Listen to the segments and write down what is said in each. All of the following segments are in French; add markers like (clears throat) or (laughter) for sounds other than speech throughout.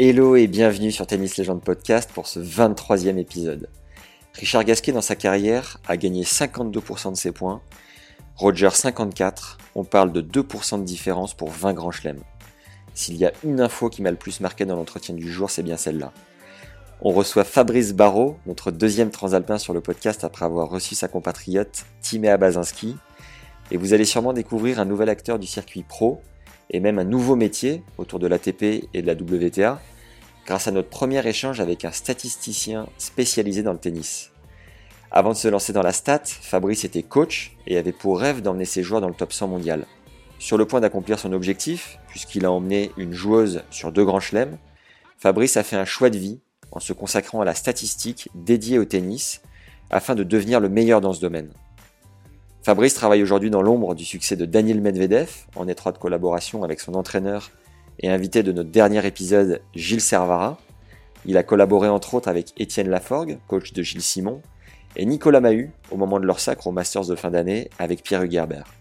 Hello et bienvenue sur Tennis Legend Podcast pour ce 23e épisode. Richard Gasquet dans sa carrière a gagné 52% de ses points, Roger 54, on parle de 2% de différence pour 20 grands chelems. S'il y a une info qui m'a le plus marqué dans l'entretien du jour, c'est bien celle-là. On reçoit Fabrice Barrault, notre deuxième transalpin sur le podcast après avoir reçu sa compatriote Timéa Bazinski. Et vous allez sûrement découvrir un nouvel acteur du circuit pro et même un nouveau métier autour de l'ATP et de la WTA grâce à notre premier échange avec un statisticien spécialisé dans le tennis. Avant de se lancer dans la stat, Fabrice était coach et avait pour rêve d'emmener ses joueurs dans le top 100 mondial. Sur le point d'accomplir son objectif, puisqu'il a emmené une joueuse sur deux grands chelems, Fabrice a fait un choix de vie en se consacrant à la statistique dédiée au tennis afin de devenir le meilleur dans ce domaine. Fabrice travaille aujourd'hui dans l'ombre du succès de Daniel Medvedev, en étroite collaboration avec son entraîneur et invité de notre dernier épisode, Gilles Servara. Il a collaboré entre autres avec Étienne Laforgue, coach de Gilles Simon, et Nicolas Mahut, au moment de leur sacre au Masters de fin d'année, avec Pierre Hugerbert.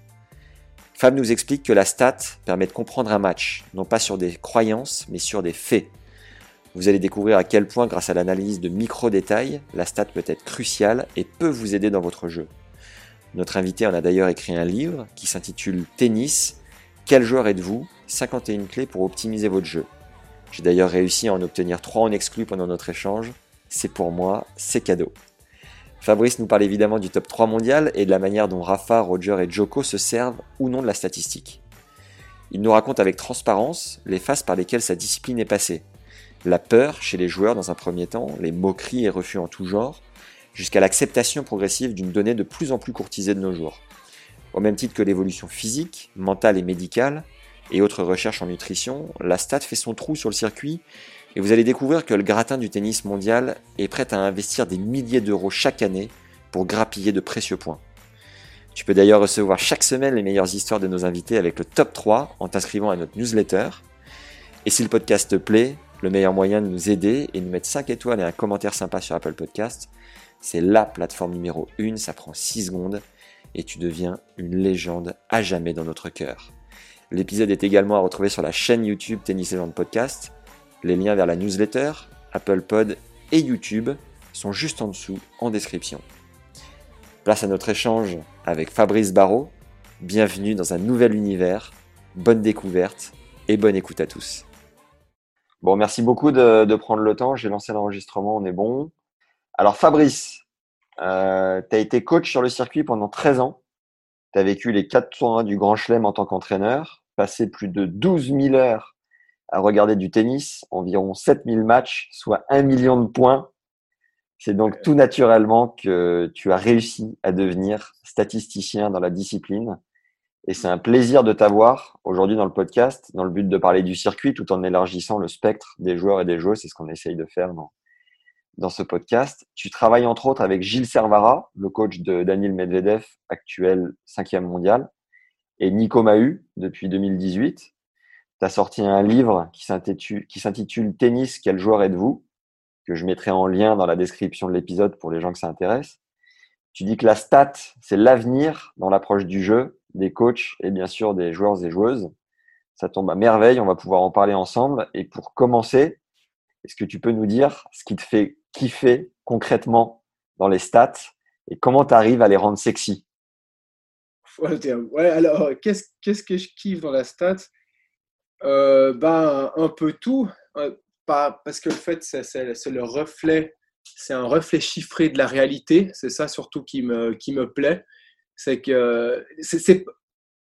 Fab nous explique que la stat permet de comprendre un match, non pas sur des croyances, mais sur des faits. Vous allez découvrir à quel point, grâce à l'analyse de micro-détails, la stat peut être cruciale et peut vous aider dans votre jeu. Notre invité en a d'ailleurs écrit un livre qui s'intitule Tennis, quel joueur êtes-vous? 51 clés pour optimiser votre jeu. J'ai d'ailleurs réussi à en obtenir 3 en exclu pendant notre échange. C'est pour moi, c'est cadeau. Fabrice nous parle évidemment du top 3 mondial et de la manière dont Rafa, Roger et Joko se servent ou non de la statistique. Il nous raconte avec transparence les phases par lesquelles sa discipline est passée. La peur chez les joueurs dans un premier temps, les moqueries et refus en tout genre, jusqu'à l'acceptation progressive d'une donnée de plus en plus courtisée de nos jours. Au même titre que l'évolution physique, mentale et médicale, et autres recherches en nutrition, la stat fait son trou sur le circuit et vous allez découvrir que le gratin du tennis mondial est prêt à investir des milliers d'euros chaque année pour grappiller de précieux points. Tu peux d'ailleurs recevoir chaque semaine les meilleures histoires de nos invités avec le top 3 en t'inscrivant à notre newsletter. Et si le podcast te plaît, le meilleur moyen de nous aider est de mettre 5 étoiles et un commentaire sympa sur Apple Podcast. C'est la plateforme numéro 1, ça prend 6 secondes et tu deviens une légende à jamais dans notre cœur. L'épisode est également à retrouver sur la chaîne YouTube Tennis Legend Podcast. Les liens vers la newsletter, Apple Pod et YouTube sont juste en dessous en description. Place à notre échange avec Fabrice Barrault. Bienvenue dans un nouvel univers. Bonne découverte et bonne écoute à tous. Bon, merci beaucoup de, prendre le temps. J'ai lancé l'enregistrement, on est bon. Alors Fabrice, euh, tu as été coach sur le circuit pendant 13 ans. Tu as vécu les 4 tournois du Grand Chelem en tant qu'entraîneur, passé plus de 12 000 heures à regarder du tennis, environ 7 000 matchs, soit 1 million de points. C'est donc tout naturellement que tu as réussi à devenir statisticien dans la discipline. Et c'est un plaisir de t'avoir aujourd'hui dans le podcast, dans le but de parler du circuit tout en élargissant le spectre des joueurs et des joueuses. C'est ce qu'on essaye de faire dans ce podcast. Tu travailles entre autres avec Gilles Servara, le coach de Daniel Medvedev, actuel cinquième mondial, et Nico Mahut depuis 2018. Tu as sorti un livre qui s'intitule Tennis, quel joueur êtes-vous? que je mettrai en lien dans la description de l'épisode pour les gens que ça intéresse. Tu dis que la stat, c'est l'avenir dans l'approche du jeu, des coachs et bien sûr des joueurs et joueuses. Ça tombe à merveille, on va pouvoir en parler ensemble. Et pour commencer, est-ce que tu peux nous dire ce qui te fait kiffer concrètement dans les stats et comment tu arrives à les rendre sexy? Ouais, alors qu'est-ce, qu'est-ce que je kiffe dans la stat? Euh, ben, Un peu tout. Euh, parce que le fait, c'est, le reflet, c'est un reflet chiffré de la réalité. C'est ça surtout qui me, qui me plaît. C'est que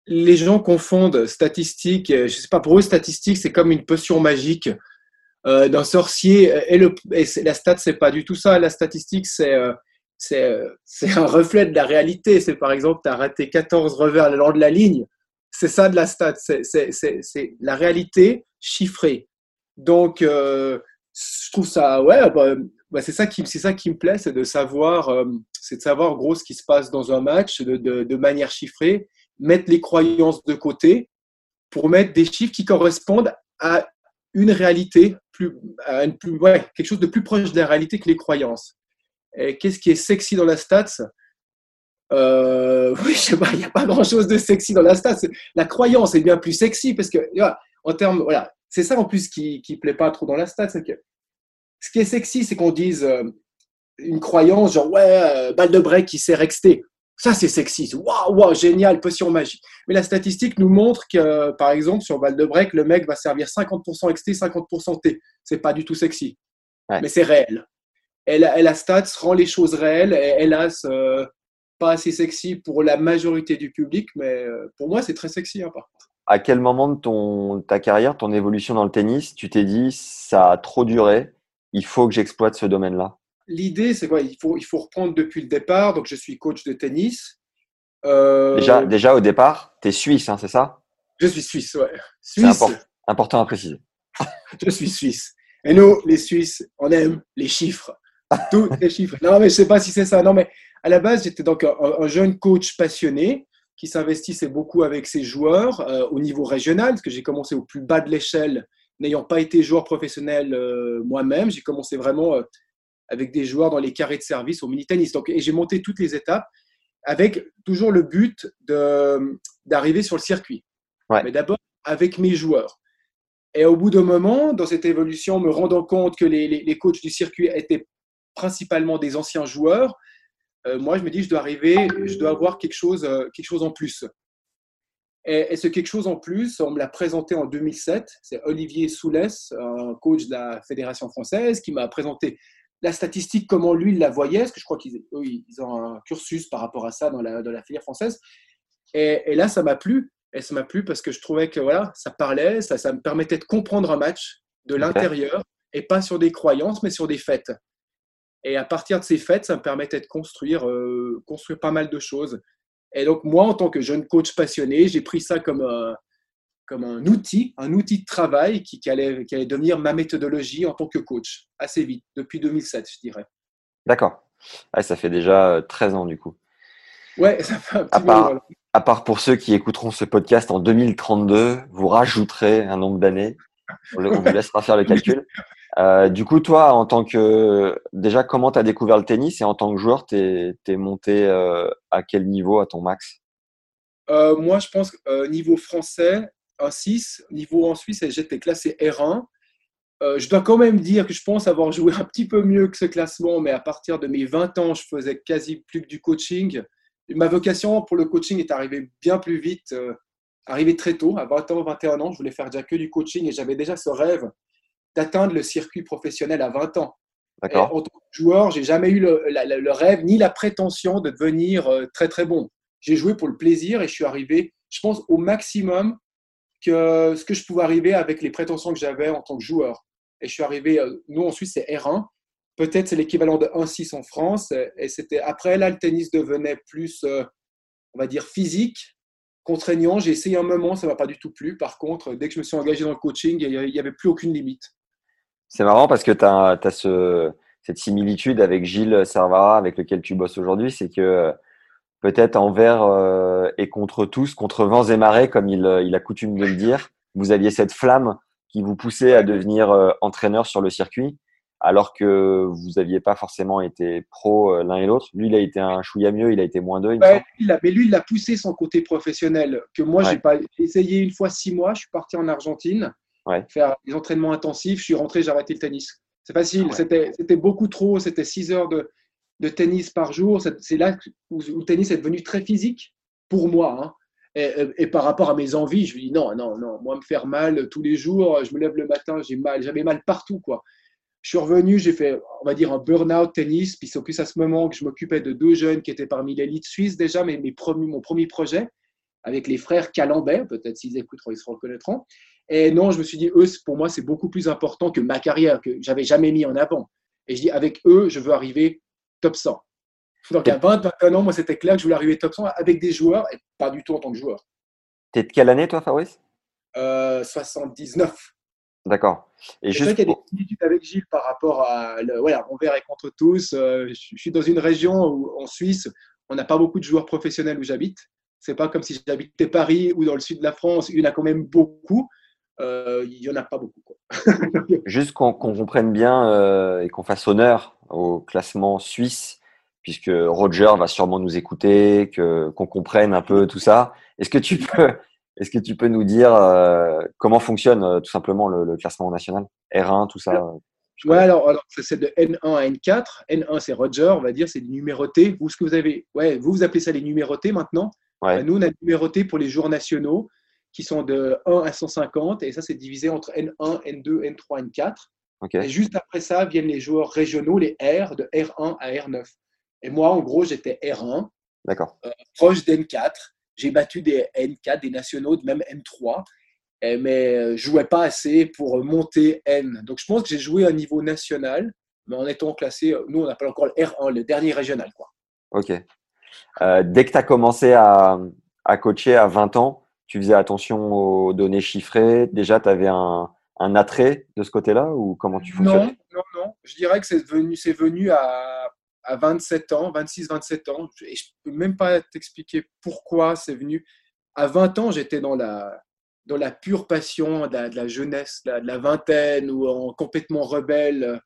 les gens confondent statistiques. Je sais pas, pour eux, statistique, c'est comme une potion magique euh, d'un sorcier. Et, le, et la stat, c'est pas du tout ça. La statistique, c'est euh, c'est un reflet de la réalité. C'est par exemple, tu as raté 14 revers le long de la ligne. C'est ça de la stat. C'est la réalité chiffrée. Donc, euh, je trouve ça, ouais, bah, bah, c'est ça qui, ça qui me plaît, c'est de savoir, euh, c'est de savoir gros ce qui se passe dans un match de, de, de, manière chiffrée, mettre les croyances de côté pour mettre des chiffres qui correspondent à une réalité quelque chose de plus proche de la réalité que les croyances. Qu'est-ce qui est sexy dans la stats? Euh, (laughs) Oui, je sais pas, il n'y a pas grand-chose de sexy dans la stats. La croyance est bien plus sexy parce que, en termes, voilà, c'est ça en plus qui ne plaît pas trop dans la stat. Que ce qui est sexy, c'est qu'on dise euh, une croyance, genre ouais, euh, balle qui sert XT. Ça, c'est sexy. Waouh, wow, génial, potion magie. Mais la statistique nous montre que, par exemple, sur balle de break, le mec va servir 50% XT, 50% T. C'est pas du tout sexy. Mais c'est réel. Et la, stats rend les choses réelles. Et hélas, euh, pas assez sexy pour la majorité du public, mais pour moi, c'est très sexy, hein, par à quel moment de ton, ta carrière, ton évolution dans le tennis, tu t'es dit ça a trop duré, il faut que j'exploite ce domaine-là? L'idée, c'est quoi? Il faut, il faut reprendre depuis le départ. Donc, je suis coach de tennis. Euh... Déjà, déjà, au départ, tu es suisse, hein, c'est ça? Je suis suisse, ouais. C'est important, important à préciser. (laughs) je suis suisse. Et nous, les Suisses, on aime les chiffres. Tous les chiffres. Non, mais je sais pas si c'est ça. Non, mais à la base, j'étais donc un, jeune coach passionné qui s'investissait beaucoup avec ses joueurs euh, au niveau régional, parce que j'ai commencé au plus bas de l'échelle, n'ayant pas été joueur professionnel euh, moi-même. J'ai commencé vraiment avec des joueurs dans les carrés de service au mini-tennis. Donc, et j'ai monté toutes les étapes avec toujours le but d'arriver sur le circuit. Mais d'abord avec mes joueurs. Et au bout d'un moment, dans cette évolution, me rendant compte que les, les coachs du circuit étaient principalement des anciens joueurs, euh, moi, je me dis, je dois arriver, je dois avoir quelque chose, euh, quelque chose en plus. Et, ce quelque chose en plus, on me l'a présenté en 2007. C'est Olivier Soulès, un coach de la Fédération française, qui m'a présenté la statistique, comment lui il la voyait, parce que je crois qu'ils ont un cursus par rapport à ça dans la, dans la filière française. Et, là, ça m'a plu. Et ça m'a plu parce que je trouvais que voilà, ça parlait, ça, ça me permettait de comprendre un match de l'intérieur et pas sur des croyances, mais sur des faits. Et à partir de ces fêtes, ça me permettait de construire, euh, construire pas mal de choses. Et donc, moi, en tant que jeune coach passionné, j'ai pris ça comme un, comme un outil, un outil de travail qui, allait, qui allait devenir ma méthodologie en tant que coach, assez vite, depuis 2007, je dirais. D'accord. ça fait déjà 13 euh, ans, du coup. Ouais, (laughs) ça fait un petit à part, à part pour ceux qui écouteront ce podcast en 2032, vous rajouterez un nombre d'années. On vous laissera faire le (laughs) calcul. Euh, du coup, toi, en tant que déjà, comment tu as découvert le tennis et en tant que joueur, tu es, monté euh, à quel niveau à ton max? Euh, Moi, je pense niveau français, un 6. Niveau en Suisse, j'étais classé R1. je dois quand même dire que je pense avoir joué un petit peu mieux que ce classement, mais à partir de mes 20 ans, je faisais quasi plus que du coaching. ma vocation pour le coaching est arrivée bien plus vite, arrivée très tôt, à 20 ans, 21 ans. Je voulais faire déjà que du coaching et j'avais déjà ce rêve d'atteindre le circuit professionnel à 20 ans. En tant que joueur, j'ai jamais eu le, rêve ni la prétention de devenir euh, très très bon. J'ai joué pour le plaisir et je suis arrivé, je pense, au maximum ce que je pouvais arriver avec les prétentions que j'avais en tant que joueur. Et je suis arrivé, euh, nous en Suisse, c'est R1. Peut-être c'est l'équivalent de 1-6 en France. Et c'était après là, le tennis devenait plus, euh, on va dire, physique, contraignant. J'ai essayé un moment, ça m'a pas du tout plu. Par contre, dès que je me suis engagé dans le coaching, il n'y avait plus aucune limite. C'est marrant parce que tu as, ce, cette similitude avec Gilles Servara, avec lequel tu bosses aujourd'hui. C'est que peut-être envers euh, et contre tous, contre vents et marées, comme il, il, a coutume de le dire, vous aviez cette flamme qui vous poussait à devenir euh, entraîneur sur le circuit, alors que vous n'aviez pas forcément été pro euh, l'un et l'autre. Lui, il a été un chouïa mieux, il a été moins deux. mais lui, il a poussé son côté professionnel, que moi, j'ai pas essayé une fois six mois. Je suis parti en Argentine faire des entraînements intensifs. Je suis rentré, j'ai arrêté le tennis. C'est facile. C'était beaucoup trop. C'était 6 heures de, de, tennis par jour. C'est là où, le tennis est devenu très physique pour moi. Hein. Et, par rapport à mes envies, je me dis non, non, non. Moi, me faire mal tous les jours, je me lève le matin, j'ai mal, j'avais mal partout, quoi. Je suis revenu, j'ai fait, on va dire, un burn-out tennis. Puis c'est plus à ce moment que je m'occupais de deux jeunes qui étaient parmi l'élite suisse déjà, mais mes premiers, mon premier projet avec les frères Calambert. Peut-être s'ils écouteront, ils se reconnaîtront. Et non, je me suis dit, eux, pour moi, c'est beaucoup plus important que ma carrière, que j'avais jamais mis en avant. Et je dis, avec eux, je veux arriver top 100. Donc à 20, 21 ans, moi, c'était clair que je voulais arriver top 100 avec des joueurs et pas du tout en tant que joueur. T'es de quelle année, toi, Fabrice? Euh, 79. D'accord. Et juste qu'il y a des similitudes avec Gilles par rapport à le, on verrait contre tous. Euh, je suis dans une région où, en Suisse, on n'a pas beaucoup de joueurs professionnels où j'habite. C'est pas comme si j'habitais Paris ou dans le sud de la France. Il y en a quand même beaucoup. Euh, il n'y en a pas beaucoup. (laughs) Juste qu'on comprenne bien euh, et qu'on fasse honneur au classement suisse, puisque Roger va sûrement nous écouter, qu'on comprenne un peu tout ça. Est-ce que tu peux, est-ce que tu peux nous dire euh, comment fonctionne tout simplement le, classement national? R1, tout ça Ouais, alors, alors c'est de N1 à N4. N1, c'est Roger, on va dire, c'est numéroté. Vous, ce que vous avez, ouais, vous, vous appelez ça les numérotés maintenant? nous, on a numéroté pour les jours nationaux qui sont de 1 à 150, et ça, c'est divisé entre N1, N2, N3, N4. Et juste après ça viennent les joueurs régionaux, les R, de R1 à R9. Et moi, en gros, j'étais R1, D'accord. Euh, proche d'N4. J'ai battu des N4, des nationaux, même M3, mais euh, je jouais pas assez pour monter N. Donc, je pense que j'ai joué à un niveau national, mais en étant classé, nous, on appelle encore le R1, le dernier régional. Quoi. Ok. Euh, dès que tu as commencé à, à coacher à 20 ans, tu faisais attention aux données chiffrées? Déjà, tu avais un, un, attrait de ce côté-là ou comment tu fonctionnes Non, non, non. Je dirais que c'est venu, c'est venu à, à 27 ans, 26, 27 ans. Et je ne peux même pas t'expliquer pourquoi c'est venu. À 20 ans, j'étais dans la, dans la pure passion de la, jeunesse, de la, vingtaine, ou en complètement rebelle.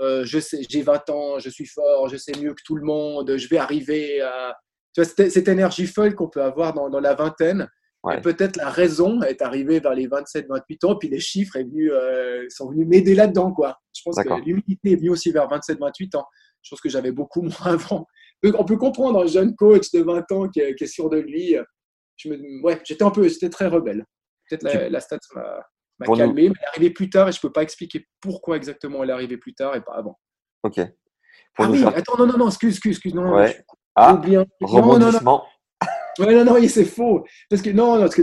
Euh, je sais, j'ai 20 ans, je suis fort, je sais mieux que tout le monde, je vais arriver à. Tu vois, cette, cette énergie folle qu'on peut avoir dans, dans la vingtaine, et peut-être la raison est arrivée vers les 27-28 ans, puis les chiffres est venu, euh, sont venus m'aider là-dedans. Quoi. Je pense que l'humilité est venue aussi vers 27-28 ans. Je pense que j'avais beaucoup moins (laughs) avant. On peut comprendre un jeune coach de 20 ans qui est, sûr de lui. Je me, ouais, j'étais un peu, j'étais très rebelle. Peut-être la, la, stat m'a calmé, mais elle est arrivée plus tard et je ne peux pas expliquer pourquoi exactement elle est arrivée plus tard et pas avant. Ok. ah oui, attends, non, non, non, excuse, excuse, excuse. Non, ouais. Ah, rebondissement. Ouais, non, non, c'est faux. Parce que non, parce que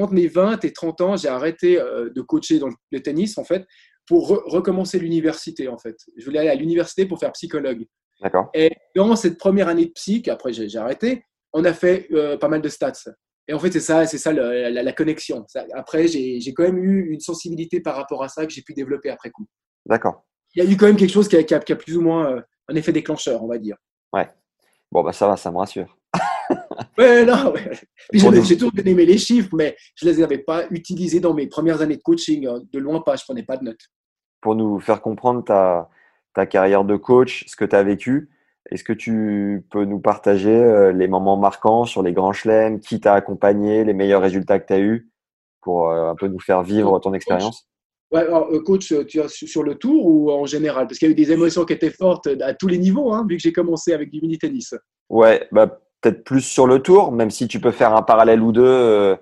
entre mes 20 et 30 ans, j'ai arrêté euh, de coacher dans le tennis, en fait, pour recommencer l'université, en fait. Je voulais aller à l'université pour faire psychologue. D'accord. Et dans cette première année de psych, après j'ai arrêté, on a fait euh, pas mal de stats. Et en fait, c'est ça, c'est ça la, connexion. après, j'ai quand même eu une sensibilité par rapport à ça que j'ai pu développer après coup. D'accord. Il y a eu quand même quelque chose qui a, qui a plus ou moins euh, un effet déclencheur, on va dire. Ouais. Bon, bah ça va, ça me rassure. Ouais, non, j'ai toujours bien aimé les chiffres, mais je ne les avais pas utilisés dans mes premières années de coaching. Hein. De loin pas, je ne prenais pas de notes. Pour nous faire comprendre ta, ta carrière de coach, ce que tu as vécu, est-ce que tu peux nous partager euh, les moments marquants sur les grands chelems, qui t'a accompagné, les meilleurs résultats que tu as eus, pour euh, un peu nous faire vivre ton expérience? Ouais, alors, euh, coach, tu as sur le tour ou en général? Parce qu'il y a eu des émotions qui étaient fortes à tous les niveaux, hein, vu que j'ai commencé avec du mini tennis. Ouais, bah, peut-être plus sur le tour, même si tu peux faire un parallèle ou deux euh,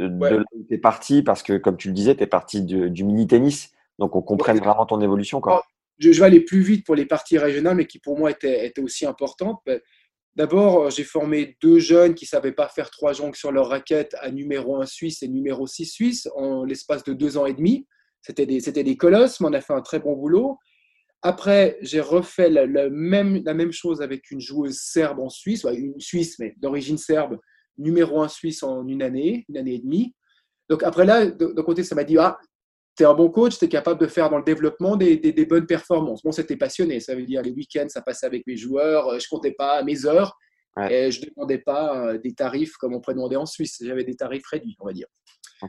de là où tu es parti, parce que comme tu le disais, tu es parti du mini-tennis, donc on comprenne vraiment ton évolution. Quoi. je, vais aller plus vite pour les parties régionales, mais qui pour moi étaient, étaient aussi importantes. Ben, d'abord, j'ai formé deux jeunes qui ne savaient pas faire trois jongles sur leur raquette à numéro 1 suisse et numéro 6 suisse en l'espace de deux ans et demi. C'était des, des colosses, mais on a fait un très bon boulot. Après, j'ai refait la, même, la même chose avec une joueuse serbe en Suisse, une Suisse, mais d'origine serbe, numéro un Suisse en une année, une année et demie. Donc après là, d'un côté, ça m'a dit, ah, tu es un bon coach, tu es capable de faire dans le développement des, des, bonnes performances. Bon, c'était passionné, ça veut dire les week-ends, ça passait avec mes joueurs, euh, je comptais pas mes heures, et je ne demandais pas euh, des tarifs comme on pourrait demander en Suisse, j'avais des tarifs réduits, on va dire.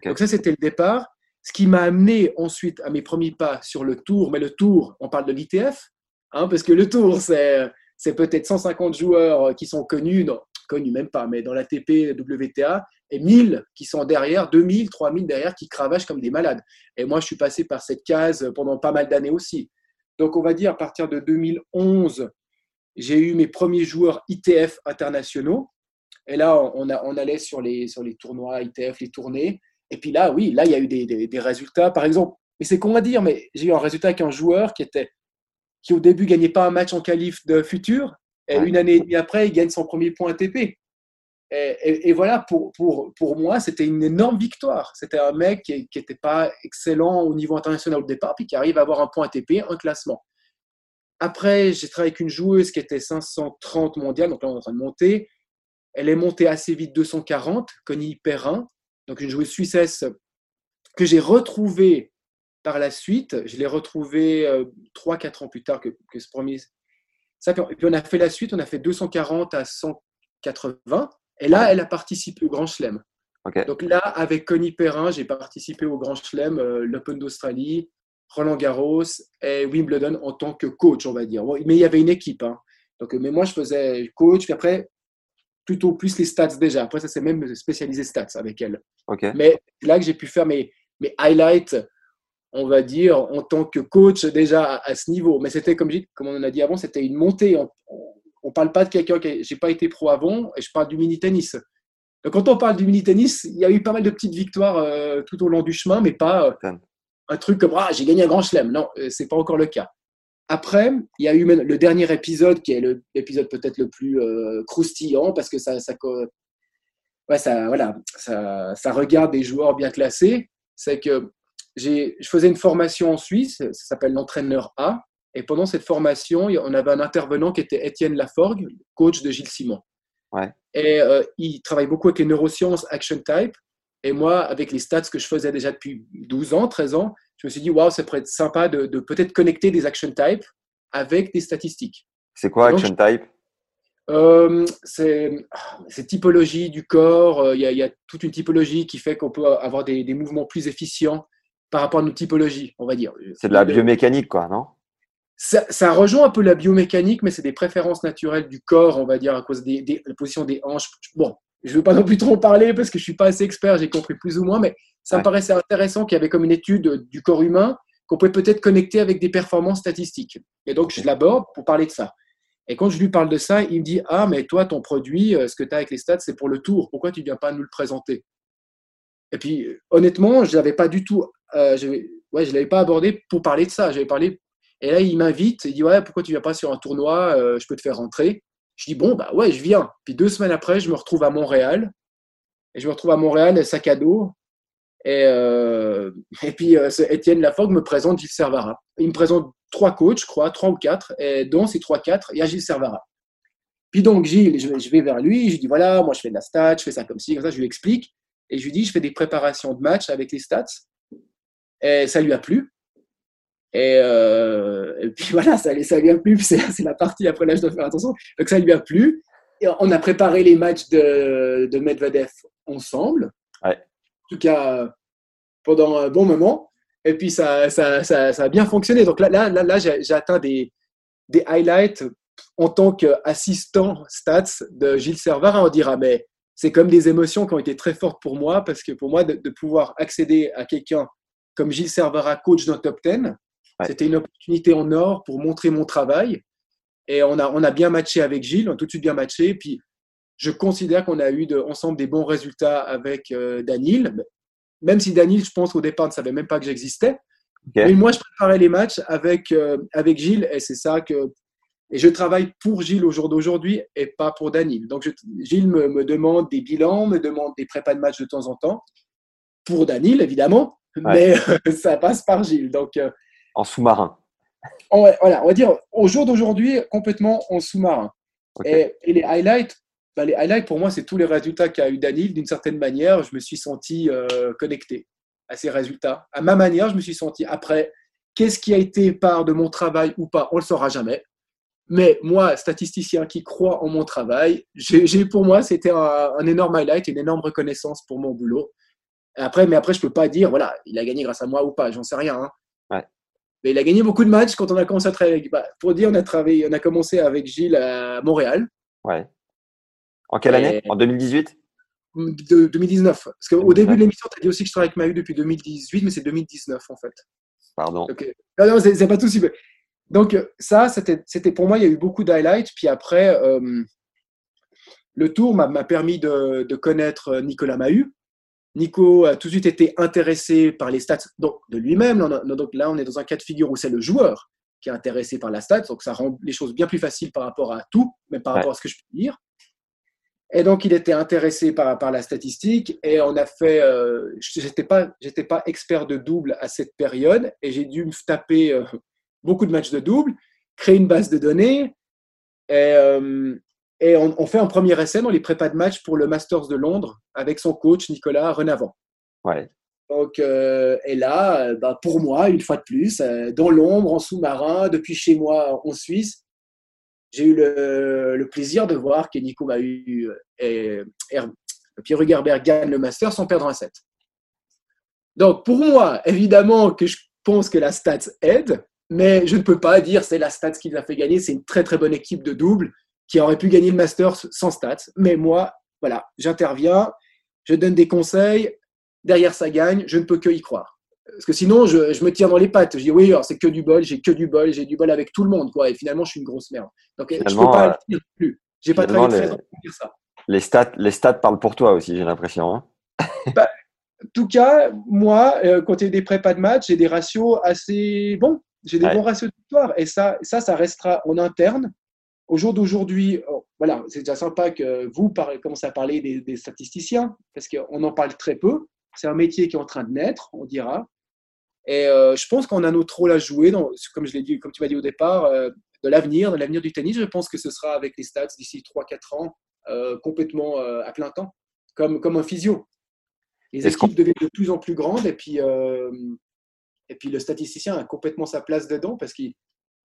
Donc ça, c'était le départ. Ce qui m'a amené ensuite à mes premiers pas sur le tour, mais le tour, on parle de l'ITF, hein, parce que le tour, c'est, peut-être 150 joueurs qui sont connus, non, connus même pas, mais dans l'ATP, WTA, et 1000 qui sont derrière, 2000, 3000 derrière, qui cravachent comme des malades. Et moi, je suis passé par cette case pendant pas mal d'années aussi. Donc, on va dire à partir de 2011, j'ai eu mes premiers joueurs ITF internationaux. Et là, on, allait sur les tournois ITF, les tournées. Et puis là, oui, là, il y a eu des, résultats. Par exemple, mais c'est con à dire, mais j'ai eu un résultat avec un joueur qui était qui au début gagnait pas un match en qualif de futur, et une année et demie après, il gagne son premier point ATP. Et, et, voilà, pour, pour, pour moi, c'était une énorme victoire. C'était un mec qui n'était pas excellent au niveau international au départ, puis qui arrive à avoir un point ATP, un classement. Après, j'ai travaillé avec une joueuse qui était 530 mondiale, donc là, on est en train de monter. Elle est montée assez vite 240, Connie Perrin donc une joueuse suissesse que j'ai retrouvée par la suite, je l'ai retrouvé euh, 3-4 ans plus tard que, que ce premier. Ça, puis on a fait la suite, on a fait 240 à 180. Et là, elle a participé au Grand Chelem. Donc là, avec Connie Perrin, j'ai participé au Grand Chelem, euh, l'Open d'Australie, Roland Garros et Wimbledon en tant que coach, on va dire. Mais il y avait une équipe. hein. Donc, euh, mais moi, je faisais coach, puis après, plutôt plus les stats déjà. Après, ça, c'est même spécialisé stats avec elle. Ok. Mais c'est là que j'ai pu faire mes, mes highlights, on va dire, en tant que coach déjà à, à ce niveau. Mais c'était, comme, on a dit avant, c'était une montée. On ne parle pas de quelqu'un qui j'ai pas été pro avant, et je parle du mini-tennis. Donc, quand on parle du mini-tennis, il y a eu pas mal de petites victoires euh, tout au long du chemin, mais pas euh, un truc comme ah, j'ai gagné un grand chelem. Non, euh, c'est pas encore le cas. Après, il y a eu le dernier épisode qui est l'épisode peut-être le plus euh, croustillant parce que ça, ça, co- ouais, ça, voilà, ça, ça regarde des joueurs bien classés. C'est que je faisais une formation en Suisse, ça s'appelle l'entraîneur A. Et pendant cette formation, on avait un intervenant qui était Étienne Laforgue, coach de Gilles Simon. Ouais. Et euh, il travaille beaucoup avec les neurosciences Action Type. Et moi, avec les stats que je faisais déjà depuis 12 ans, 13 ans, je me suis dit, waouh, ça pourrait être sympa de, de peut-être connecter des Action Type avec des statistiques. C'est quoi Donc, Action Type? Euh, c'est typologie du corps. euh, Il y, a, il y a toute une typologie qui fait qu'on peut avoir des, des mouvements plus efficients par rapport à nos typologies, on va dire. C'est de la biomécanique, quoi, non? Ça, ça rejoint un peu la biomécanique, mais c'est des préférences naturelles du corps, on va dire, à cause des, des la position des hanches. Bon, je ne veux pas non plus trop en parler parce que je suis pas assez expert, j'ai compris plus ou moins, mais ça me paraissait intéressant qu'il y avait comme une étude du corps humain qu'on pouvait peut-être connecter avec des performances statistiques. Et donc, je l'aborde pour parler de ça. Et quand je lui parle de ça, il me dit Ah, mais toi, ton produit, euh, ce que tu as avec les stats, c'est pour le tour. Pourquoi tu ne viens pas nous le présenter? Et puis, honnêtement, je l'avais pas du tout. euh, j'avais- ouais, je l'avais pas abordé pour parler de ça. J'avais parlé. Et là, il m'invite. Il dit Ouais, pourquoi tu viens pas sur un tournoi euh, Je peux te faire rentrer? Je dis Bon, bah ouais, je viens. Puis deux semaines après, je me retrouve à Montréal. Et je me retrouve à Montréal, sac à dos. Et, euh, et puis, euh, Étienne Laforgue me présente Gilles Servara. Il me présente trois coachs, je crois, trois ou quatre. Et dont ces trois, quatre, il y a Gilles Servara. Puis donc, Gilles, je je vais vers lui, je lui dis voilà, moi je fais de la stat, je fais ça comme ci, comme ça, je lui explique. Et je lui dis je fais des préparations de match avec les stats. Et ça lui a plu. Et, euh, et puis (laughs) voilà, ça, ça lui a plu. (laughs) C'est la partie après là, je dois faire attention. Donc ça lui a plu. Et on a préparé les matchs de, de Medvedev ensemble. Ouais. En tout cas, pendant un bon moment. Et puis ça, ça, ça, ça a bien fonctionné. Donc là, là, là, là j'ai atteint des, des highlights en tant qu'assistant stats de Gilles Servara. On dira, mais c'est comme des émotions qui ont été très fortes pour moi parce que pour moi, de, de pouvoir accéder à quelqu'un comme Gilles Servara, coach d'un top 10, Ouais. c'était une opportunité en or pour montrer mon travail. Et on a, on a bien matché avec Gilles, on a tout de suite bien matché. Puis je considère qu'on a eu de, ensemble des bons résultats avec euh, Danil. Même si Danil, je pense qu'au départ, ne savait même pas que j'existais. Mais moi, je préparais les matchs avec, euh, avec Gilles et c'est ça que. Et je travaille pour Gilles au jour d'aujourd'hui et pas pour Danil. Donc, je- Gilles me, me demande des bilans, me demande des prépas de match de temps en temps. Pour Danil, évidemment, mais euh, (laughs) ça passe par Gilles. Donc, En sous-marin. voilà, on va dire au jour d'aujourd'hui, complètement en sous-marin. Et, et les highlights, bah, les highlights pour moi, c'est tous les résultats qu'a eu Danil. D'une certaine manière, je me suis senti euh, connecté à ces résultats. À ma manière, je me suis senti après. Qu'est-ce qui a été part de mon travail ou pas On le saura jamais. Mais moi, statisticien qui croit en mon travail, j'ai pour moi, c'était un, un énorme highlight, une énorme reconnaissance pour mon boulot. Après, mais après, je peux pas dire, voilà, il a gagné grâce à moi ou pas, j'en sais rien. hein. Ouais. Mais il a gagné beaucoup de matchs quand on a commencé à travailler. avec- bah, pour dire, on a travaillé, on a commencé avec Gilles à Montréal. Ouais. En quelle année? En 2018 de 2019. Parce qu'au 2019. début de l'émission, tu as dit aussi que je travaille avec Mahu depuis 2018, mais c'est 2019 en fait. Pardon. Non, non, c'est pas tout si. Donc, euh, ça, c'était pour moi, il y a eu beaucoup d'highlights. Puis après, euh, le tour m'a permis de, de connaître euh, Nicolas Mahut. Nico a tout de suite été intéressé par les stats donc, de lui-même. Là, on a- Donc là, on est dans un cas de figure où c'est le joueur qui est intéressé par la stats. Donc, ça rend les choses bien plus faciles par rapport à tout, même par Ouais. rapport à ce que je peux dire. Et donc, il était intéressé par, par la statistique et on a fait. Euh, pas, j'étais pas expert de double à cette période et j'ai dû me taper euh, beaucoup de matchs de double, créer une base de données et, euh, et on, on fait un premier essai dans les prépas de match pour le Masters de Londres avec son coach Nicolas Renavant. Ouais. Donc, euh, et là, euh, bah, pour moi, une fois de plus, euh, dans l'ombre, en sous-marin, depuis chez moi en Suisse, j'ai eu le, le, plaisir de voir que Nico m'a eu et, et Pierre Hugerberg gagne le Master sans perdre un set. Donc, pour moi, évidemment que je pense que la stats aide, mais je ne peux pas dire c'est la stats qui l'a fait gagner. C'est une très très bonne équipe de double qui aurait pu gagner le Master sans stats. Mais moi, voilà, j'interviens, je donne des conseils, derrière ça gagne, je ne peux que y croire. Parce que sinon, je, je me tire dans les pattes. Je dis oui, c'est que du bol, j'ai que du bol, j'ai du bol avec tout le monde, quoi. Et finalement, je suis une grosse merde. Donc, je ne peux pas euh, le dire plus. J'ai pas très les, pour dire ça. Les stats, les stats parlent pour toi aussi, j'ai l'impression. Hein bah, en tout cas, moi, euh, a des prépas de match, j'ai des ratios assez bons. J'ai des ouais. bons ratios de victoire. Et ça, ça, ça restera en interne. Au jour d'aujourd'hui, oh, voilà, c'est déjà sympa que vous parlez, commencez à parler des, des statisticiens, parce qu'on en parle très peu. C'est un métier qui est en train de naître, on dira. Et euh, je pense qu'on a notre rôle à jouer, dans, comme, je l'ai dit, comme tu m'as dit au départ, euh, de l'avenir, de l'avenir du tennis. Je pense que ce sera avec les stats d'ici 3-4 ans, euh, complètement euh, à plein temps, comme, comme un physio. Les équipes deviennent de plus en plus grandes et puis, euh, et puis le statisticien a complètement sa place dedans parce qu'il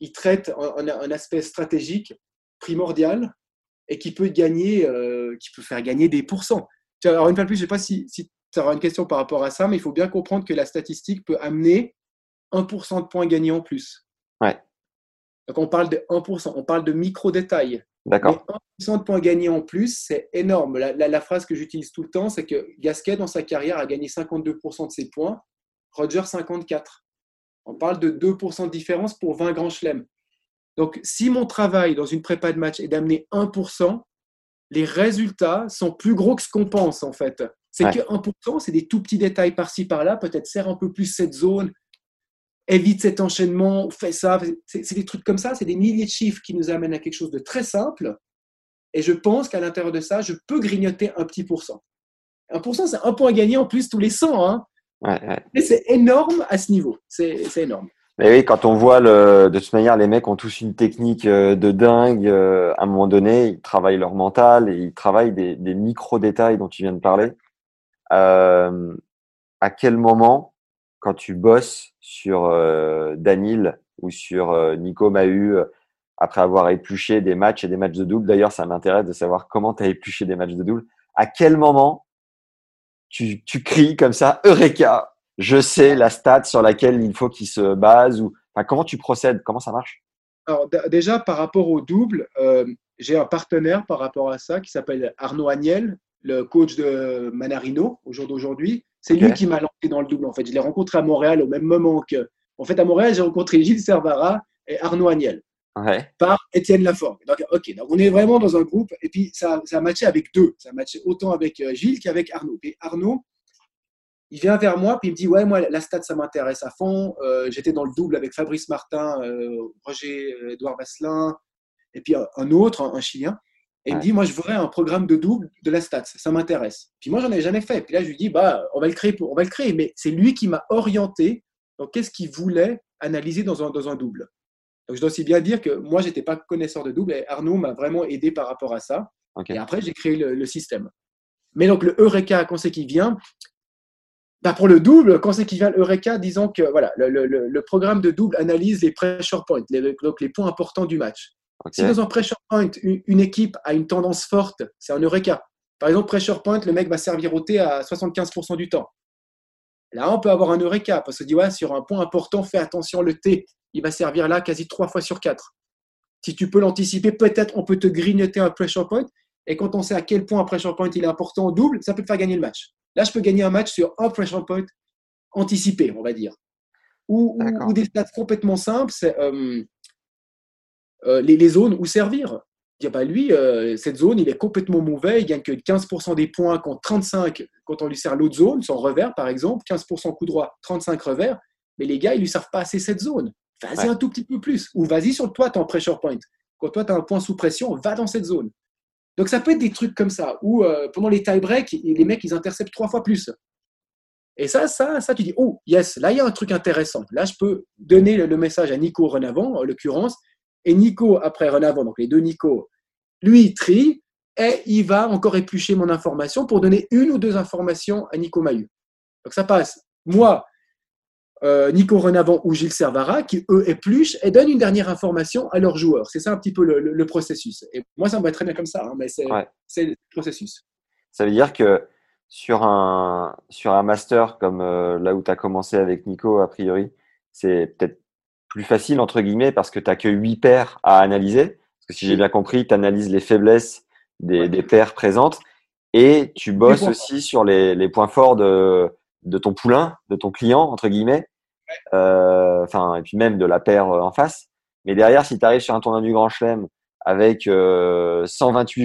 il traite un, un, aspect stratégique primordial et qui peut gagner, euh, qui peut faire gagner des pourcents. Alors, une fois de plus, je ne sais pas si, si tu auras une question par rapport à ça, mais il faut bien comprendre que la statistique peut amener 1% de points gagnés en plus. Ouais. Donc, on parle de 1%, on parle de micro-détails. D'accord. 1% de points gagnés en plus, c'est énorme. La, la, la, phrase que j'utilise tout le temps, c'est que Gasquet, dans sa carrière, a gagné 52% de ses points, Roger 54. On parle de 2% de différence pour 20 grands chelems. Donc, si mon travail dans une prépa de match est d'amener 1%, les résultats sont plus gros que ce qu'on pense, en fait. C'est ouais. que 1%, c'est des tout petits détails par-ci, par-là. Peut-être serre un peu plus cette zone, évite cet enchaînement, fais ça. C'est des trucs comme ça, c'est des milliers de chiffres qui nous amènent à quelque chose de très simple. Et je pense qu'à l'intérieur de ça, je peux grignoter un petit pourcent. Un pourcent, c'est un point gagné en plus tous les 100. Hein. Ouais, ouais. Mais c'est énorme à ce niveau. C'est énorme. Mais oui, quand on voit le, de toute manière, les mecs ont tous une technique euh, de dingue. Euh, à un moment donné, ils travaillent leur mental et ils travaillent des, des micro-détails dont tu viens de parler. Euh, à quel moment, quand tu bosses sur euh, Danil ou sur Nico Mahu, après avoir épluché des matchs et des matchs de double, d'ailleurs, ça m'intéresse de savoir comment tu as épluché des matchs de double, à quel moment tu, tu cries comme ça, Eureka? Je sais la stat sur laquelle il faut qu'il se base ou enfin, comment tu procèdes? Comment ça marche? Alors déjà par rapport au double, euh, j'ai un partenaire par rapport à ça qui s'appelle Arnaud Agnel, le coach de Manarino au jour d'aujourd'hui. C'est okay. lui qui m'a lancé dans le double en fait. Je l'ai rencontré à Montréal au même moment que. En fait, à Montréal, j'ai rencontré Gilles Servara et Arnaud Agnel. Ouais. Par Étienne Laforgue. Donc, ok, donc on est vraiment dans un groupe et puis ça, ça a matché avec deux. Ça a matché autant avec euh, Gilles qu'avec Arnaud. Et Arnaud, il vient vers moi puis il me dit ouais moi la stat ça m'intéresse à fond. Euh, j'étais dans le double avec Fabrice Martin euh, Roger Edouard Vasselin et puis un autre un, un chilien. Et ouais. il me dit moi je voudrais un programme de double de la stat. Ça m'intéresse. Puis moi j'en ai jamais fait. Puis là je lui dis bah on va le créer on va le créer. Mais c'est lui qui m'a orienté donc qu'est-ce qu'il voulait analyser dans un, dans un double. Donc je dois aussi bien dire que moi j'étais pas connaisseur de double et Arnaud m'a vraiment aidé par rapport à ça. Okay. et après j'ai créé le, le, système. Mais donc le Eureka quand c'est qui vient bah pour le double, quand c'est qu'il vient Eureka, disons que voilà, le, le, le, programme de double analyse les pressure points, les, donc les points importants du match. Okay. Si dans un pressure point, une, une, équipe a une tendance forte, c'est un Eureka. Par exemple, pressure point, le mec va servir au T à 75% du temps. Là, on peut avoir un Eureka parce que dit ouais, sur un point important, fais attention, le T, il va servir là quasi trois fois sur quatre. Si tu peux l'anticiper, peut-être on peut te grignoter un pressure point. Et quand on sait à quel point un pressure point il est important double, ça peut te faire gagner le match. Là, je peux gagner un match sur un pressure point anticipé, on va dire. Ou, ou, ou des stats complètement simples, c'est euh, euh, les, les, zones où servir. Dire, bah, lui, euh, cette zone, il est complètement mauvais, il gagne que 15% des points contre 35 quand on lui sert l'autre zone, son revers par exemple, 15% coup droit, 35 revers, mais les gars, ils lui servent pas assez cette zone. Vas-y ouais. un tout petit peu plus. Ou vas-y sur toi, tu en pressure point. Quand toi, tu as un point sous pression, va dans cette zone. Donc ça peut être des trucs comme ça, où euh, pendant les tie-breaks, les mecs, ils interceptent trois fois plus. Et ça, ça, ça, tu dis, oh, yes, là, il y a un truc intéressant. Là, je peux donner le, message à Nico Renavant, en l'occurrence, et Nico, après Renavant, donc les deux Nico, lui, il trie, et il va encore éplucher mon information pour donner une ou deux informations à Nico Mahu. Donc ça passe moi, euh, Nico Renavant ou Gilles Servara, qui eux épluchent et donnent une dernière information à leurs joueurs. C'est ça un petit peu le, processus. Et moi, ça me va très bien comme ça, hein, mais c'est le processus. Ça veut dire que sur un, sur un master comme euh, là où tu as commencé avec Nico, a priori, c'est peut-être plus facile, entre guillemets, parce que tu n'as que 8 paires à analyser. Parce que si j'ai bien compris, tu analyses les faiblesses des, des, paires présentes et tu bosses aussi sur les, les, points forts de, de ton poulain, de ton client, entre guillemets. Euh, enfin, et puis même de la paire euh, en face. Mais derrière, si tu arrives sur un tournoi du Grand Chelem avec 128 euh,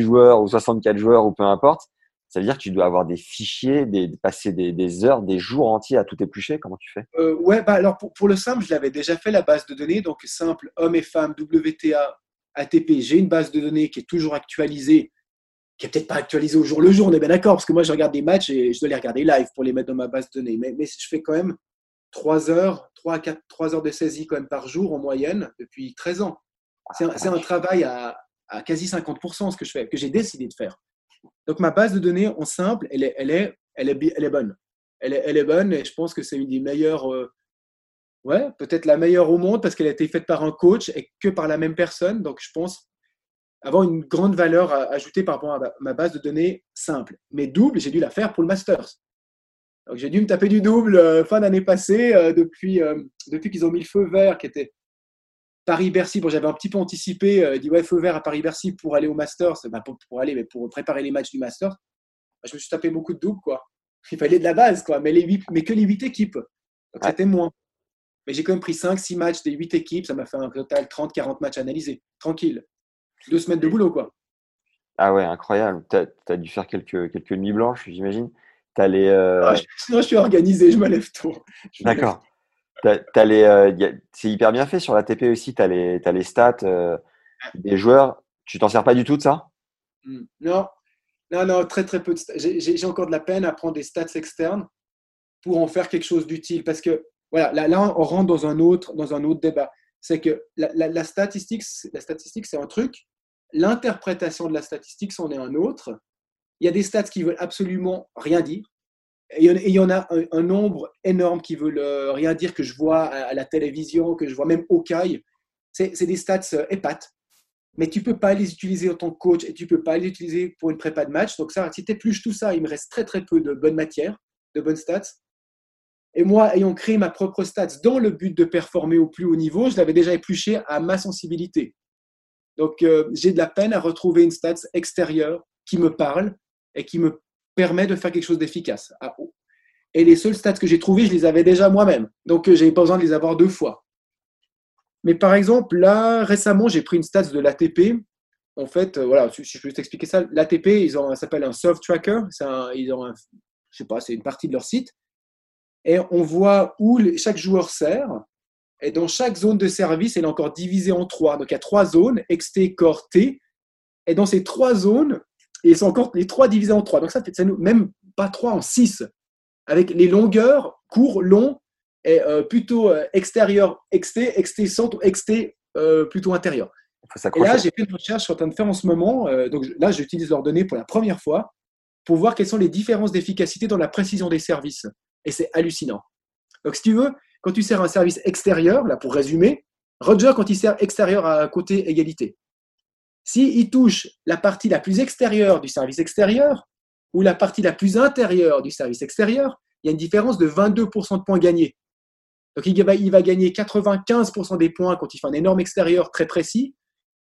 joueurs ou 64 joueurs ou peu importe, ça veut dire que tu dois avoir des fichiers, des, passer des, heures, des jours entiers à tout éplucher. Comment tu fais? Ouais, bah alors pour, le simple, je l'avais déjà fait la base de données. Donc simple, hommes et femmes, WTA, ATP. J'ai une base de données qui est toujours actualisée, qui est peut-être pas actualisée au jour le jour, on est bien d'accord, parce que moi je regarde des matchs et je dois les regarder live pour les mettre dans ma base de données. Mais je fais quand même 3 heures, 3 à 4, 3 heures de saisie quand même par jour en moyenne depuis 13 ans. C'est un, un, travail à, à, quasi 50% ce que je fais, que j'ai décidé de faire. Donc ma base de données en simple, elle est, elle est, elle est, elle est bonne. Elle est, elle est bonne et je pense que c'est une des meilleures, euh, ouais, peut-être la meilleure au monde parce qu'elle a été faite par un coach et que par la même personne. Donc je pense avoir une grande valeur ajoutée par rapport à ma base de données simple. Mais double, j'ai dû la faire pour le Masters. Donc j'ai dû me taper du double euh, fin d'année passée euh, depuis, euh, depuis qu'ils ont mis le feu vert qui était Paris-Bercy. Bon, j'avais un petit peu anticipé, dit ouais, feu vert à Paris-Bercy pour aller au Masters, bah, pour, aller, mais pour préparer les matchs du Masters. Bah, je me suis tapé beaucoup de doubles, quoi. (laughs) Il fallait de la base, quoi, mais, les mais que les 8 équipes. Donc c'était moins. Mais j'ai quand même pris 5-6 matchs des 8 équipes, ça m'a fait un total 30-40 matchs analysés, tranquille. Deux semaines de boulot, quoi. Ah ouais, incroyable. Tu as, dû faire quelques, quelques nuits blanches, j'imagine. Euh, ah, sinon, je suis organisé, je me lève tôt. D'accord. Euh, c'est hyper bien fait sur la TP aussi. Tu as, as, les stats euh, des joueurs. Tu t'en sers pas du tout de ça? Hmm. Non, non, non, très très peu. J'ai encore de la peine à prendre des stats externes pour en faire quelque chose d'utile. Parce que voilà, là, là, on rentre dans un autre, dans un autre débat. C'est que la, la, statistique, la statistique, c'est un truc. L'interprétation de la statistique, c'en est un autre. Il y a des stats qui veulent absolument rien dire. Et il y en a un, nombre énorme qui veulent euh, rien dire que je vois à, la télévision, que je vois même au CAI. C'est des stats euh, épates. Mais tu ne peux pas les utiliser en tant que coach et tu ne peux pas les utiliser pour une prépa de match. Donc ça, si tu épluches tout ça, il me reste très très peu de bonnes matières, de bonnes stats. Et moi, ayant créé ma propre stats dans le but de performer au plus haut niveau, je l'avais déjà épluché à ma sensibilité. Donc euh, j'ai de la peine à retrouver une stats extérieure qui me parle et qui me permet de faire quelque chose d'efficace. Et les seuls stats que j'ai trouvés, je les avais déjà moi-même. Donc, euh, je n'avais pas besoin de les avoir deux fois. Mais par exemple, là, récemment, j'ai pris une stats de l'ATP. En fait, euh, voilà, si je peux t'expliquer ça, l'ATP, ça s'appelle un soft tracker. Un, ils ont, je sais pas, c'est une partie de leur site. Et on voit où chaque joueur sert. Et dans chaque zone de service, elle est encore divisée en trois. Donc, il y a trois zones, XT, Core, T. Et dans ces trois zones, et ils sont encore les trois divisés en trois. Donc ça fait nous, même pas trois en six, avec les longueurs, courts, longs, et euh, plutôt euh, extérieur, XT, XT centre, XT euh, plutôt intérieur. Et là, j'ai fait une recherche, je suis en train de faire en ce moment. donc là, j'utilise leurs données pour la première fois pour voir quelles sont les différences d'efficacité dans la précision des services. Et c'est hallucinant. Donc, si tu veux, quand tu sers un service extérieur, là pour résumer, Roger, quand il sert extérieur à côté égalité, s'il touche la partie la plus extérieure du service extérieur ou la partie la plus intérieure du service extérieur, il y a une différence de 22% de points gagnés. Donc il va, gagner 95% des points quand il fait un énorme extérieur très précis.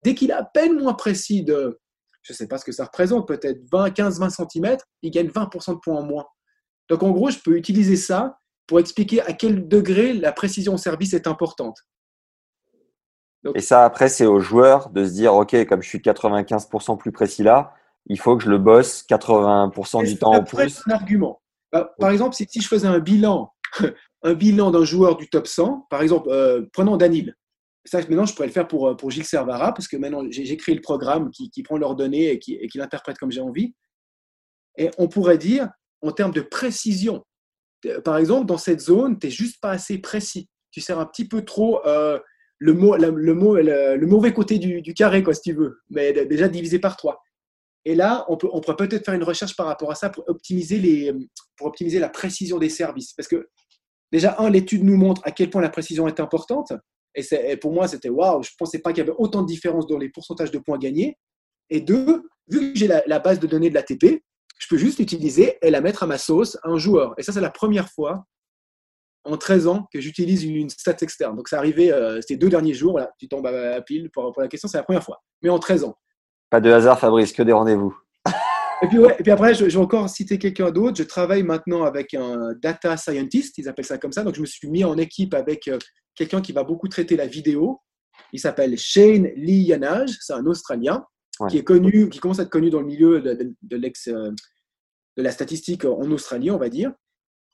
Dès qu'il est à peine moins précis de, je ne sais pas ce que ça représente, peut-être 20, 15, 20 cm, il gagne 20% de points en moins. Donc en gros, je peux utiliser ça pour expliquer à quel degré la précision au service est importante. Et ça, après, c'est aux joueurs de se dire, OK, comme je suis 95% plus précis là, il faut que je le bosse 80% du temps en plus. un argument. Bah, par exemple, si, je faisais un bilan, (laughs) un bilan d'un joueur du top 100, par exemple, euh, prenons Danil. Ça, maintenant, je pourrais le faire pour, euh, pour Gilles Servara, parce que maintenant, j'ai créé le programme qui, qui, prend leurs données et qui, et qui l'interprète comme j'ai envie. Et on pourrait dire, en termes de précision, par exemple, dans cette zone, tu n'es juste pas assez précis. Tu sers un petit peu trop euh, le, le, mauvais côté du, carré, quoi, si tu veux, mais déjà divisé par trois. Et là, on, peut, on pourrait peut-être faire une recherche par rapport à ça pour optimiser, les, pour optimiser la précision des services. Parce que déjà, un, l'étude nous montre à quel point la précision est importante. Et, pour moi, c'était waouh, je ne pensais pas qu'il y avait autant de différence dans les pourcentages de points gagnés. Et deux, vu que j'ai la, base de données de l'ATP, je peux juste l'utiliser et la mettre à ma sauce à un joueur. Et ça, c'est la première fois en 13 ans que j'utilise une, stat externe. Donc, ça arrivait euh, ces deux derniers jours. Tu tombes à, pile pour, pour la question, c'est la première fois. Mais en 13 ans. Pas de hasard, Fabrice, que des rendez-vous. Et puis, ouais, et puis après, je, vais encore citer quelqu'un d'autre. Je travaille maintenant avec un data scientist, ils appellent ça comme ça. Donc, je me suis mis en équipe avec euh, quelqu'un qui va beaucoup traiter la vidéo. Il s'appelle Shane Lee Yanage, c'est un Australien qui est connu, qui commence à être connu dans le milieu de, de, l'ex, euh, de la statistique en Australie, on va dire.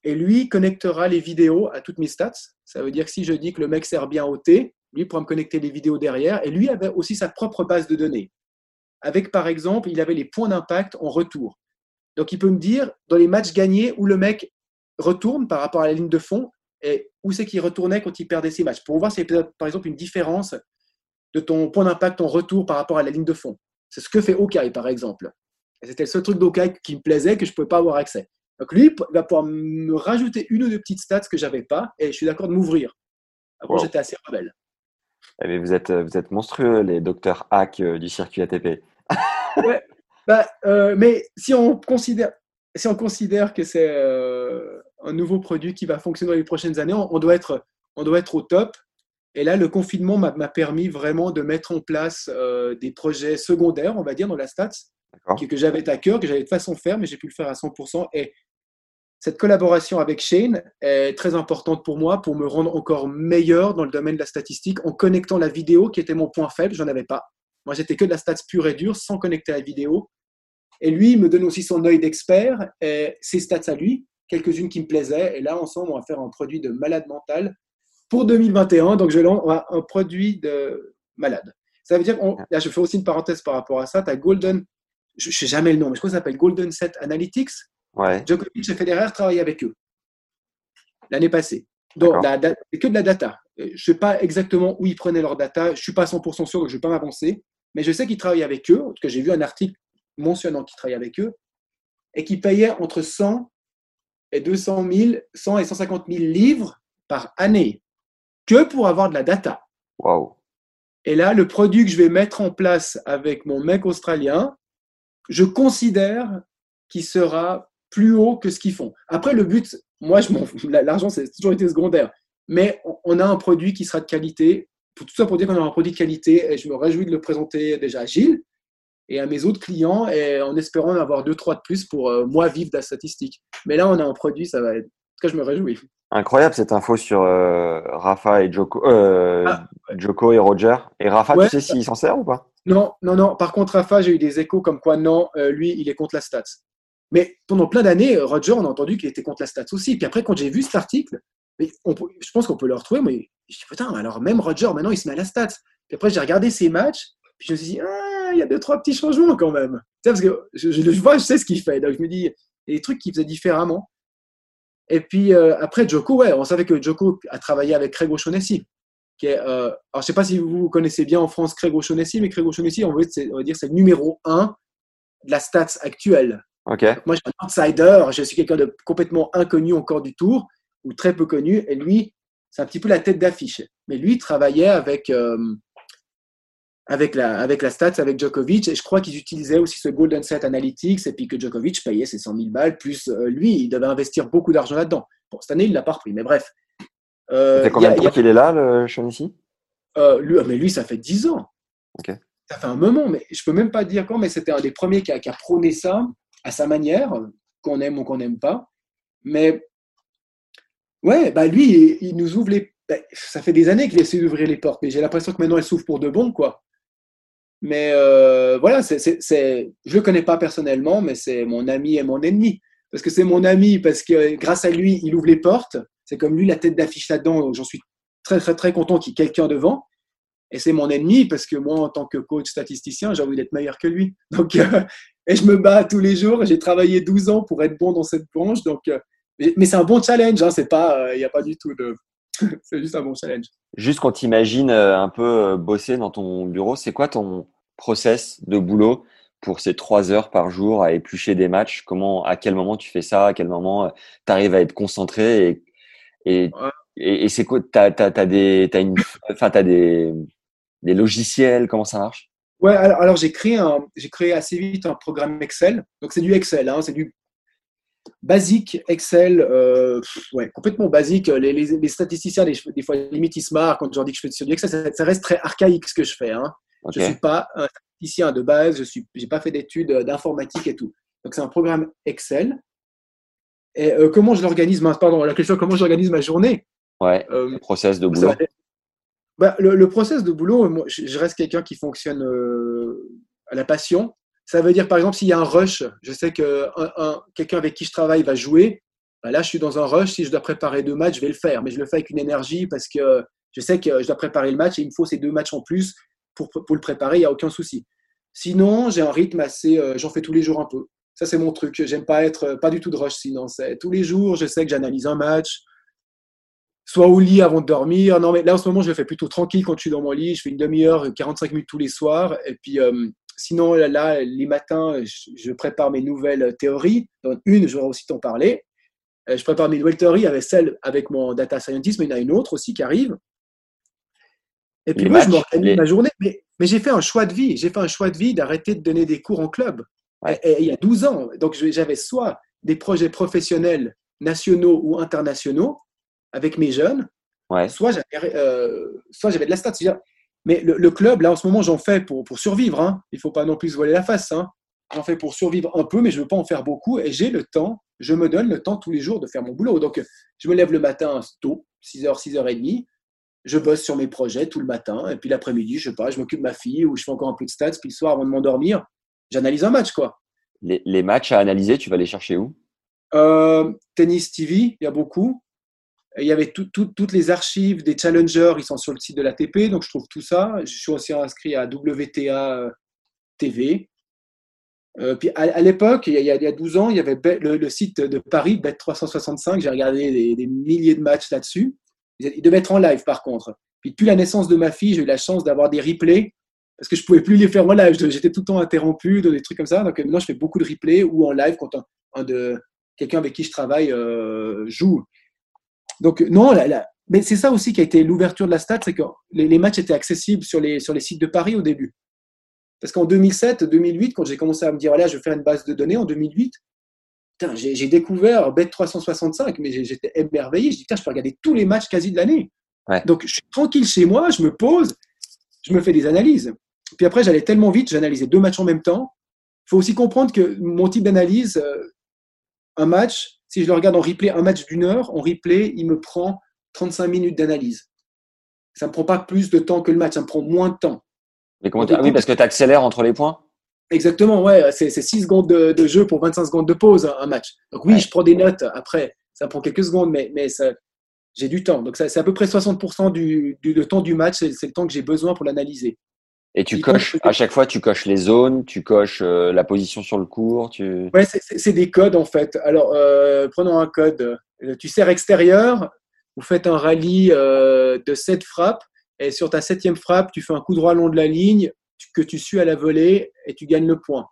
Et lui connectera les vidéos à toutes mes stats. Ça veut dire que si je dis que le mec sert bien au T, lui pourra me connecter les vidéos derrière. Et lui avait aussi sa propre base de données avec par exemple, il avait les points d'impact en retour. Donc il peut me dire dans les matchs gagnés où le mec retourne par rapport à la ligne de fond et où c'est qu'il retournait quand il perdait ses matchs. Pour voir a par exemple une différence de ton point d'impact en retour par rapport à la ligne de fond. C'est ce que fait Okai par exemple. C'était le seul truc d'Okai qui me plaisait que je ne pouvais pas avoir accès. Donc lui il va pouvoir me rajouter une ou deux petites stats que j'avais pas et je suis d'accord de m'ouvrir. Avant j'étais assez rebelle. Eh vous êtes, vous êtes monstrueux les docteurs hack euh, du circuit ATP ouais, bah, euh, mais si on considère, si on considère que c'est euh, un nouveau produit qui va fonctionner dans les prochaines années, on, doit, être, on doit être au top. Et là, le confinement m'a permis vraiment de mettre en place euh, des projets secondaires, on va dire, dans la stats, que, que j'avais à cœur, que j'avais de façon faire, mais j'ai pu le faire à 100%. Et cette collaboration avec Shane est très importante pour moi pour me rendre encore meilleur dans le domaine de la statistique en connectant la vidéo qui était mon point faible, j'en avais pas. Moi, j'étais que de la stats pure et dure, sans connecter à la vidéo. Et lui, il me donne aussi son œil d'expert, et ses stats à lui, quelques-unes qui me plaisaient. Et là, ensemble, on va faire un produit de malade mental pour 2021. Donc, je lance un produit de malade. Ça veut dire, là, je fais aussi une parenthèse par rapport à ça. Tu as Golden, je ne sais jamais le nom, mais je crois que ça s'appelle Golden Set Analytics. Ouais. Djokovic et Federer travaillaient avec eux l'année passée. Donc, c'est que de la data. Je ne sais pas exactement où ils prenaient leur data. Je ne suis pas 100% sûr, donc je ne vais pas m'avancer mais je sais qu'ils travaillent avec eux, en tout cas j'ai vu un article mentionnant qu'ils travaillaient avec eux, et qu'ils payaient entre 100 et 200 000, 100 et 150 000 livres par année, que pour avoir de la data. Wow. Et là, le produit que je vais mettre en place avec mon mec australien, je considère qu'il sera plus haut que ce qu'ils font. Après, le but, moi, je l'argent, c'est toujours été secondaire. Mais on a un produit qui sera de qualité tout ça pour dire qu'on a un produit de qualité et je me réjouis de le présenter déjà à Gilles et à mes autres clients et en espérant en avoir deux, trois de plus pour euh, moi vivre de la statistique. Mais là, on a un produit, ça va être. En tout cas, je me réjouis. Incroyable cette info sur euh, Rafa et Joko, euh, ah, Joko et Roger. Et Rafa, tu sais s'il s'en sert ou pas? Non, non, non. Par contre, Rafa, j'ai eu des échos comme quoi non, lui, il est contre la stats. Mais pendant plein d'années, Roger, on a entendu qu'il était contre la stats aussi. Puis après, quand j'ai vu cet article, mais je pense qu'on peut le retrouver, mais je dis, putain, alors même Roger, maintenant, il se met à la stats. Puis après, j'ai regardé ses matchs, puis je me suis dit, ah, il y a deux, trois petits changements quand même. Tu sais, parce que je, je, vois, je sais ce qu'il fait. Donc, je me dis, il y a des trucs qu'il faisait différemment. Et puis, euh, après, Joko, ouais, on savait que Joko a travaillé avec Craig O'Shaughnessy. Qui est, euh, alors, je ne sais pas si vous connaissez bien en France Craig O'Shaughnessy, mais Craig O'Shaughnessy, on, va dire, c'est le numéro un de la stats actuelle. Ok. Moi, je suis un outsider, je suis quelqu'un de complètement inconnu encore du tour, ou très peu connu, et lui, c'est un petit peu la tête d'affiche. Mais lui travaillait avec, euh, avec, la, avec la stats, avec Djokovic, et je crois qu'ils utilisaient aussi ce Golden Set Analytics, et puis que Djokovic payait ses 100 000 balles, plus euh, lui, il devait investir beaucoup d'argent là-dedans. Bon, cette année, il ne l'a pas repris, mais bref. Euh, ça fait combien de temps qu'il est là, le Shaughnessy euh, lui, Mais lui, ça fait 10 ans. Ça fait un moment, mais je ne peux même pas dire quand, mais c'était un des premiers qui a, qui a prôné ça à sa manière, qu'on aime ou qu'on n'aime pas. Mais Ouais, bah lui, il, nous ouvre les. Bah, ça fait des années qu'il essaie d'ouvrir les portes, mais j'ai l'impression que maintenant elles s'ouvrent pour de bon, quoi. Mais euh, voilà, c'est, c'est, je le connais pas personnellement, mais c'est mon ami et mon ennemi. Parce que c'est mon ami, parce que grâce à lui, il ouvre les portes. C'est comme lui, la tête d'affiche là-dedans. J'en suis très, très, très content qu'il y ait quelqu'un devant. Et c'est mon ennemi, parce que moi, en tant que coach statisticien, j'ai envie d'être meilleur que lui. (laughs) Donc, euh, et je me bats tous les jours. J'ai travaillé 12 ans pour être bon dans cette branche. Donc, euh, mais, c'est un bon challenge, hein, c'est il euh, n'y a pas du tout de. (laughs) c'est juste un bon challenge. Juste quand tu imagines euh, un peu euh, bosser dans ton bureau, c'est quoi ton process de boulot pour ces trois heures par jour à éplucher des matchs? Comment, à quel moment tu fais ça? À quel moment tu arrives à être concentré et, Et, et, c'est quoi? T'as as, des, as une, enfin t'as des, des logiciels? Comment ça marche? Ouais, alors, alors j'ai créé un, j'ai créé assez vite un programme Excel. Donc c'est du Excel, hein, c'est du basique Excel, euh, ouais, complètement basique. Les, les, statisticiens, des, des, fois, limite, ils se marrent quand je leur dis que je fais du Excel. Ça, reste très archaïque ce que je fais. Hein. Je ne suis pas un statisticien de base, je n'ai pas fait d'études d'informatique et tout. Donc, c'est un programme Excel. Et euh, comment je l'organise Pardon, la question comment j'organise ma journée? Ouais, euh, le process de boulot. Bah, le, le, process de boulot, moi, je, reste quelqu'un qui fonctionne à la passion. Ça veut dire, par exemple, s'il y a un rush, je sais que un, quelqu'un avec qui je travaille va jouer, bah là, je suis dans un rush. Si je dois préparer deux matchs, je vais le faire. Mais je le fais avec une énergie parce que je sais que je dois préparer le match et il me faut ces deux matchs en plus pour, pour le préparer. Il n'y a aucun souci. Sinon, j'ai un rythme assez. Euh, j'en fais tous les jours un peu. Ça, c'est mon truc. J'aime pas être. Pas du tout de rush sinon. Tous les jours, je sais que j'analyse un match. Soit au lit avant de dormir. Non, mais là, en ce moment, je le fais plutôt tranquille quand je suis dans mon lit. Je fais une demi-heure, 45 minutes tous les soirs. Et puis, euh, sinon, là, les matins, je prépare mes nouvelles théories. Dans une, vais aussi t'en parler. Euh, je prépare mes nouvelles théories avec celle avec mon data scientist, mais il y en a une autre aussi qui arrive. Et puis moi, je m'organise ma journée. Mais, j'ai fait un choix de vie. J'ai fait un choix de vie d'arrêter de donner des cours en club. Et, il y a 12 ans. Donc, j'avais soit des projets professionnels nationaux ou internationaux avec mes jeunes, soit j'avais euh, de la stat. Mais le, club, là, en ce moment, j'en fais pour, pour survivre. Hein. Il ne faut pas non plus se voiler la face. Hein. J'en fais pour survivre un peu, mais je ne veux pas en faire beaucoup. Et j'ai le temps, je me donne le temps tous les jours de faire mon boulot. Donc, je me lève le matin tôt, 6h, 6h30. Je bosse sur mes projets tout le matin. Et puis l'après-midi, je sais pas, je m'occupe de ma fille ou je fais encore un peu de stats. Puis le soir, avant de m'endormir, j'analyse un match. quoi. Les, les, matchs à analyser, tu vas les chercher où? Euh, Tennis TV, il y a beaucoup. Il y avait toutes les archives des challengers, ils sont sur le site de l'ATP, donc je trouve tout ça. Je suis aussi inscrit à WTA euh, TV. Euh, puis à, l'époque, il, y a 12 ans, il y avait le, site de Paris, Bet365, j'ai regardé des, milliers de matchs là-dessus. Ils devaient être en live par contre. Puis depuis la naissance de ma fille, j'ai eu la chance d'avoir des replays parce que je pouvais plus les faire en live. J'étais tout le temps interrompu, des trucs comme ça. Donc maintenant, je fais beaucoup de replays ou en live quand un, de quelqu'un avec qui je travaille euh, joue. Donc, non, mais c'est ça aussi qui a été l'ouverture de la stat, c'est que les, matchs étaient accessibles sur les, sur les sites de Paris au début. Parce qu'en 2007, 2008, quand j'ai commencé à me dire, voilà, je vais faire une base de données en 2008, j'ai découvert Bet365, mais j'étais émerveillé. Je dis, putain, je peux regarder tous les matchs quasi de l'année. Donc, je suis tranquille chez moi, je me pose, je me fais des analyses. Puis après, j'allais tellement vite, j'analysais deux matchs en même temps. Il faut aussi comprendre que mon type d'analyse, euh, un match, si je le regarde en replay, un match d'une heure, en replay, il me prend 35 minutes d'analyse. Ça ne me prend pas plus de temps que le match, ça me prend moins de temps. Mais comment ah oui, parce que tu accélères entre les points? Exactement, ouais. C'est 6 secondes de, jeu pour 25 secondes de pause, un match. Donc oui, je prends des notes après. Ça prend quelques secondes, mais, mais j'ai du temps. Donc c'est à peu près 60% du, du, temps du match, c'est le temps que j'ai besoin pour l'analyser. Et tu coches, à chaque fois, tu coches les zones, tu coches euh, la position sur le cours. Tu... Ouais, c'est des codes en fait. Alors, euh, prenons un code. Euh, tu sers extérieur, vous faites un rallye de 7 frappes, et sur ta septième frappe, tu fais un coup droit long de la ligne que tu suis à la volée et tu gagnes le point.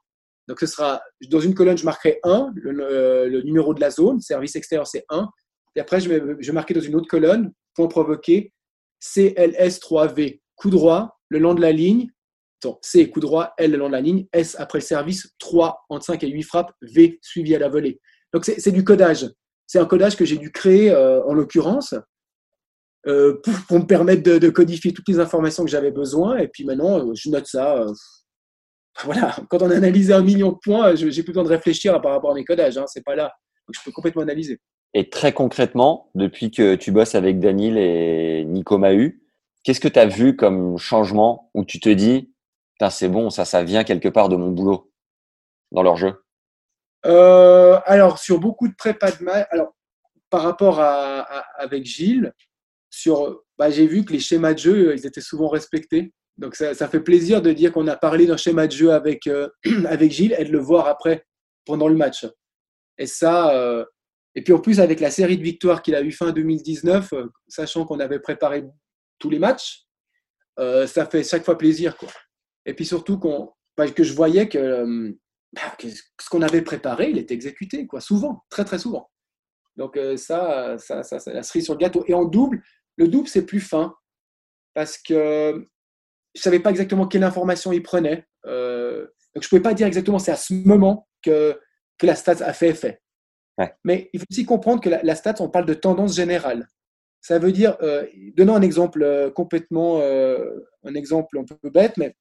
Donc, ce sera dans une colonne, je marquerai 1, le, numéro de la zone, service extérieur, c'est 1. Et après, je vais, je marquer dans une autre colonne, point provoqué, CLS3V, coup droit, le long de la ligne. C, coup droit, L, le long de la ligne. S, après service, 3 entre 5 et 8 frappes. V, suivi à la volée. Donc, c'est du codage. C'est un codage que j'ai dû créer, euh, en l'occurrence, euh, pour, me permettre de, codifier toutes les informations que j'avais besoin. Et puis maintenant, euh, je note ça. voilà, quand on a analysé un million de points, j'ai plus besoin de réfléchir par rapport à mes codages. Hein, c'est pas là. Donc, je peux complètement analyser. Et très concrètement, depuis que tu bosses avec Daniel et Nico Mahu, Qu'est-ce que tu as vu comme changement où tu te dis, c'est bon, ça, ça vient quelque part de mon boulot dans leur jeu? Euh, Alors, sur beaucoup de prépa de match, alors par rapport à, avec Gilles, sur, bah, j'ai vu que les schémas de jeu, ils étaient souvent respectés. Donc, ça, fait plaisir de dire qu'on a parlé d'un schéma de jeu avec, euh, (clears throat) avec Gilles et de le voir après, pendant le match. Et ça, euh, et puis en plus, avec la série de victoires qu'il a eu fin 2019, sachant qu'on avait préparé tous les matchs, euh, ça fait chaque fois plaisir. Quoi. Et puis surtout qu'on, bah, que je voyais que, euh, bah, ce qu'on avait préparé, il était exécuté, quoi, souvent, très très souvent. Donc ça, ça, ça, c'est la cerise sur le gâteau. Et en double, le double, c'est plus fin parce que je savais pas exactement quelle information il prenait. Euh, donc je pouvais pas dire exactement c'est à ce moment que, que la stat a fait effet. Mais il faut aussi comprendre que la, stat, on parle de tendance générale. Ça veut dire, euh, donnons un exemple euh, complètement, un exemple un peu bête, mais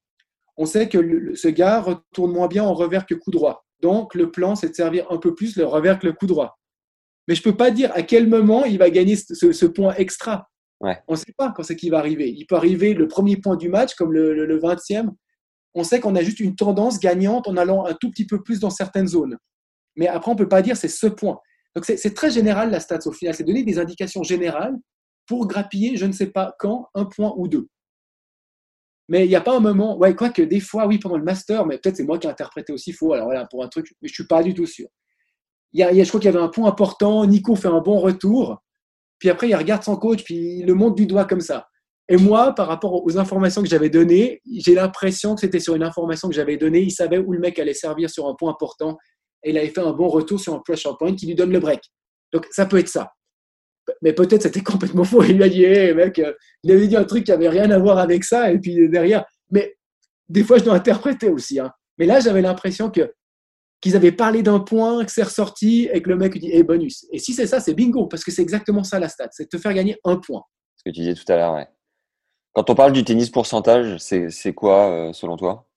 on sait que ce gars retourne moins bien en revers que coup droit. Donc le plan, c'est de servir un peu plus le revers que le coup droit. Mais je peux pas dire à quel moment il va gagner ce, ce point extra. On ne sait pas quand c'est qu'il va arriver. Il peut arriver le premier point du match, comme le, le, 20e. On sait qu'on a juste une tendance gagnante en allant un tout petit peu plus dans certaines zones. Mais après, on ne peut pas dire c'est ce point. Donc c'est très général la stats au final. C'est donner des indications générales pour grappiller, je ne sais pas quand, un point ou deux. Mais il n'y a pas un moment, ouais, quoique des fois, oui, pendant le master, mais peut-être c'est moi qui ai interprété aussi faux, alors voilà, pour un truc, mais je ne suis pas du tout sûr. Il y a, je crois qu'il y avait un point important, Nico fait un bon retour, puis après, il regarde son coach, puis il le montre du doigt comme ça. Et moi, par rapport aux informations que j'avais données, j'ai l'impression que c'était sur une information que j'avais donnée. Il savait où le mec allait servir sur un point important. Et il avait fait un bon retour sur un pressure point qui lui donne le break. Donc, ça peut être ça. Mais peut-être c'était complètement faux. Il lui a dit, hey, mec, euh, il avait dit un truc qui avait rien à voir avec ça. Et puis derrière, mais des fois, je dois interpréter aussi. Hein. Mais là, j'avais l'impression que qu'ils avaient parlé d'un point, que c'est ressorti et que le mec dit hey, bonus. Et si c'est ça, c'est bingo, parce que c'est exactement ça la stat, c'est te faire gagner un point. Ce que tu disais tout à l'heure, ouais. Quand on parle du tennis pourcentage, c'est quoi euh, selon toi?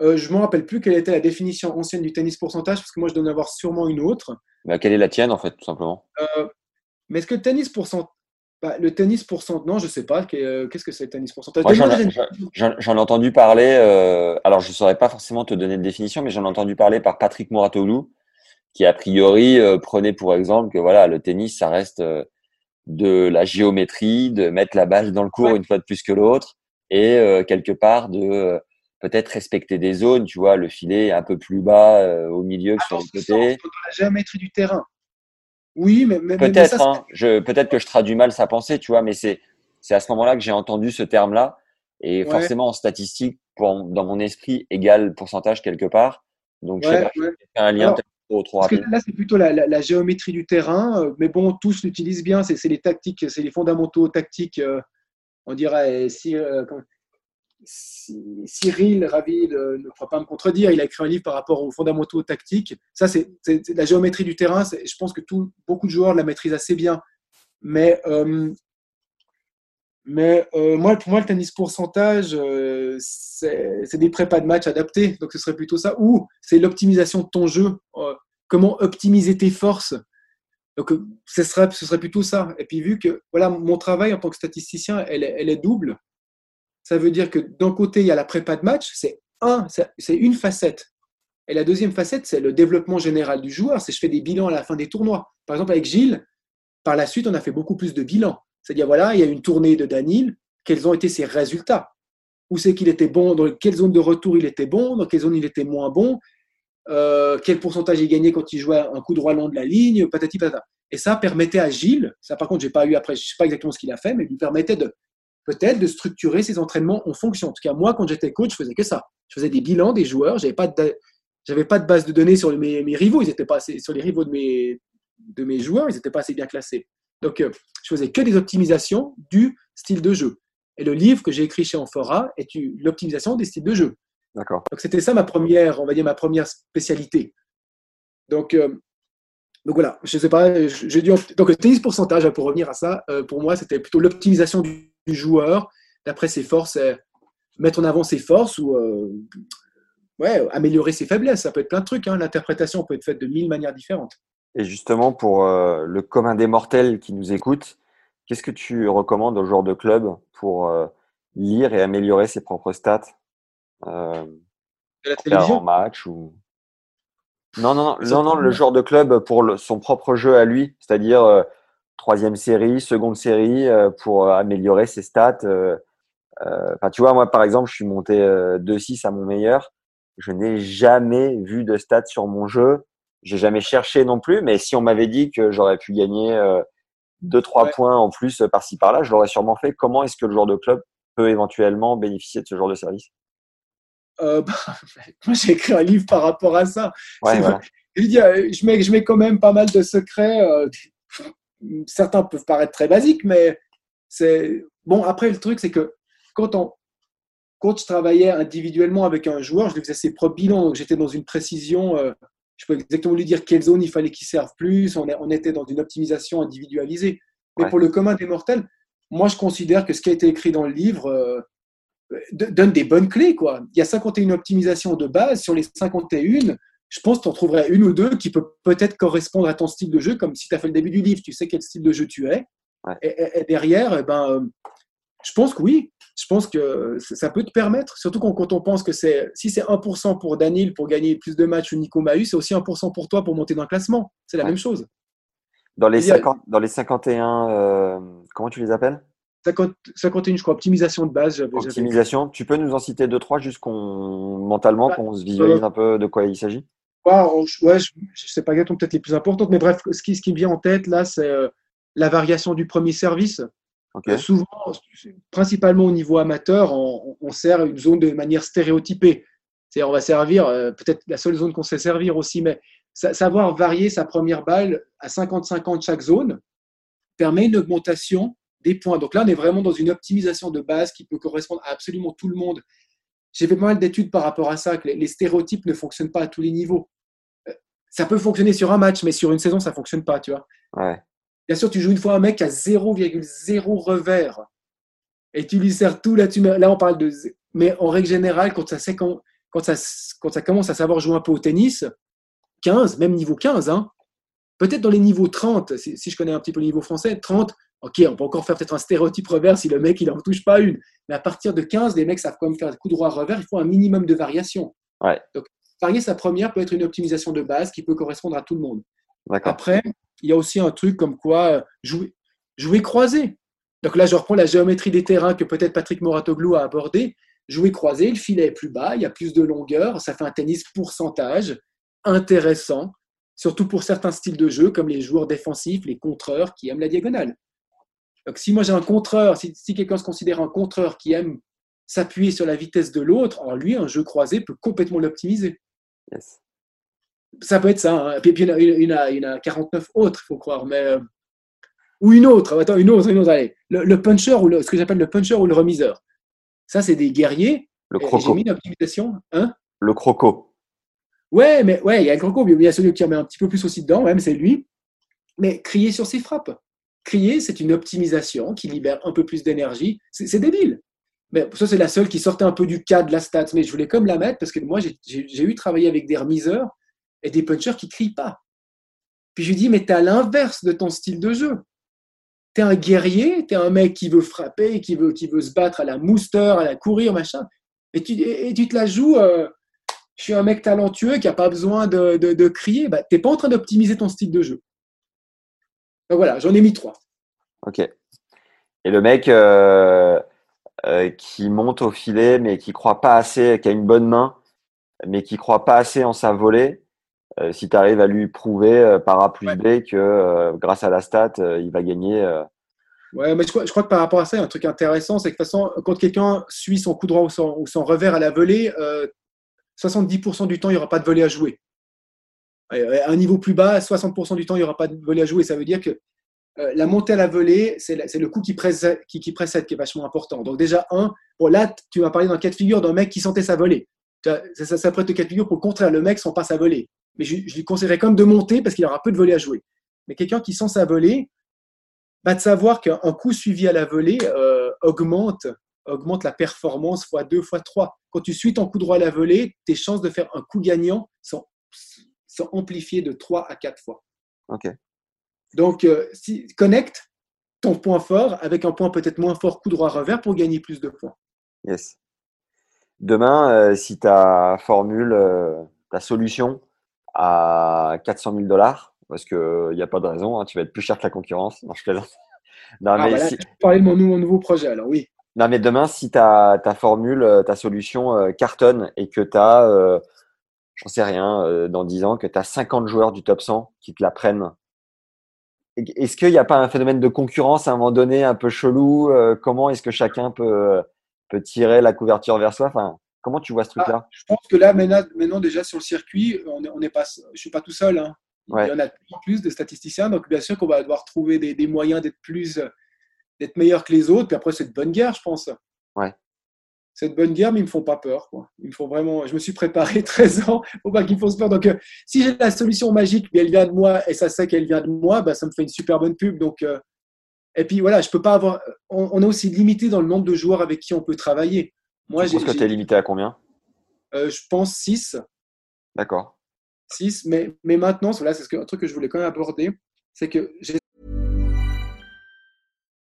Euh, Je ne me rappelle plus quelle était la définition ancienne du tennis pourcentage, parce que moi je dois en avoir sûrement une autre. Mais quelle est la tienne en fait, tout simplement? Euh, Mais est-ce que le tennis pourcentage bah, le tennis pourcentage, non, je sais pas. Euh, qu'est-ce que c'est le tennis pourcentage J'en ai entendu parler. Euh, alors, je ne saurais pas forcément te donner de définition, mais j'en ai entendu parler par Patrick Mouratoglou, qui a priori euh, prenait pour exemple que voilà, le tennis, ça reste de la géométrie, de mettre la balle dans le cours une fois de plus que l'autre, et quelque part de peut-être respecter des zones. Tu vois, le filet un peu plus bas au milieu que sur les côtés. La géométrie du terrain. Oui, mais, peut-être. Hein, peut-être que je traduis mal sa pensée, tu vois, mais c'est c'est à ce moment-là que j'ai entendu ce terme-là. Et forcément, en statistique, pour, dans mon esprit, égal pourcentage quelque part. Donc, je sais pas, un lien peut-être trop, trop rapide. là, c'est plutôt la, géométrie du terrain. Euh, mais bon, tous l'utilisent bien. C'est les tactiques, c'est les fondamentaux tactiques. Euh, on dirait si, euh, Cyril Ravid ne croit pas me contredire, il a écrit un livre par rapport aux fondamentaux tactiques. Ça, c'est la géométrie du terrain. Je pense que beaucoup de joueurs la maîtrisent assez bien. Mais, euh, euh, moi, pour moi, le tennis pourcentage, euh, c'est des prépas de match adaptés. Donc, ce serait plutôt ça. Ou c'est l'optimisation de ton jeu. comment optimiser tes forces. Donc, ce serait, plutôt ça. Et puis, vu que voilà, mon travail en tant que statisticien, elle est double ça veut dire que d'un côté, il y a la prépa de match, c'est un, c'est une facette. Et la deuxième facette, c'est le développement général du joueur. C'est je fais des bilans à la fin des tournois. Par exemple, avec Gilles, par la suite, on a fait beaucoup plus de bilans. C'est-à-dire, voilà, il y a une tournée de Danil, quels ont été ses résultats? Où c'est qu'il était bon? Dans quelle zone de retour il était bon? Dans quelle zone il était moins bon? Euh, Quel pourcentage il gagnait quand il jouait un coup droit long de la ligne? Patati patata. Et ça permettait à Gilles, ça par contre, j'ai pas eu après, je sais pas exactement ce qu'il a fait, mais lui permettait de peut-être de structurer ses entraînements en fonction. En tout cas, moi, quand j'étais coach, je faisais que ça. Je faisais des bilans des joueurs. J'avais pas de, j'avais pas de base de données sur mes, mes rivaux. Ils étaient pas assez, sur les rivaux de mes, de mes joueurs. Ils n'étaient pas assez bien classés. Donc, euh, je faisais que des optimisations du style de jeu. Et le livre que j'ai écrit chez Amphora est l'optimisation des styles de jeu. D'accord. Donc, c'était ça ma première, on va dire, ma première spécialité. Donc, euh, donc voilà, je sais pas, j'ai dû, donc le tennis pourcentage, pour revenir à ça, euh, pour moi, c'était plutôt l'optimisation du joueur, d'après ses forces, euh, mettre en avant ses forces ou euh, ouais, améliorer ses faiblesses. Ça peut être plein de trucs. Hein. L'interprétation peut être faite de mille manières différentes. Et justement, pour euh, le commun des mortels qui nous écoute, qu'est-ce que tu recommandes aux joueurs de club pour lire et améliorer ses propres stats euh, la télévision? en match ou non non non non, non le joueur de club pour son propre jeu à lui c'est-à-dire troisième série, seconde série euh, pour euh, améliorer ses stats. Euh, enfin, tu vois, moi, par exemple, je suis monté 2-6 à mon meilleur. Je n'ai jamais vu de stats sur mon jeu. J'ai jamais cherché non plus, mais si on m'avait dit que j'aurais pu gagner 2-3 points en plus par-ci par-là, je l'aurais sûrement fait. Comment est-ce que le joueur de club peut éventuellement bénéficier de ce genre de service? Bah, (laughs) Moi, j'ai écrit un livre par rapport à ça. Ouais, je, dis, je, mets, je mets quand même pas mal de secrets (laughs) certains peuvent paraître très basiques, mais c'est bon. Après, le truc, c'est que quand on quand je travaillais individuellement avec un joueur, je lui faisais ses propres bilans, donc j'étais dans une précision. Euh, je peux exactement lui dire quelle zone il fallait qu'il serve plus. On, on, était dans une optimisation individualisée. Mais pour le commun des mortels, moi, je considère que ce qui a été écrit dans le livre euh, donne des bonnes clés. Quoi. Il y a 51 optimisations de base. Sur les 51, je pense que tu en trouverais une ou deux qui peut peut-être correspondre à ton style de jeu, comme si tu as fait le début du livre, tu sais quel style de jeu tu es. Et, derrière, eh ben, euh, je pense que oui, je pense que ça peut te permettre, surtout quand, on pense que c'est si c'est 1% pour Daniel pour gagner plus de matchs ou Nico Mahut, c'est aussi 1% pour toi pour monter dans le classement. C'est la même chose. Dans les, 50, dans les 51, euh, comment tu les appelles? 50, 51, je crois, optimisation de base. Optimisation, tu peux nous en citer deux, trois, juste qu'on, mentalement, bah, qu'on se visualise euh, un peu de quoi il s'agit? Ouais, je ne sais pas exactement peut-être les plus importantes, mais bref, ce qui, ce qui me vient en tête là, c'est euh, la variation du premier service. souvent, principalement au niveau amateur, on, sert une zone de manière stéréotypée. C'est-à-dire, on va servir, peut-être la seule zone qu'on sait servir aussi, mais savoir varier sa première balle à 50-50 chaque zone permet une augmentation des points. Donc là, on est vraiment dans une optimisation de base qui peut correspondre à absolument tout le monde. J'ai fait pas mal d'études par rapport à ça, que les stéréotypes ne fonctionnent pas à tous les niveaux. Euh, ça peut fonctionner sur un match, mais sur une saison, ça ne fonctionne pas, tu vois. Bien sûr, tu joues une fois un mec à 0,0 revers et tu lui sers tout là-dessus. Là, on parle de. Mais en règle générale, quand ça, quand, quand, ça, quand ça commence à savoir jouer un peu au tennis, 15, même niveau 15, hein, peut-être dans les niveaux 30, si, je connais un petit peu le niveau français, 30, ok, on peut encore faire peut-être un stéréotype revers si le mec il n'en touche pas une. Mais à partir de 15, les mecs savent quand même faire un coup droit revers, il faut un minimum de variation. Donc, varier sa première peut être une optimisation de base qui peut correspondre à tout le monde. Après, il y a aussi un truc comme quoi euh, jouer, jouer croisé. Donc là, je reprends la géométrie des terrains que peut-être Patrick Moratoglou a abordé. Jouer croisé, le filet est plus bas, il y a plus de longueur, ça fait un tennis pourcentage intéressant, surtout pour certains styles de jeu comme les joueurs défensifs, les contreurs qui aiment la diagonale. Donc si moi j'ai un contreur, si, quelqu'un se considère un contreur qui aime s'appuyer sur la vitesse de l'autre, alors lui, un jeu croisé peut complètement l'optimiser. Ça peut être ça. Hein. Et puis, il, y en a, 49 autres, il faut croire. Mais, euh, ou une autre. Attends, une autre, une autre. Allez. Le, puncher, ou ce que j'appelle le puncher ou le remiseur. Ça, c'est des guerriers. Le croco. J'ai mis une optimisation. Hein le croco. Ouais, mais ouais, il y a le croco, mais il y a celui qui en met un petit peu plus aussi dedans, même c'est lui. Mais crier sur ses frappes. Crier, c'est une optimisation qui libère un peu plus d'énergie. C'est débile. Mais ça, c'est la seule qui sortait un peu du cadre de la stats. Mais je voulais comme la mettre parce que moi, j'ai eu travaillé avec des remiseurs et des punchers qui crient pas. Puis je lui dis, mais tu es à l'inverse de ton style de jeu. Tu es un guerrier, tu es un mec qui veut frapper, qui veut, qui veut se battre à la mooster, à la courir, machin. Et tu, et, te la joues. Euh, je suis un mec talentueux qui n'a pas besoin de, de, crier, bah, tu n'es pas en train d'optimiser ton style de jeu. Donc voilà, j'en ai mis trois. Ok. Et le mec euh, euh, qui monte au filet, mais qui croit pas assez, qui a une bonne main, mais qui croit pas assez en sa volée, euh, si tu arrives à lui prouver par A plus B que grâce à la stat, il va gagner. Ouais, mais je crois, que par rapport à ça, il y a un truc intéressant, c'est que de toute façon, quand quelqu'un suit son coup droit ou son, ou son revers à la volée, 70% du temps, il n'y aura pas de volet à jouer. À un niveau plus bas, 60% du temps, il n'y aura pas de volet à jouer. Ça veut dire que euh, la montée à la volée, c'est le coup qui, précède, qui, est vachement important. Donc déjà, un, bon là, tu m'as parlé dans le cas de figure d'un mec qui sentait sa volée. Ça, ça, ça prête le cas de pour le contraire, le mec sent pas sa volée. Mais je, lui conseillerais comme de monter parce qu'il aura peu de volets à jouer. Mais quelqu'un qui sent sa volée, va de savoir qu'un coup suivi à la volée euh, augmente augmente la performance fois 2, fois 3. Quand tu suis ton coup droit à la volée, tes chances de faire un coup gagnant sont, sont amplifiées de 3 à 4 fois. Ok. Donc, euh, si, connecte ton point fort avec un point peut-être moins fort coup droit revers pour gagner plus de points. Yes. Demain, euh, si ta formule, euh, ta solution à 400 000 dollars, parce qu'il n'y a pas de raison, hein, tu vas être plus cher que la concurrence. Non, je plaisante. (laughs) Non, ah, mais si... parler de mon, mon, nouveau projet, alors oui. Non, mais demain, si ta, ta formule, ta solution euh, cartonne et que tu as, j'en sais rien, dans 10 ans, que tu as 50 joueurs du top 100 qui te la prennent, est-ce qu'il n'y a pas un phénomène de concurrence à un moment donné un peu chelou Comment est-ce que chacun peut, peut tirer la couverture vers soi? Enfin, Comment tu vois ce truc-là? ah, Je pense que là, maintenant, déjà sur le circuit, on est, on est pas, je ne suis pas tout seul. Hein. Il y en a plus de statisticiens, donc bien sûr qu'on va devoir trouver des, moyens d'être plus, d'être meilleur que les autres. Puis après, c'est de bonne guerre, je pense. Ouais. C'est de bonne guerre, mais ils me font pas peur. Quoi. Ils me font vraiment. Je me suis préparé (laughs) 13 ans. Faut pas qu'ils me fassent peur. Donc, euh, si j'ai la solution magique, mais elle vient de moi et ça sait qu'elle vient de moi, bah, ça me fait une super bonne pub. Donc, euh, et puis voilà, je peux pas avoir. On, est aussi limité dans le nombre de joueurs avec qui on peut travailler. Moi, je pense que tu es limité à combien? Euh, Je pense 6. D'accord. 6. Mais, mais maintenant, voilà, c'est un truc que je voulais quand même aborder. C'est que j'ai.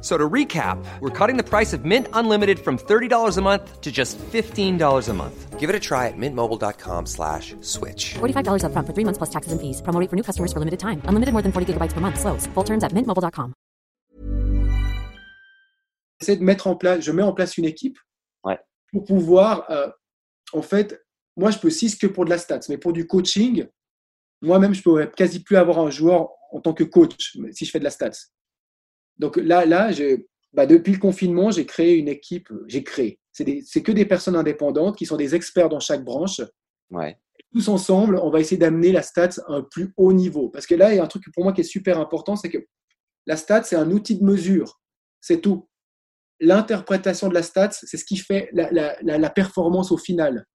So to recap, we're cutting the price of Mint Unlimited from $30 a month to just $15 a month. Give it a try at mintmobile.com slash switch. $45 up front for three months plus taxes and fees. Promo for new customers for limited time. Unlimited more than 40 gigabytes per month. Slows. Full terms at mintmobile.com. J'essaie de mettre en place, je mets en place une équipe ouais. pour pouvoir, euh, en fait, moi je peux 6 que pour de la stats, mais pour du coaching, moi-même je peux quasi plus avoir un joueur en tant que coach si je fais de la stats. Donc là, là bah, depuis le confinement, j'ai créé une équipe, j'ai créé. C'est que des personnes indépendantes qui sont des experts dans chaque branche. Ouais. Tous ensemble, on va essayer d'amener la stats à un plus haut niveau. Parce que là, il y a un truc pour moi qui est super important, c'est que la stats, c'est un outil de mesure. C'est tout. L'interprétation de la stats, c'est ce qui fait la, performance au final.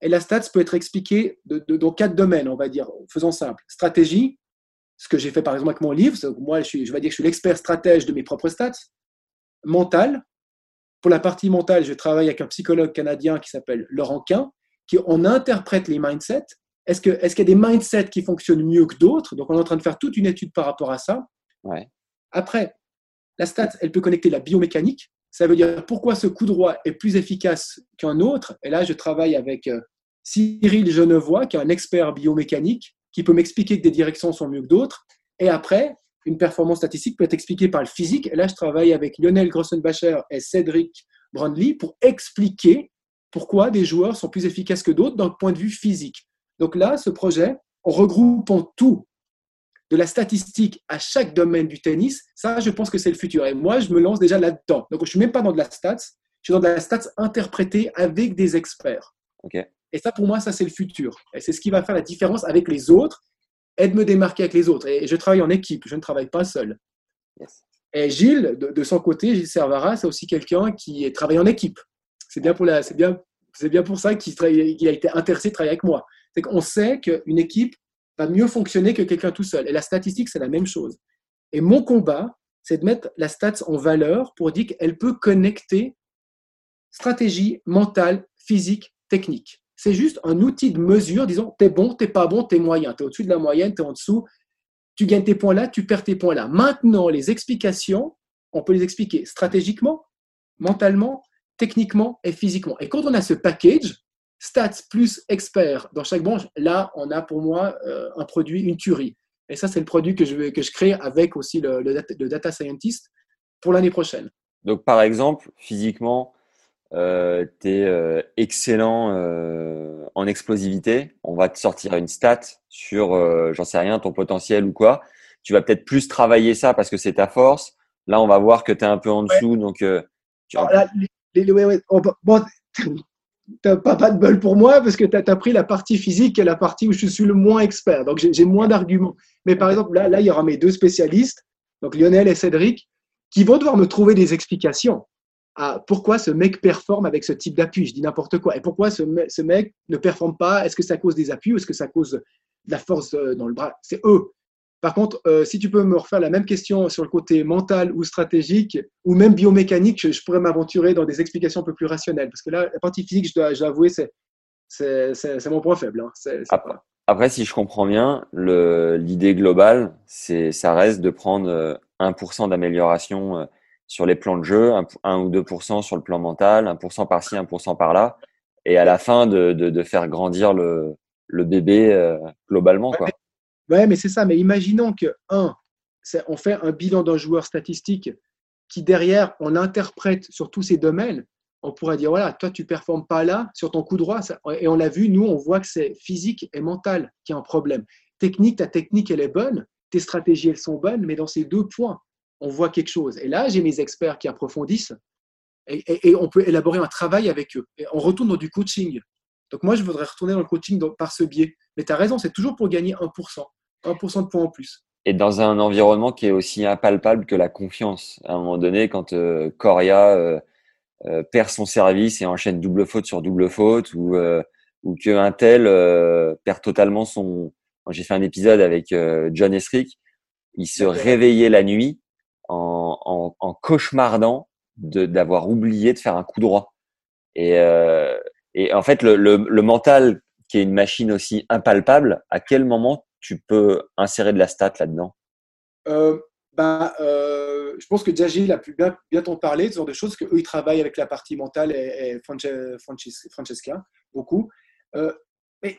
Et la stats peut être expliquée dans quatre domaines, on va dire, faisons simple. Stratégie, ce que j'ai fait par exemple avec mon livre. Moi, je, je vais dire que je suis l'expert stratège de mes propres stats. Mental. Pour la partie mentale, je travaille avec un psychologue canadien qui s'appelle Laurent Quin, qui on interprète les mindsets. Est-ce qu'il est qu'il y a des mindsets qui fonctionnent mieux que d'autres? Donc, on est en train de faire toute une étude par rapport à ça. Ouais. Après, la stat, elle peut connecter la biomécanique. Ça veut dire pourquoi ce coup droit est plus efficace qu'un autre. Et là, je travaille avec euh, Cyril Genevois, qui est un expert biomécanique, qui peut m'expliquer que des directions sont mieux que d'autres. Et après, une performance statistique peut être expliquée par le physique. Et là, je travaille avec Lionel Grossenbacher et Cédric Brandley pour expliquer pourquoi des joueurs sont plus efficaces que d'autres le point de vue physique. Donc là, ce projet, en regroupant tout, de la statistique à chaque domaine du tennis, ça, je pense que c'est le futur. Et moi, je me lance déjà là-dedans. Donc, je ne suis même pas dans de la stats, je suis dans de la stats interprétée avec des experts. Ok. Et ça, pour moi, ça, c'est le futur. Et c'est ce qui va faire la différence avec les autres et de me démarquer avec les autres. Et je travaille en équipe, je ne travaille pas seul. Et Gilles, de, son côté, Gilles Servara, c'est aussi quelqu'un qui travaille en équipe. C'est bien pour la, c'est bien, c'est bien pour ça qu'il, a été intéressé de travailler avec moi. C'est qu'on sait qu'une équipe va mieux fonctionner que quelqu'un tout seul. Et la statistique, c'est la même chose. Et mon combat, c'est de mettre la stats en valeur pour dire qu'elle peut connecter stratégie mentale, physique, technique. C'est juste un outil de mesure, disons, t'es bon, t'es pas bon, t'es moyen, t'es au-dessus de la moyenne, t'es en dessous, tu gagnes tes points là, tu perds tes points là. Maintenant, les explications, on peut les expliquer stratégiquement, mentalement, techniquement et physiquement. Et quand on a ce package, stats plus expert dans chaque branche, là, on a pour moi euh, un produit, une tuerie. Et ça, c'est le produit que je, que je crée avec aussi le, le data scientist pour l'année prochaine. Donc, par exemple, physiquement, euh, tu es euh, excellent euh, en explosivité, on va te sortir une stat sur, j'en sais rien, ton potentiel ou quoi. Tu vas peut-être plus travailler ça parce que c'est ta force. Là, on va voir que tu es un peu en dessous. Donc, tu bon, (laughs) t'as pas, pas de bol pour moi parce que tu as, pris la partie physique et la partie où je suis le moins expert. Donc, j'ai moins d'arguments. Mais par exemple, là, là, il y aura mes deux spécialistes, donc Lionel et Cédric, qui vont devoir me trouver des explications pourquoi ce mec performe avec ce type d'appui. Je dis n'importe quoi. Et pourquoi ce, ce, mec ne performe pas? Est-ce que ça cause des appuis ou est-ce que ça cause de la force euh, dans le bras? C'est eux. Par contre, euh, si tu peux me refaire la même question sur le côté mental ou stratégique ou même biomécanique, je, pourrais m'aventurer dans des explications un peu plus rationnelles. Parce que là, la partie physique, je dois, je avouer, c'est, c'est, mon point faible. Hein. après, si je comprends bien, l'idée globale, c'est, ça reste de prendre 1% euh, d'amélioration sur les plans de jeu, 1, ou 2% sur le plan mental, 1% par-ci, 1% par-là, et à la fin de, de, faire grandir le, le bébé euh, globalement. Quoi. Ouais, mais c'est ça. Mais imaginons que, un, on fait un bilan d'un joueur statistique qui, derrière, on interprète sur tous ces domaines. on pourrait dire voilà, toi tu performes pas là sur ton coup droit. et on l'a vu, nous, on voit que c'est physique et mental qui est un problème. Technique, ta technique, elle est bonne, tes stratégies, elles sont bonnes, mais dans ces deux points, on voit quelque chose. Et là, j'ai mes experts qui approfondissent et, on peut élaborer un travail avec eux. Et on retourne dans du coaching. Donc moi, je voudrais retourner dans le coaching par ce biais. Mais tu as raison, c'est toujours pour gagner 1%, 1% de points en plus. Et dans un environnement qui est aussi impalpable que la confiance. À un moment donné, quand euh, Coria euh, euh, perd son service et enchaîne double faute sur double faute, ou, ou qu'un tel perd totalement son... J'ai fait un épisode avec John Esrick, il se réveillait la nuit en, en, cauchemardant d'avoir oublié de faire un coup droit. Et, euh, et en fait, le, le, mental, qui est une machine aussi impalpable, à quel moment tu peux insérer de la stat là-dedans? Bah, Je pense que Djagil a pu bien, bien t'en parler, ce genre de choses, qu'eux, ils travaillent avec la partie mentale et, et Francesca, beaucoup. Mais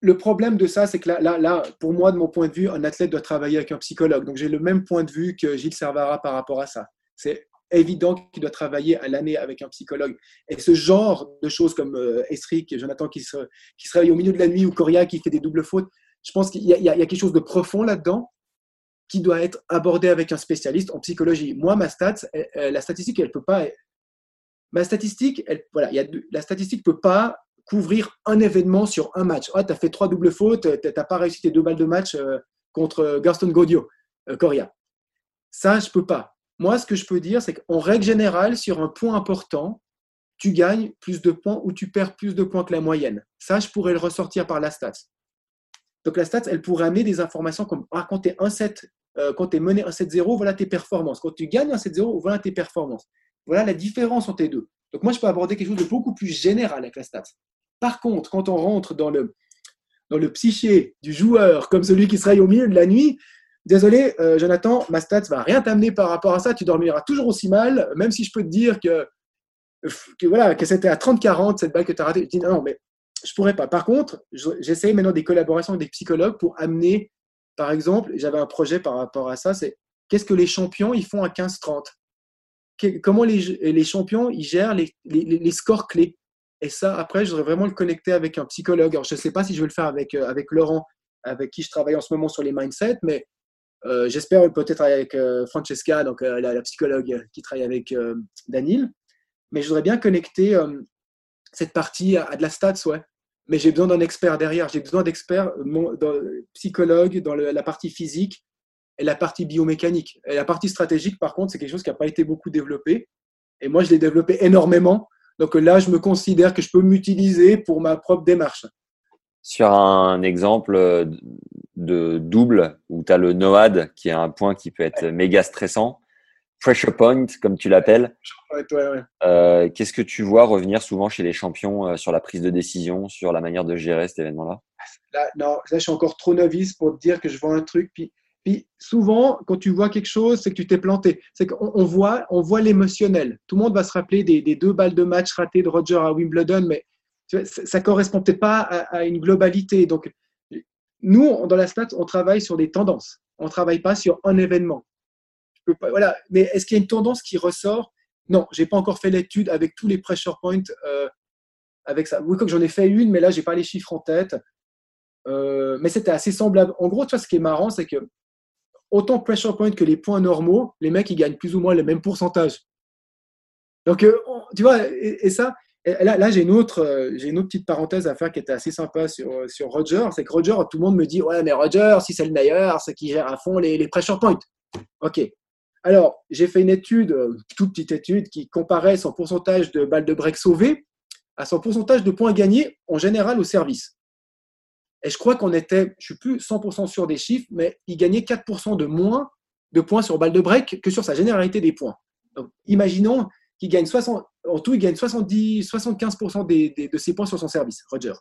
le problème de ça, c'est que là, là, là, pour moi, de mon point de vue, un athlète doit travailler avec un psychologue. Donc, j'ai le même point de vue que Gilles Servara par rapport à ça. C'est évident qu'il doit travailler à l'année avec un psychologue. Et ce genre de choses comme euh, Jonathan qui se, qui se réveille au milieu de la nuit ou Coria qui fait des doubles fautes, je pense qu'il y, a quelque chose de profond là-dedans qui doit être abordé avec un spécialiste en psychologie. Moi, ma stat, la statistique, elle peut pas. Ma statistique, elle, voilà, y a, la statistique peut pas couvrir un événement sur un match. Ah, tu as fait trois doubles fautes, tu n'as pas réussi tes deux balles de match euh, contre Gaston Godio, euh, Coria. Ça, je peux pas. Moi, ce que je peux dire, c'est qu'en règle générale, sur un point important, tu gagnes plus de points ou tu perds plus de points que la moyenne. Ça, je pourrais le ressortir par la stats. Donc la stats, elle pourrait amener des informations comme ah, quand tu es 1-7, euh, quand tu es mené 1-7-0, voilà tes performances. Quand tu gagnes 1-7-0, voilà tes performances. Voilà la différence entre les deux. Donc moi, je peux aborder quelque chose de beaucoup plus général avec la stats. Par contre, quand on rentre dans le, psyché du joueur, comme celui qui serait au milieu de la nuit, Désolé, euh, Jonathan, ma stats va rien t'amener par rapport à ça. Tu dormiras toujours aussi mal, même si je peux te dire que, voilà, que c'était à 30-40 cette balle que tu as ratée. Je dis non, mais je pourrais pas. Par contre, j'essaie maintenant des collaborations avec des psychologues pour amener, par exemple, j'avais un projet par rapport à ça, c'est qu'est-ce que les champions ils font à 15-30 Comment les, champions ils gèrent les, scores clés? Et ça, après, je voudrais vraiment le connecter avec un psychologue. Alors, je ne sais pas si je vais le faire avec, euh, avec Laurent, avec qui je travaille en ce moment sur les mindsets, mais euh, j'espère peut-être avec euh, Francesca, donc la, psychologue qui travaille avec Daniel. Mais je voudrais bien connecter cette partie à, de la stats, ouais. Mais j'ai besoin d'un expert derrière. J'ai besoin d'experts psychologues dans la partie physique et la partie biomécanique. Et la partie stratégique, par contre, c'est quelque chose qui n'a pas été beaucoup développé. Et moi, je l'ai développé énormément. Donc là, je me considère que je peux m'utiliser pour ma propre démarche. Sur un exemple de double où tu as le NOAD qui est un point qui peut être méga stressant. Pressure point, comme tu l'appelles. Euh, qu'est-ce que tu vois revenir souvent chez les champions euh, sur la prise de décision, sur la manière de gérer cet événement-là? Là, Non, là, je suis encore trop novice pour te dire que je vois un truc. Puis, puis souvent, quand tu vois quelque chose, c'est que tu t'es planté. C'est qu'on on voit, on voit l'émotionnel. Tout le monde va se rappeler des, deux balles de match ratées de Roger à Wimbledon, mais ça ne correspond peut-être pas à, une globalité. Donc, nous, dans la stat, on travaille sur des tendances. On ne travaille pas sur un événement. voilà. Mais est-ce qu'il y a une tendance qui ressort? Non, je n'ai pas encore fait l'étude avec tous les pressure points euh, avec ça. Oui, que j'en ai fait une, mais là, je n'ai pas les chiffres en tête. Euh, mais c'était assez semblable. En gros, tu ce qui est marrant, c'est que autant pressure point que les points normaux, les mecs, ils gagnent plus ou moins le même pourcentage. Donc, euh, tu vois, et ça, là, j'ai une, autre, euh, une autre petite parenthèse à faire qui était assez sympa sur, euh, sur Roger. C'est que Roger, tout le monde me dit Ouais, mais Roger, si c'est le meilleur, c'est qui gère à fond les, les pressure points. OK. Alors, j'ai fait une étude, toute petite étude, qui comparait son pourcentage de balles de break sauvées à son pourcentage de points gagnés en général au service. Et je crois qu'on était, je ne suis plus 100% sûr des chiffres, mais il gagnait 4% de moins de points sur balles de break que sur sa généralité des points. Donc, imaginons qu'il gagne 60, en tout, il gagne 70, 75% des, de ses points sur son service, Roger.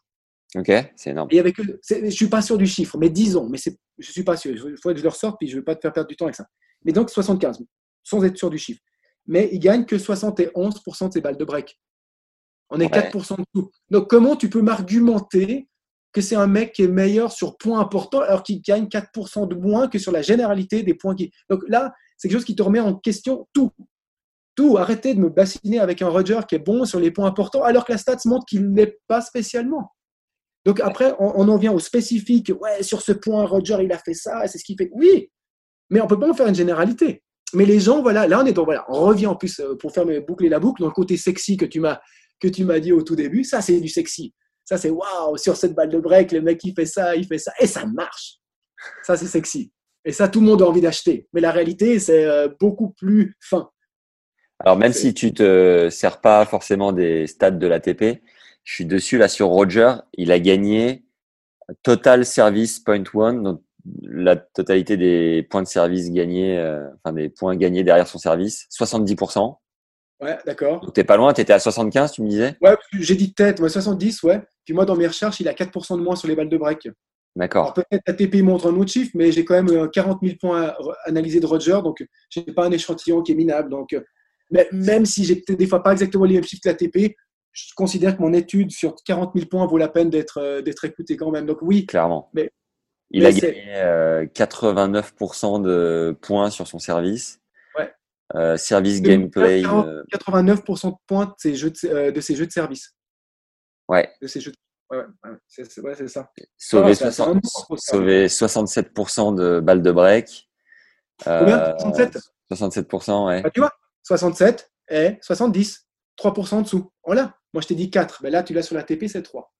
Ok, c'est énorme. Et avec, je ne suis pas sûr du chiffre, mais disons, mais je ne suis pas sûr. Il faudrait que je le ressorte, puis je ne veux pas te faire perdre du temps avec ça. Mais donc 75, sans être sûr du chiffre. Mais il gagne que 71% de ses balles de break. On est 4% de tout. Donc comment tu peux m'argumenter que c'est un mec qui est meilleur sur points importants alors qu'il gagne 4% de moins que sur la généralité des points qui. Donc là, c'est quelque chose qui te remet en question tout. tout. Arrêtez de me bassiner avec un Roger qui est bon sur les points importants, alors que la stats montre qu'il ne l'est pas spécialement. Donc après, on, en vient au spécifique. Ouais, sur ce point, Roger, il a fait ça, c'est ce qu'il fait. Oui, mais on peut pas en faire une généralité. Mais les gens, voilà, là on est dans, voilà, on revient en plus euh, pour faire boucler la boucle dans le côté sexy que tu m'as que tu m'as dit au tout début. Ça, c'est du sexy. Ça, c'est waouh, sur cette balle de break, le mec il fait ça, il fait ça, et ça marche. Ça, c'est sexy. Et ça, tout le monde a envie d'acheter. Mais la réalité, c'est euh, beaucoup plus fin. Alors, même si tu te sers pas forcément des stats de l'ATP, je suis dessus là sur Roger. Il a gagné total service point one, donc la totalité des points de service gagnés, euh, enfin des points gagnés derrière son service, 70%. Ouais, d'accord. Donc t'es pas loin, tu étais à 75, tu me disais? Ouais, j'ai dit tête, moi 70, ouais. Puis moi, dans mes recherches, il a 4% de moins sur les balles de break. D'accord. Peut-être ATP montre un autre chiffre, mais j'ai quand même 40 euh, 000 points analysés de Roger, donc je n'ai pas un échantillon qui est minable. Donc, euh, même si j'ai des fois pas exactement les mêmes chiffres que l'ATP, je considère que mon étude sur 40 000 points vaut la peine d'être euh, d'être écoutée quand même. Donc oui. Clairement. Mais, il a gagné 89% de points sur son service. Ouais. service gameplay. 89% de points de ses jeux de, de, ses jeux de service. Ouais. De ses jeux de Ouais, ouais c'est ça. Sauver, 60, sauver 67% de balles de break. Combien 67 67%, ouais. Bah, tu vois, 67 et 70. 3% en dessous. Voilà. Moi, je t'ai dit 4. Mais là, tu l'as sur la TP, c'est 3.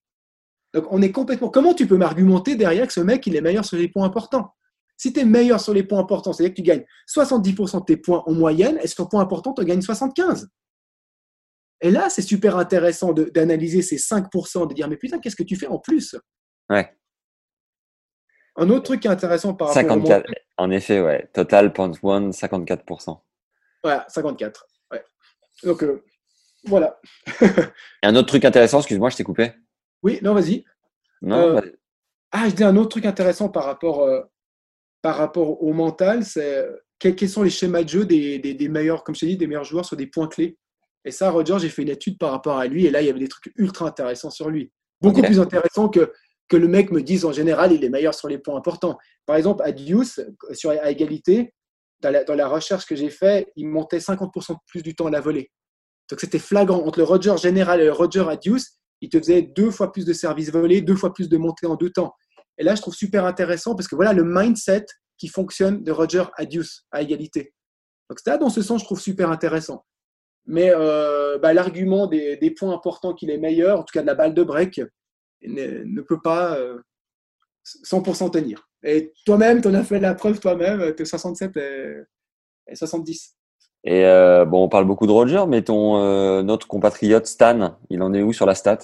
Donc, on est complètement. Comment tu peux m'argumenter derrière que ce mec, il est meilleur sur les points importants? Si tu es meilleur sur les points importants, c'est-à-dire que tu gagnes 70% de tes points en moyenne, et sur ton point important, tu gagnes 75%. Et là, c'est super intéressant d'analyser ces 5%, de dire, mais putain, qu'est-ce que tu fais en plus? Ouais. Un autre truc intéressant par rapport 54, En effet, ouais. Total point one, 54%. Ouais, 54. Ouais. Donc, euh, voilà. (laughs) un autre truc intéressant, excuse-moi, je t'ai coupé. Oui, non, vas-y. Non, euh, Ah, je dis un autre truc intéressant par rapport, euh, par rapport au mental, c'est quels, sont les schémas de jeu des, des, des meilleurs, comme je dit, des meilleurs joueurs sur des points clés? Et ça, Roger, j'ai fait une étude par rapport à lui, et là, il y avait des trucs ultra intéressants sur lui. Beaucoup plus intéressants que, que le mec me dise en général, il est meilleur sur les points importants. Par exemple, à sur, à égalité, dans la, dans la recherche que j'ai fait, il montait 50% plus du temps à la volée. Donc c'était flagrant. Entre le Roger général et le Roger à il te faisait deux fois plus de services volés, deux fois plus de montées en deux temps. Et là, je trouve super intéressant parce que voilà le mindset qui fonctionne de Roger Deuce, à égalité. Donc ça, dans ce sens, je trouve super intéressant. Mais euh, bah, l'argument des, points importants qu'il est meilleur, en tout cas de la balle de break, ne, peut pas 100% euh, tenir. Et toi-même, tu en as fait la preuve toi-même, tu es 67 et, 70. Et euh, bon, on parle beaucoup de Roger, mais ton notre compatriote Stan, il en est où sur la stat?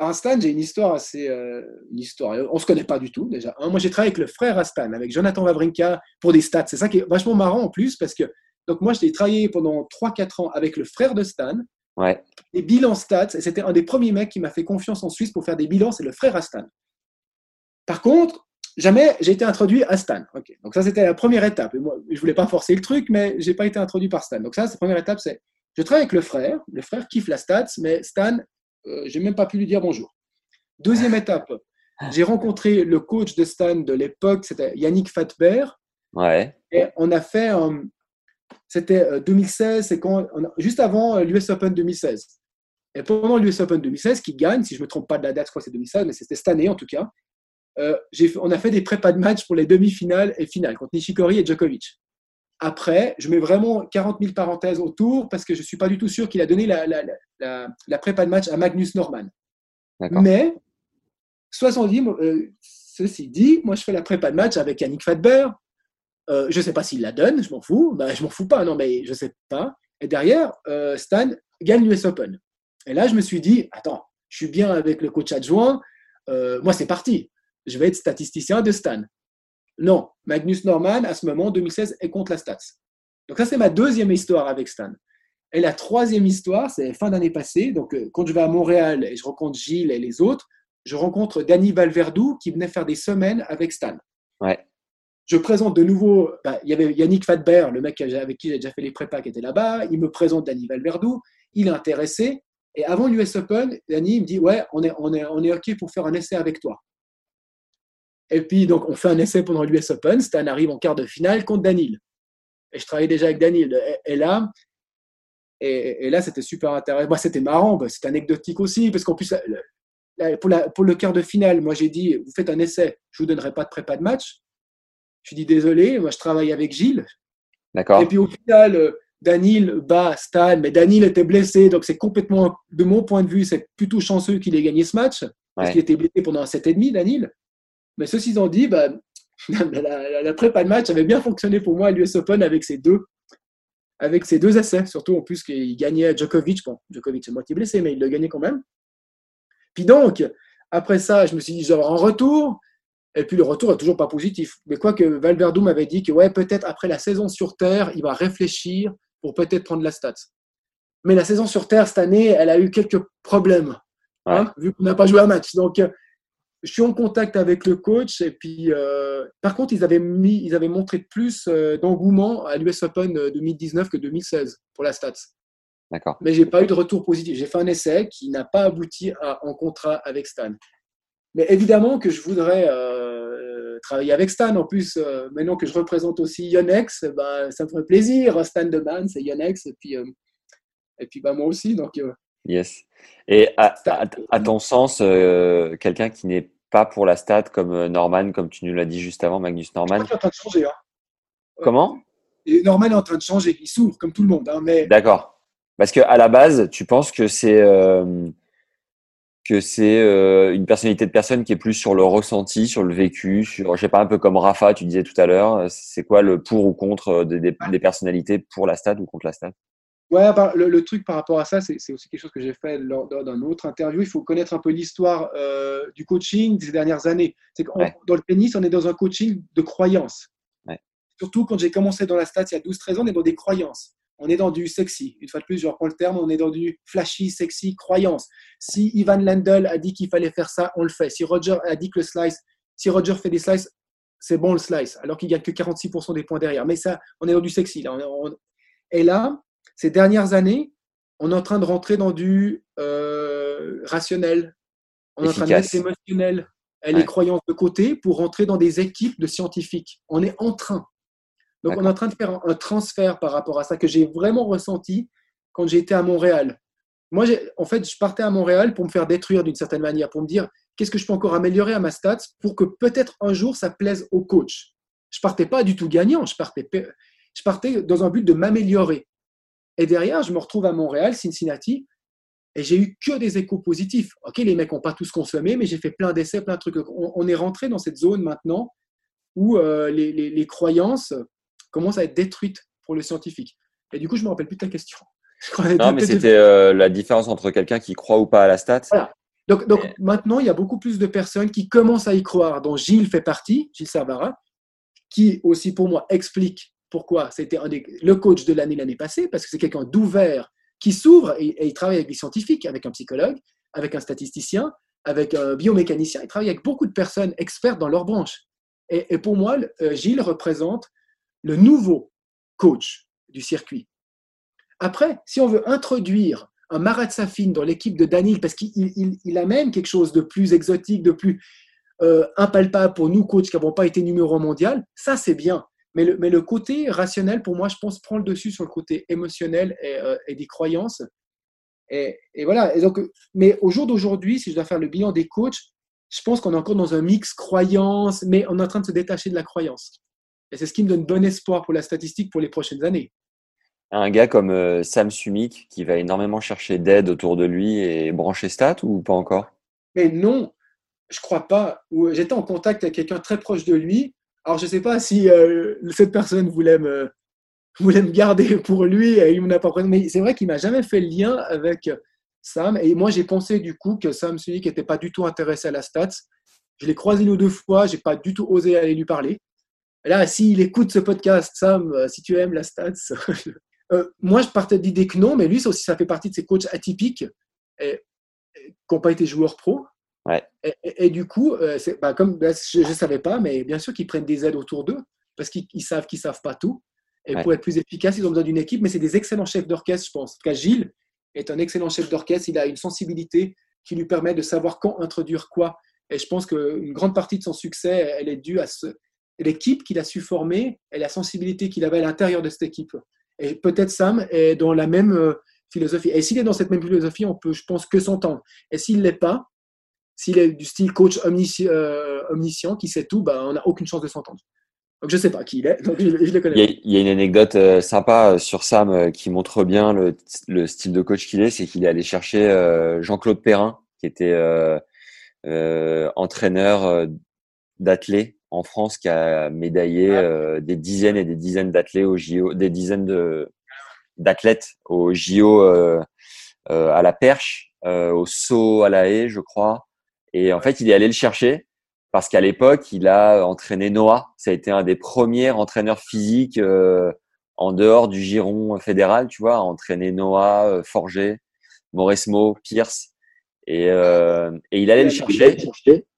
Un Stan, j'ai une histoire assez. une histoire. On se connaît pas du tout déjà. Moi, j'ai travaillé avec le frère à Stan, avec Jonathan Wawrinka, pour des stats. C'est ça qui est vachement marrant en plus, parce que donc moi, j'ai travaillé pendant 3-4 ans avec le frère de Stan. Ouais. Des bilans stats. Et c'était un des premiers mecs qui m'a fait confiance en Suisse pour faire des bilans. C'est le frère à Stan. Par contre, jamais j'ai été introduit à Stan. Donc ça, c'était la première étape. Et moi, je voulais pas forcer le truc, mais j'ai pas été introduit par Stan. Donc ça, c'est la première étape. C'est je travaille avec le frère. Le frère kiffe la stats, mais Stan, euh, j'ai même pas pu lui dire bonjour. Deuxième étape, j'ai rencontré le coach de Stan de l'époque, c'était Yannick Fatbert. Ouais. Et on a fait un, c'était 2016, euh, c'est quand, juste avant l'US Open 2016. Et pendant l'US Open 2016, qui gagne, si je ne me trompe pas de la date, je crois que c'est 2016, mais c'était cette année en tout cas, euh, on a fait des prépas de match pour les demi-finales et finales contre Nishikori et Djokovic. Après, je mets vraiment 40 000 parenthèses autour parce que je ne suis pas du tout sûr qu'il a donné la, la, la, la, prépa de match à Magnus Norman. Mais, 70, euh, ceci dit, moi je fais la prépa de match avec Yannick Fadber, euh, je ne sais pas s'il la donne, je m'en fous. Ben, je m'en fous pas, non, mais je ne sais pas. Et derrière, euh, Stan gagne l'US Open. Et là, je me suis dit, attends, je suis bien avec le coach adjoint. Moi, c'est parti. Je vais être statisticien de Stan. Non, Magnus Norman, à ce moment, 2016, est contre la Stats. Donc ça, c'est ma deuxième histoire avec Stan. Et la troisième histoire, c'est fin d'année passée. Donc, quand je vais à Montréal et je rencontre Gilles et les autres, je rencontre Danny Valverdou qui venait faire des semaines avec Stan. Ouais je présente de nouveau, bah, il y avait Yannick Fadber, le mec avec qui j'ai déjà fait les prépas qui était là-bas, il me présente Danny Valverdou, il est intéressé, et avant l'US Open, Danny me dit, ouais, on est, on, est, on est OK pour faire un essai avec toi. Et puis, donc, on fait un essai pendant l'US Open, Stan arrive en quart de finale contre Danil. Et je travaillais déjà avec Danil. Et, là, Et, là, c'était super intéressant. Moi, c'était marrant, c'était anecdotique aussi, parce qu'en plus, pour, la, pour, le quart de finale, moi, j'ai dit, vous faites un essai, je vous donnerai pas de prépa de match. Je dis désolé, moi, je travaille avec Gilles. D'accord. Et puis au final, euh, Danil bat Stan, mais Danil était blessé, donc c'est complètement, de mon point de vue, c'est plutôt chanceux qu'il ait gagné ce match, parce qu'il était blessé pendant un 7,5, Danil. Mais ceci étant dit, bah, la, la, prépa de match avait bien fonctionné pour moi à l'US Open avec ces deux, avec ces deux essais, surtout en plus qu'il gagnait Djokovic. Bon, Djokovic est moitié blessé, mais il le gagnait quand même. Puis donc, après ça, je me suis dit, j'aurai un retour. Et puis le retour n'est toujours pas positif. Mais quoi que Valverdum m'avait dit que ouais, peut-être après la saison sur Terre, il va réfléchir pour peut-être prendre la stat. Mais la saison sur Terre, cette année, elle a eu quelques problèmes, hein, vu qu'on n'a pas joué un match. Donc, je suis en contact avec le coach. Et puis, euh, par contre, ils avaient, mis, ils avaient montré plus euh, d'engouement à l'US Open 2019 euh, que 2016 pour la stats. D'accord. Mais j'ai pas eu de retour positif. J'ai fait un essai qui n'a pas abouti à en contrat avec Stan. Mais évidemment que je voudrais travailler avec Stan. En plus, maintenant que je représente aussi Yonex, bah, ça me ferait plaisir. Stan de Man, c'est Yonex. Et puis, et puis bah, moi aussi. Donc, Yes. Et à, ton sens, euh, quelqu'un qui n'est pas pour la stat comme euh, Norman, comme tu nous l'as dit juste avant, Magnus Norman? Il est en train de changer. Hein. Comment? Norman est en train de changer. Il s'ouvre comme tout le monde. Hein, mais... D'accord. Parce qu'à la base, tu penses que c'est euh, que c'est une personnalité de personne qui est plus sur le ressenti, sur le vécu, sur, je sais pas, un peu comme Rafa, tu disais tout à l'heure. C'est quoi le pour ou contre des personnalités pour la stat ou contre la stat? Ouais, bah, le, truc par rapport à ça, c'est aussi quelque chose que j'ai fait lors d'un autre interview. Il faut connaître un peu l'histoire euh, du coaching ces dernières années. C'est dans le tennis, on est dans un coaching de croyances. Surtout quand j'ai commencé dans la stat il y a 12-13 ans, on est dans des croyances. On est dans du sexy. Une fois de plus, je reprends le terme, on est dans du flashy, sexy, croyance. Si Ivan Lendl a dit qu'il fallait faire ça, on le fait. Si Roger a dit que le slice, si Roger fait des slices, c'est bon le slice, alors qu'il gagne que 46% des points derrière. Mais ça, on est dans du sexy. Là. Et là, ces dernières années, on est en train de rentrer dans du euh, rationnel, on est en train de mettre l'émotionnel et les croyances de côté pour rentrer dans des équipes de scientifiques. On est en train. Donc, on est en train de faire un, transfert par rapport à ça que j'ai vraiment ressenti quand j'étais à Montréal. Moi, en fait, je partais à Montréal pour me faire détruire d'une certaine manière, pour me dire qu'est-ce que je peux encore améliorer à ma stats pour que peut-être un jour ça plaise au coach? Je partais pas du tout gagnant, je partais, je partais dans un but de m'améliorer. Et derrière, je me retrouve à Montréal, Cincinnati, et j'ai eu que des échos positifs. Ok, les mecs n'ont pas tous consommé, mais j'ai fait plein d'essais, plein de trucs. On, est rentré dans cette zone maintenant où euh, les, croyances commencent à être détruites pour le scientifique. Et du coup, je me rappelle plus de ta question. (laughs) non, mais c'était euh, la différence entre quelqu'un qui croit ou pas à la stat. Donc, donc maintenant, il y a beaucoup plus de personnes qui commencent à y croire, dont Gilles fait partie, Gilles Savara, qui aussi pour moi explique pourquoi? C'était le coach de l'année l'année passée, parce que c'est quelqu'un d'ouvert qui s'ouvre et, il travaille avec des scientifiques, avec un psychologue, avec un statisticien, avec un biomécanicien. Il travaille avec beaucoup de personnes expertes dans leur branche. Et, pour moi, euh, Gilles représente le nouveau coach du circuit. Après, si on veut introduire un Marat Safin dans l'équipe de Daniel, parce qu'il amène quelque chose de plus exotique, de plus euh, impalpable pour nous, coachs qui n'avons pas été numéro mondial, ça c'est bien. Mais le, côté rationnel, pour moi, je pense, prend le dessus sur le côté émotionnel et, euh, des croyances. Et, voilà. Et donc, mais au jour d'aujourd'hui, si je dois faire le bilan des coachs, je pense qu'on est encore dans un mix croyance, mais on est en train de se détacher de la croyance. Et c'est ce qui me donne bon espoir pour la statistique pour les prochaines années. Un gars comme euh, Sam Sumik qui va énormément chercher d'aide autour de lui et brancher stats ou pas encore? Mais non, je crois pas. J'étais en contact avec quelqu'un très proche de lui alors, je ne sais pas si euh, cette personne voulait me, me garder (laughs) pour lui il m'en a pas Mais c'est vrai qu'il m'a jamais fait le lien avec Sam. Et moi, j'ai pensé du coup que Sam Sunik n'était pas du tout intéressé à la stats. Je l'ai croisé une ou deux fois, j'ai pas du tout osé aller lui parler. là, s'il écoute ce podcast, Sam, euh, si tu aimes la stats, (laughs) euh, moi, je partais de l'idée que non, mais lui, ça aussi, ça fait partie de ces coachs atypiques et, qui n'ont pas été joueurs pro. Et, du coup, euh, bah, comme bah, je ne savais pas, mais bien sûr qu'ils prennent des aides autour d'eux parce qu'ils savent qu'ils ne savent pas tout. Et pour être plus efficace, ils ont besoin d'une équipe, mais c'est des excellents chefs d'orchestre, je pense. En tout cas, Gilles est un excellent chef d'orchestre. Il a une sensibilité qui lui permet de savoir quand introduire quoi. Et je pense qu'une grande partie de son succès, elle est due à ce, l'équipe qu'il a su former et la sensibilité qu'il avait à l'intérieur de cette équipe. Et peut-être Sam est dans la même euh, philosophie. Et s'il est dans cette même philosophie, on peut, je pense, que s'entendre. Et s'il ne l'est pas, s'il est du style coach euh, omniscient, qui sait tout, bah, on n'a aucune chance de s'entendre. Donc je ne sais pas qui il est, (laughs) je, le connais. Il y, a, une anecdote euh, sympa sur Sam qui montre bien le, style de coach qu'il est, c'est qu'il est allé chercher Jean-Claude Perrin, qui était entraîneur d'athlètes en France qui a médaillé euh, des dizaines et des dizaines d'athlètes au JO, des dizaines de d'athlètes au JO euh, euh, à la perche, au saut à la haie, je crois. Et en fait, il est allé le chercher parce qu'à l'époque, il a entraîné Noah. Ça a été un des premiers entraîneurs physiques en dehors du giron fédéral, tu vois, a entraîné Noah, Forger, Mauresmo, Pierce. Et, et il allait le chercher.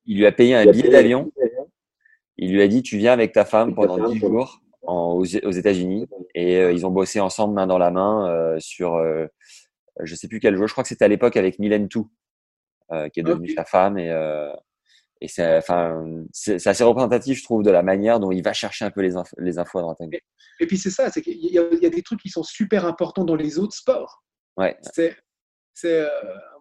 Il lui a payé un billet d'avion il lui a dit, tu viens avec ta femme pendant 10 jours aux, États-Unis. Et euh, ils ont bossé ensemble main dans la main euh, sur, euh, je sais plus quel jeu. Je crois que c'était à l'époque avec Mylène Tou, qui est devenue sa femme. Et, et c'est, enfin, c'est, assez représentatif, je trouve, de la manière dont il va chercher un peu les, les infos à droite Et, puis c'est ça, c'est qu'il y, a des trucs qui sont super importants dans les autres sports. Ouais. C'est, c'est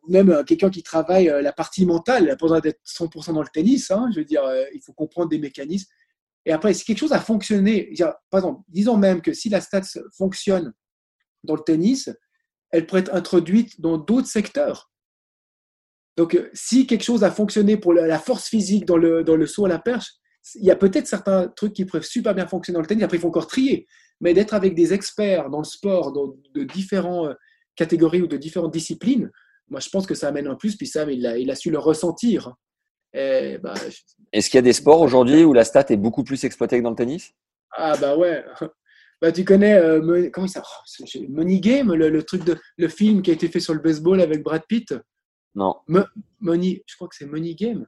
même euh, quelqu'un qui travaille euh, la partie mentale, il n'a pas besoin d'être 100% dans le tennis. Hein, je veux dire, euh, il faut comprendre des mécanismes. Et après, si quelque chose a fonctionné, par exemple, disons même que si la stats fonctionne dans le tennis, elle pourrait être introduite dans d'autres secteurs. Donc, si quelque chose a fonctionné pour la force physique dans le, dans le saut à la perche, il y a peut-être certains trucs qui pourraient super bien fonctionner dans le tennis. Après, il faut encore trier. Mais d'être avec des experts dans le sport, dans, de différentes catégories ou de différentes disciplines, moi, je pense que ça amène un plus. Puis Sam, il a, il a su le ressentir. Bah, Est-ce qu'il y a des sports aujourd'hui où la stat est beaucoup plus exploitée que dans le tennis? Ah, bah ouais. (laughs) Bah, tu connais, euh, comment il s'appelle? Money Game, le, truc de, le film qui a été fait sur le baseball avec Brad Pitt? Non. Money, je crois que c'est Money Game.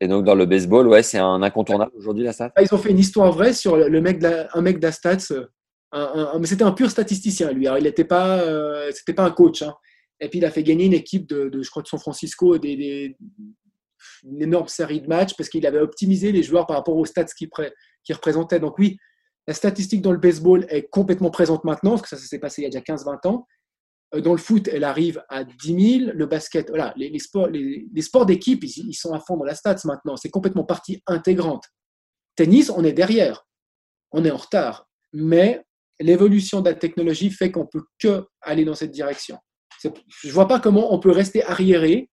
Et donc, dans le baseball, ouais, c'est un incontournable aujourd'hui, la stat ah, Ils ont fait une histoire vraie sur le mec de un mec d'Astats. mais c'était un pur statisticien, lui. Alors, il n'était pas, euh, c'était pas un coach. Hein. Et puis, il a fait gagner une équipe de, je crois, de San Francisco des, une énorme série de matchs parce qu'il avait optimisé les joueurs par rapport aux stats qu'ils représentaient. Donc, oui, la statistique dans le baseball est complètement présente maintenant, parce que ça, s'est passé il y a déjà 15-20 ans. Euh, dans le foot, elle arrive à 10 000. Le basket, voilà, les, sports, les, sports d'équipe, ils, sont à fond dans la stats maintenant. C'est complètement partie intégrante. Tennis, on est derrière. On est en retard. Mais l'évolution de la technologie fait qu'on peut que aller dans cette direction. Je ne vois pas comment on peut rester arriéré.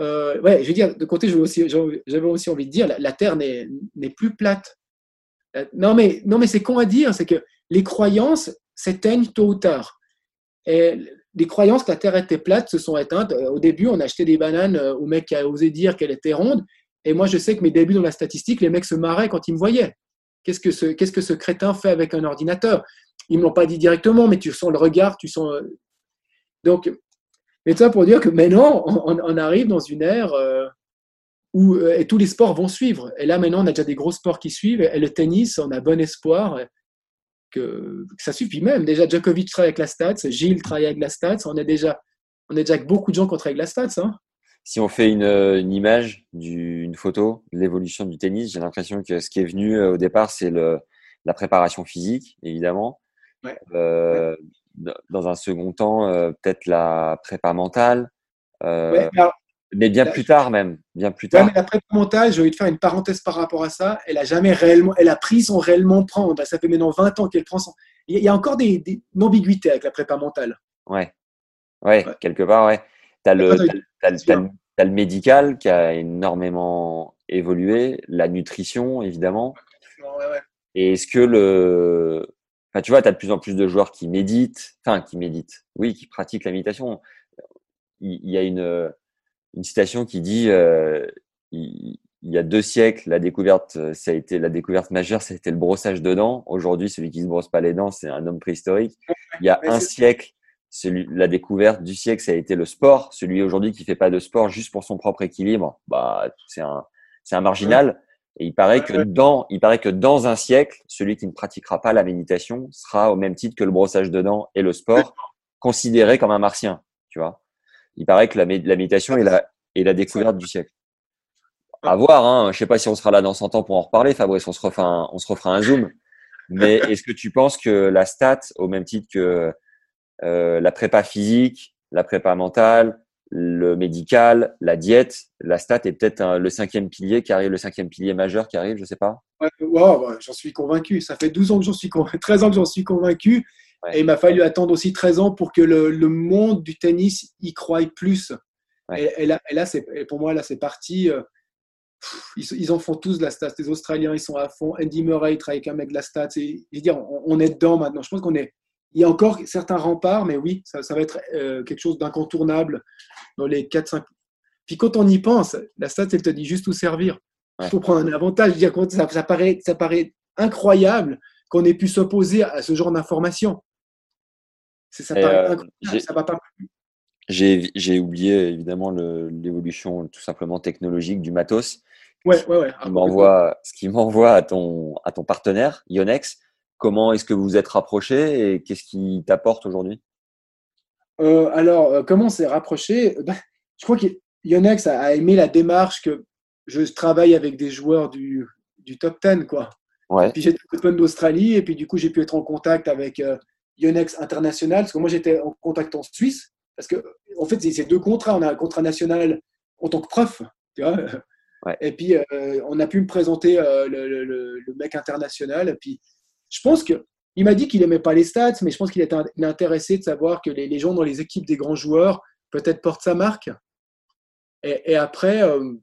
Euh, ouais, je veux dire, de côté, j'avais aussi, envie de dire, la, Terre n'est plus plate. Euh, non, mais, non, mais c'est con à dire, c'est que les croyances s'éteignent tôt ou tard. Et les croyances que la Terre était plate se sont éteintes. Euh, au début, on achetait des bananes au mec qui a osé dire qu'elle était ronde. Et moi, je sais que mes débuts dans la statistique, les mecs se marraient quand ils me voyaient. Qu'est-ce que ce, que ce crétin fait avec un ordinateur? Ils ne me l'ont pas dit directement, mais tu sens le regard, tu sens donc, mais ça pour dire que maintenant, on, arrive dans une ère euh, où euh, et tous les sports vont suivre. Et là, maintenant, on a déjà des gros sports qui suivent. Et, le tennis, on a bon espoir que, ça suffit même. Déjà, Djokovic travaille avec la Stats, Gilles travaille avec la Stats. On est déjà, on est déjà avec beaucoup de gens qui travaillent avec la Stats. Hein. Si on fait une, image, une photo de l'évolution du tennis, j'ai l'impression que ce qui est venu euh, au départ, c'est la préparation physique, évidemment. Ouais dans un second temps, euh, peut-être la prépa mentale. Euh, mais bien plus tard même, bien plus tard. la prépa mentale, j'ai envie de faire une parenthèse par rapport à ça. Elle a jamais réellement, elle a pris son réellement prendre. Ça fait maintenant 20 ans qu'elle prend son. Il y a encore des, des ambiguïtés avec la prépa mentale. Ouais, ouais, quelque part, ouais. Tu as, as, le médical qui a énormément évolué, la nutrition évidemment. Et est-ce que le, tu vois, tu as de plus en plus de joueurs qui méditent, enfin, qui méditent, oui, qui pratiquent la méditation. Il, y a une, une citation qui dit euh, il, y a deux siècles, la découverte, ça a été la découverte majeure, ça a été le brossage de dents. Aujourd'hui, celui qui se brosse pas les dents, c'est un homme préhistorique. Il y a un siècle, celui, la découverte du siècle, ça a été le sport. Celui aujourd'hui qui fait pas de sport juste pour son propre équilibre, bah, c'est un, c'est un marginal. Et il paraît que dans, il paraît que dans un siècle, celui qui ne pratiquera pas la méditation sera au même titre que le brossage de dents et le sport, considéré comme un martien. Tu vois. Il paraît que la, la méditation est la, est la découverte du siècle. À voir, hein. Je sais pas si on sera là dans 100 ans pour en reparler, Fabrice. On se refera un, on se refera un zoom. Mais (laughs) est-ce que tu penses que la stat, au même titre que euh, la prépa physique, la prépa mentale, le médical, la diète, la stat est peut-être le cinquième pilier qui arrive, le cinquième pilier majeur qui arrive, je sais pas. Ouais, j'en suis convaincu. Ça fait 12 ans que j'en suis convaincu, 13 ans que j'en suis convaincu. Et il m'a fallu attendre aussi 13 ans pour que le, monde du tennis y croie plus. Et, là, pour moi, là, c'est parti. Euh, ils, en font tous de la stat. Les Australiens, ils sont à fond. Andy Murray travaille avec un mec de la stat. je veux dire, on, est dedans maintenant. Je pense qu'on est. Il y a encore certains remparts, mais oui, ça, va être euh, quelque chose d'incontournable dans les 4-5. Puis quand on y pense, la stat, elle te dit juste où servir. Il faut prendre un avantage. Dire, ça, ça, paraît, ça paraît incroyable qu'on ait pu s'opposer à ce genre d'informations. Ça, paraît euh, ça va pas j'ai oublié évidemment l'évolution tout simplement technologique du matos. Ouais, ouais, ouais. Ce qui m'envoie à ton, à ton partenaire, Yonex. Comment est-ce que vous vous êtes rapproché et qu'est-ce qui t'apporte aujourd'hui? Euh, Alors, euh, comment s'est rapproché bah, Je crois que Yonex a, aimé la démarche que je travaille avec des joueurs du, du top 10. Quoi. Ouais. Puis j'étais au d'Australie et puis du coup, j'ai pu être en contact avec euh, Yonex International parce que moi, j'étais en contact en Suisse parce que, en fait, c'est deux contrats. On a un contrat national en tant que prof, tu vois. Et puis, euh, on a pu me présenter euh, le, mec international. Et puis, je pense que il m'a dit qu'il aimait pas les stats, mais je pense qu'il était intéressé de savoir que les, gens dans les équipes des grands joueurs peut-être portent sa marque. Et, après, euh,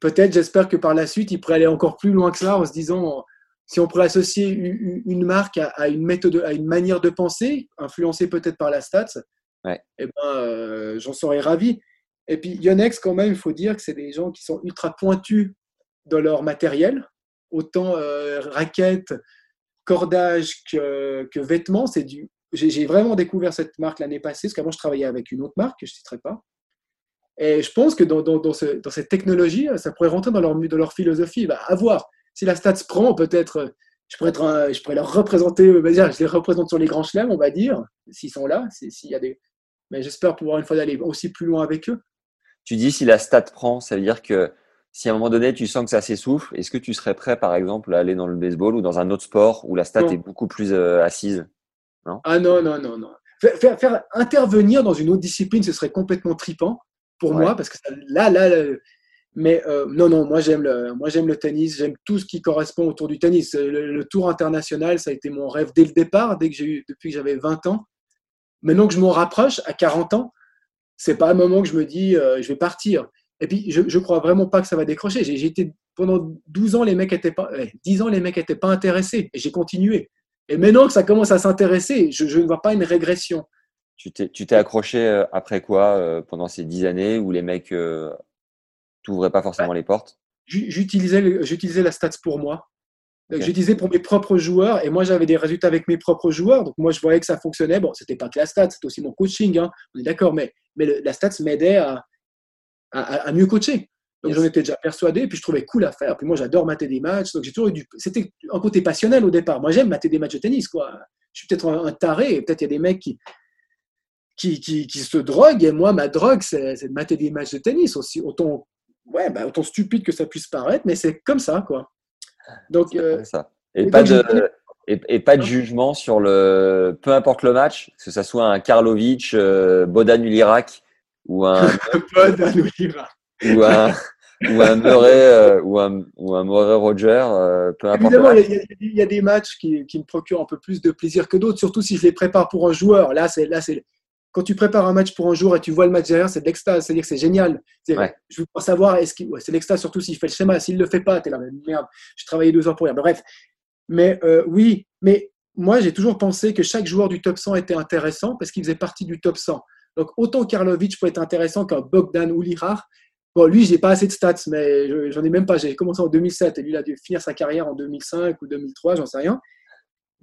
peut-être, j'espère que par la suite, il pourrait aller encore plus loin que ça en se disant si on pourrait associer une marque à une méthode, à une manière de penser, influencée peut-être par la stats, eh ben, euh, j'en serais ravi. Et puis Yonex, quand même, il faut dire que c'est des gens qui sont ultra pointus dans leur matériel, autant euh, raquettes, cordage que, que vêtements. C'est du. J'ai vraiment découvert cette marque l'année passée, parce qu'avant je travaillais avec une autre marque que je ne citerai pas. Et je pense que dans, dans, dans, cette technologie, ça pourrait rentrer dans leur, dans leur philosophie. Bah, à voir. Si la Stats prend, peut-être, je pourrais, être je pourrais leur représenter, je les représente sur les grands chelems, on va dire, s'ils sont là, s'il y a des, mais j'espère pouvoir une fois d'aller aussi plus loin avec eux. Tu dis si la stat prend, ça veut dire que si à un moment donné tu sens que ça s'essouffle, est-ce que tu serais prêt par exemple à aller dans le baseball ou dans un autre sport où la stat est beaucoup plus euh, assise? Non? Ah non, non, non, non. Faire, intervenir dans une autre discipline, ce serait complètement tripant pour moi parce que là, là, mais euh, non, non, moi j'aime le, moi j'aime le tennis, j'aime tout ce qui correspond autour du tennis. Le, tour international, ça a été mon rêve dès le départ, dès que j'ai eu, depuis que j'avais 20 ans. Maintenant que je m'en rapproche, à 40 ans, c'est pas un moment que je me dis euh, je vais partir. Et puis, je, ne crois vraiment pas que ça va décrocher. J'ai été pendant 12 ans, les mecs étaient pas, 10 ans, les mecs étaient pas intéressés. Et j'ai continué. Et maintenant que ça commence à s'intéresser, je, ne vois pas une régression. Tu t'es accroché euh, après quoi euh, pendant ces 10 années où les mecs t'ouvraient pas forcément les portes J'utilisais la stats pour moi. Je disais pour mes propres joueurs, et moi j'avais des résultats avec mes propres joueurs, donc moi je voyais que ça fonctionnait. Bon, c'était pas que la stats, c'était aussi mon coaching, hein, on est d'accord, mais, mais la stats m'aidait à, à, mieux coacher. Donc j'en étais déjà persuadé, et puis je trouvais cool à faire. Puis moi j'adore mater des matchs, donc j'ai toujours eu du. C'était un côté passionnel au départ. Moi j'aime mater des matchs de tennis, quoi. Je suis peut-être un, taré, peut-être il y a des mecs qui, qui, qui, se droguent, et moi ma drogue c'est de mater des matchs de tennis, aussi autant, ouais, bah, autant stupide que ça puisse paraître, mais c'est comme ça, quoi. Donc, euh, ça. Et, pas de, et, pas de jugement sur le. Peu importe le match, que ce soit un Karlovic, euh, Bodan ou un. (laughs) Bodan. Ou un. ou un Murray euh, ou un ou un Murray Roger, peu importe. Évidemment, il y, a des matchs qui, qui, me procurent un peu plus de plaisir que d'autres, surtout si je les prépare pour un joueur. Là, c'est là, c'est quand tu prépares un match pour un jour et tu vois le match derrière, c'est de l'extase. C'est-à-dire que c'est génial. Je veux pas savoir, est-ce qu'il, c'est l'extase surtout s'il fait le schéma. S'il le fait pas, tu es là, merde, je travaillé deux heures pour rien. Bref. Mais euh, oui, mais moi, j'ai toujours pensé que chaque joueur du top 100 était intéressant parce qu'il faisait partie du top 100. Donc, autant Karlovic peut être intéressant qu'un Bogdan ou Lirar. Bon, lui, j'ai pas assez de stats, mais j'en ai même pas. J'ai commencé en 2007 et lui, il a dû finir sa carrière en 2005 ou 2003, j'en sais rien.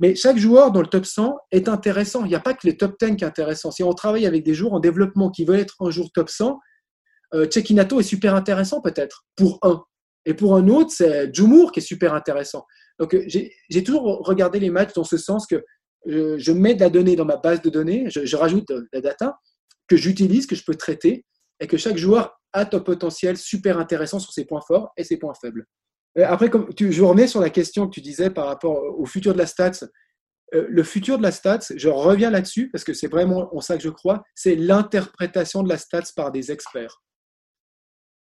Mais chaque joueur dans le top 100 est intéressant. Il n'y a pas que les top 10 qui sont intéressants. Si on travaille avec des joueurs en développement qui veulent être un jour top 100, euh, Cekinato est super intéressant peut-être pour un. Et pour un autre, c'est Jumour qui est super intéressant. Donc j'ai toujours regardé les matchs dans ce sens que euh, je mets de la donnée dans ma base de données, je, rajoute la data que j'utilise, que je peux traiter, et que chaque joueur a un potentiel super intéressant sur ses points forts et ses points faibles. Après, comme tu, je remets sur la question que tu disais par rapport au futur de la stats. Euh, le futur de la stats, je reviens là-dessus parce que c'est vraiment en ça que je crois, c'est l'interprétation de la stats par des experts.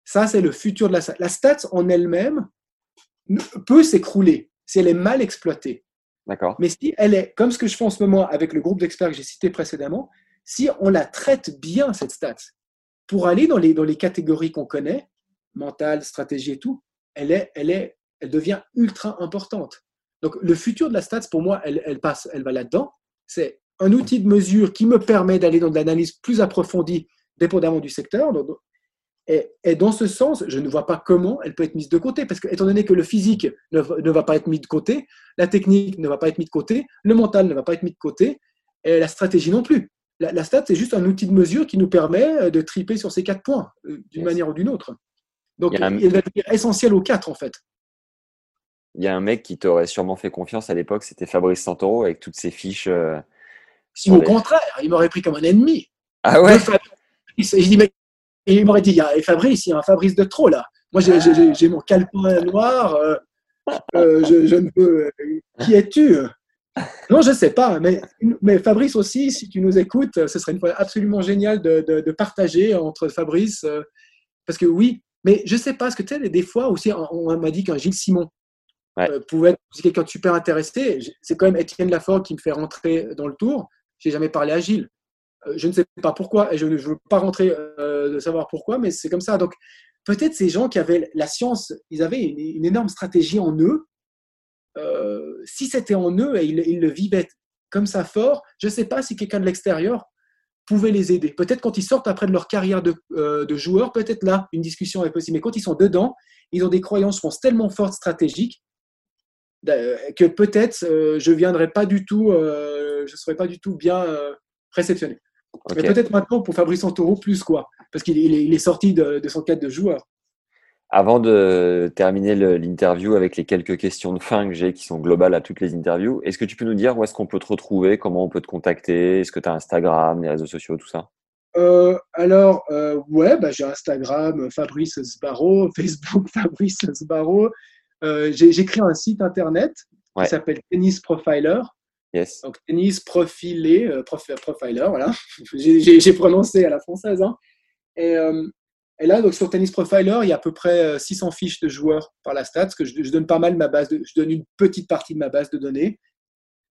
Ça, c'est le futur de la stats. La stats en elle-même peut s'écrouler si elle est mal exploitée. D'accord. Mais si elle est, comme ce que je fais en ce moment avec le groupe d'experts que j'ai cité précédemment, si on la traite bien, cette stats, pour aller dans les, dans les catégories qu'on connaît, mentale, stratégie et tout, elle, est, elle, est, elle devient ultra importante. Donc, le futur de la stats, pour moi, elle, elle passe, elle va là-dedans. C'est un outil de mesure qui me permet d'aller dans de l'analyse plus approfondie, dépendamment du secteur. Et, et, dans ce sens, je ne vois pas comment elle peut être mise de côté, parce que étant donné que le physique ne, ne, va pas être mis de côté, la technique ne va pas être mise de côté, le mental ne va pas être mis de côté, et la stratégie non plus. La, la stat, c'est juste un outil de mesure qui nous permet de triper sur ces quatre points, euh, d'une yes. manière ou d'une autre. Donc, il, un... il va devenir essentiel aux quatre, en fait. Il y a un mec qui t'aurait sûrement fait confiance à l'époque, c'était Fabrice Santoro, avec toutes ses fiches. Euh, au les... contraire, il m'aurait pris comme un ennemi. Ah ouais? Je dis, mais il m'aurait dit, il y a Fabrice, il y a un Fabrice de trop là. Moi, j'ai mon calepin noir, euh, euh, je, je, ne peux. Qui es-tu? Non, je ne sais pas, mais, mais, Fabrice aussi, si tu nous écoutes, ce serait une fois absolument génial de, de, de partager entre Fabrice, euh, parce que oui, mais je ne sais pas, parce que tu sais, des fois aussi, on, on m'a dit qu'un Gilles Simon ouais. euh, pouvait être quelqu'un de super intéressé. C'est quand même Étienne Lafort qui me fait rentrer dans le tour. J'ai jamais parlé à Gilles. Euh, je ne sais pas pourquoi, et je ne veux pas rentrer euh, de savoir pourquoi, mais c'est comme ça. Donc, peut-être ces gens qui avaient la science, ils avaient une, une énorme stratégie en eux. Si c'était en eux et ils, ils, le vivaient comme ça fort, je ne sais pas si quelqu'un de l'extérieur pouvait les aider. Peut-être quand ils sortent après de leur carrière de, euh, de joueur, peut-être là, une discussion est possible. Mais quand ils sont dedans, ils ont des croyances, je pense, tellement fortes stratégiques que peut-être euh, je viendrai pas du tout, euh, je serais pas du tout bien euh, réceptionné. Okay. Mais peut-être maintenant pour Fabrice Santoro plus quoi, parce qu'il il est sorti de, de, son cadre de joueur. Avant de terminer l'interview avec les quelques questions de fin que j'ai qui sont globales à toutes les interviews, est-ce que tu peux nous dire où est-ce qu'on peut te retrouver, comment on peut te contacter, est-ce que tu as Instagram, les réseaux sociaux, tout ça? Euh, alors, euh, ouais, bah, j'ai Instagram, Fabrice Sbarro, (laughs) Facebook, Fabrice Sbarro. Euh, j'ai créé un site internet ouais. qui s'appelle Tennis Profiler. Yes. Donc, tennis profilé, euh, prof, profiler, voilà. (laughs) j'ai prononcé à la française. Hein. Et, et, là, donc, sur Tennis Profiler, il y a à peu près 600 fiches de joueurs par la stat, parce que je, je, donne pas mal ma base, de, je donne une petite partie de ma base de données.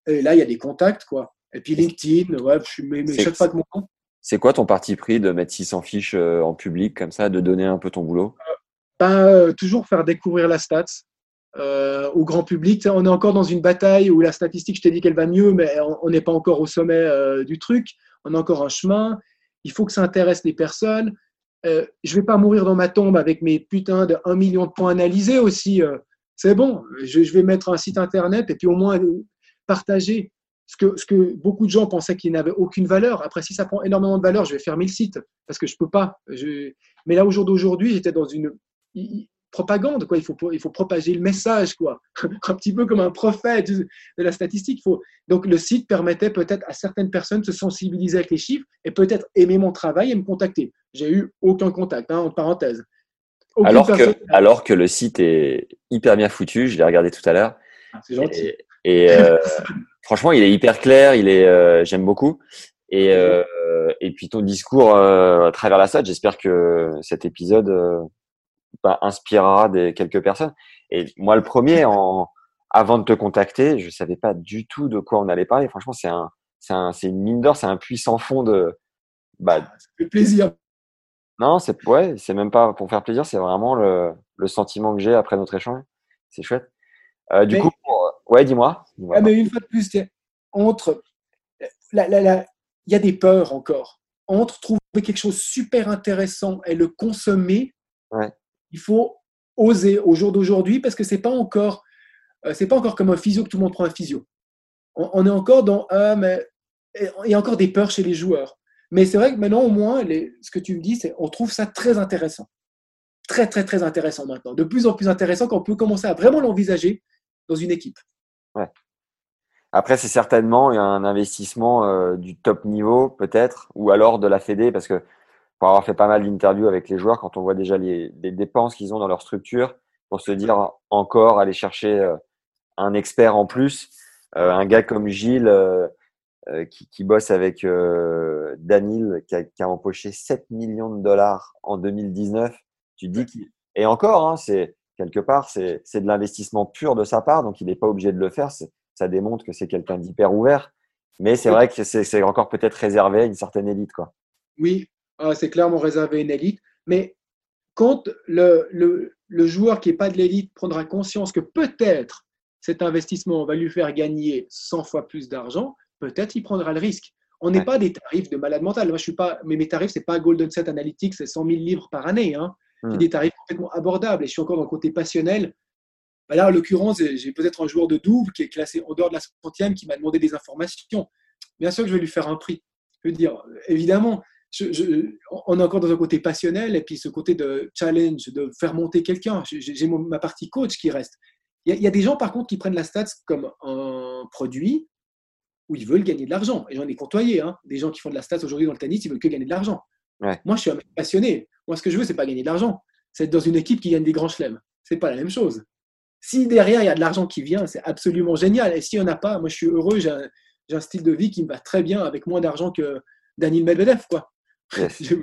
Et là, il y a des contacts, quoi. Et puis LinkedIn, ouais, je suis mais, mais chaque fois que mon compte. C'est quoi ton parti pris de mettre 600 fiches euh, en public comme ça, de donner un peu ton boulot? Ben, Toujours faire découvrir la stats euh, au grand public. On est encore dans une bataille où la statistique, je t'ai dit qu'elle va mieux, mais on n'est pas encore au sommet euh, du truc. On a encore un chemin. Il faut que ça intéresse les personnes. Euh, je vais pas mourir dans ma tombe avec mes putains de 1 million de points analysés aussi. C'est bon, je, vais mettre un site internet et puis au moins partager ce que, ce que beaucoup de gens pensaient qu'il n'avait aucune valeur. Après, si ça prend énormément de valeur, je vais fermer le site parce que je peux pas. Mais là, au jour d'aujourd'hui, j'étais dans une propagande, quoi. Il faut, il faut propager le message, quoi. (laughs) un petit peu comme un prophète de la statistique. Faut... Donc, le site permettait peut-être à certaines personnes de se sensibiliser avec les chiffres et peut-être aimer mon travail et me contacter. J'ai eu aucun contact, hein, entre parenthèses. alors que, alors que le site est hyper bien foutu, je l'ai regardé tout à l'heure. Ah, C'est gentil. Et, et euh, (laughs) franchement, il est hyper clair, il est, euh, j'aime beaucoup. Et, euh, et puis ton discours à travers la salle, j'espère que cet épisode bah, inspirera des, quelques personnes. Et moi, le premier, en, avant de te contacter, je savais pas du tout de quoi on allait parler. Franchement, c'est un, c'est un, une mine d'or, c'est un puissant fond de. Bah, ça fait plaisir. Non, c'est ouais, c'est même pas pour faire plaisir, c'est vraiment le, le sentiment que j'ai après notre échange. C'est chouette. Euh, du mais, coup, ouais, dis-moi. Dis ouais, mais une fois de plus, entre la, la, la, il y a des peurs encore. Entre trouver quelque chose de super intéressant et le consommer, ouais. Il faut oser au jour d'aujourd'hui parce que c'est pas encore, euh, c'est pas encore comme un physio que tout le monde prend un physio. On, est encore dans ah mais il y a encore des peurs chez les joueurs. Mais c'est vrai que maintenant au moins, ce que tu me dis, c'est on trouve ça très intéressant, très très très intéressant maintenant, de plus en plus intéressant qu'on peut commencer à vraiment l'envisager dans une équipe. Après, c'est certainement un investissement euh, du top niveau, peut-être, ou alors de la Fédé, parce que pour avoir fait pas mal d'interviews avec les joueurs, quand on voit déjà les, les dépenses qu'ils ont dans leur structure, pour se dire encore aller chercher un expert en plus, un gars comme Gilles qui, qui, bosse avec Danil qui a, qui a, empoché 7 millions de dollars en 2019. Tu dis qu'il et encore, hein, c'est quelque part, c'est de l'investissement pur de sa part, donc il n'est pas obligé de le faire. Ça démontre que c'est quelqu'un d'hyper ouvert. Mais c'est vrai que c'est encore peut-être réservé à une certaine élite. Quoi. Oui, c'est clairement réservé à une élite. Mais quand le, le, le joueur qui n'est pas de l'élite prendra conscience que peut-être cet investissement va lui faire gagner 100 fois plus d'argent, peut-être il prendra le risque. On n'est pas des tarifs de malade mental. Moi, je suis pas, mais mes tarifs, ce n'est pas Golden Set Analytics, c'est 100 000 livres par année. Hein. C'est hmm. des tarifs complètement abordables. Et je suis encore dans le côté passionnel. Bah là, en l'occurrence, j'ai peut-être un joueur de double qui est classé en dehors de la centième qui m'a demandé des informations. Bien sûr que je vais lui faire un prix. Je veux dire, évidemment, on est encore dans un côté passionnel et puis ce côté de challenge, de faire monter quelqu'un. J'ai ma partie coach qui reste. Il y, a, des gens, par contre, qui prennent la stats comme un produit où ils veulent gagner de l'argent. Et j'en ai côtoyé, hein. des gens qui font de la stats aujourd'hui dans le tennis, ils veulent que gagner de l'argent. Moi, je suis un mec passionné. Moi, ce que je veux, c'est pas gagner de l'argent. C'est être dans une équipe qui gagne des grands chelems. C'est pas la même chose. Si derrière, il y a de l'argent qui vient, c'est absolument génial. Et s'il n'y en a pas, moi, je suis heureux. J'ai un, style de vie qui me va très bien avec moins d'argent que Daniel Medvedev. Quoi. (laughs) je n'ai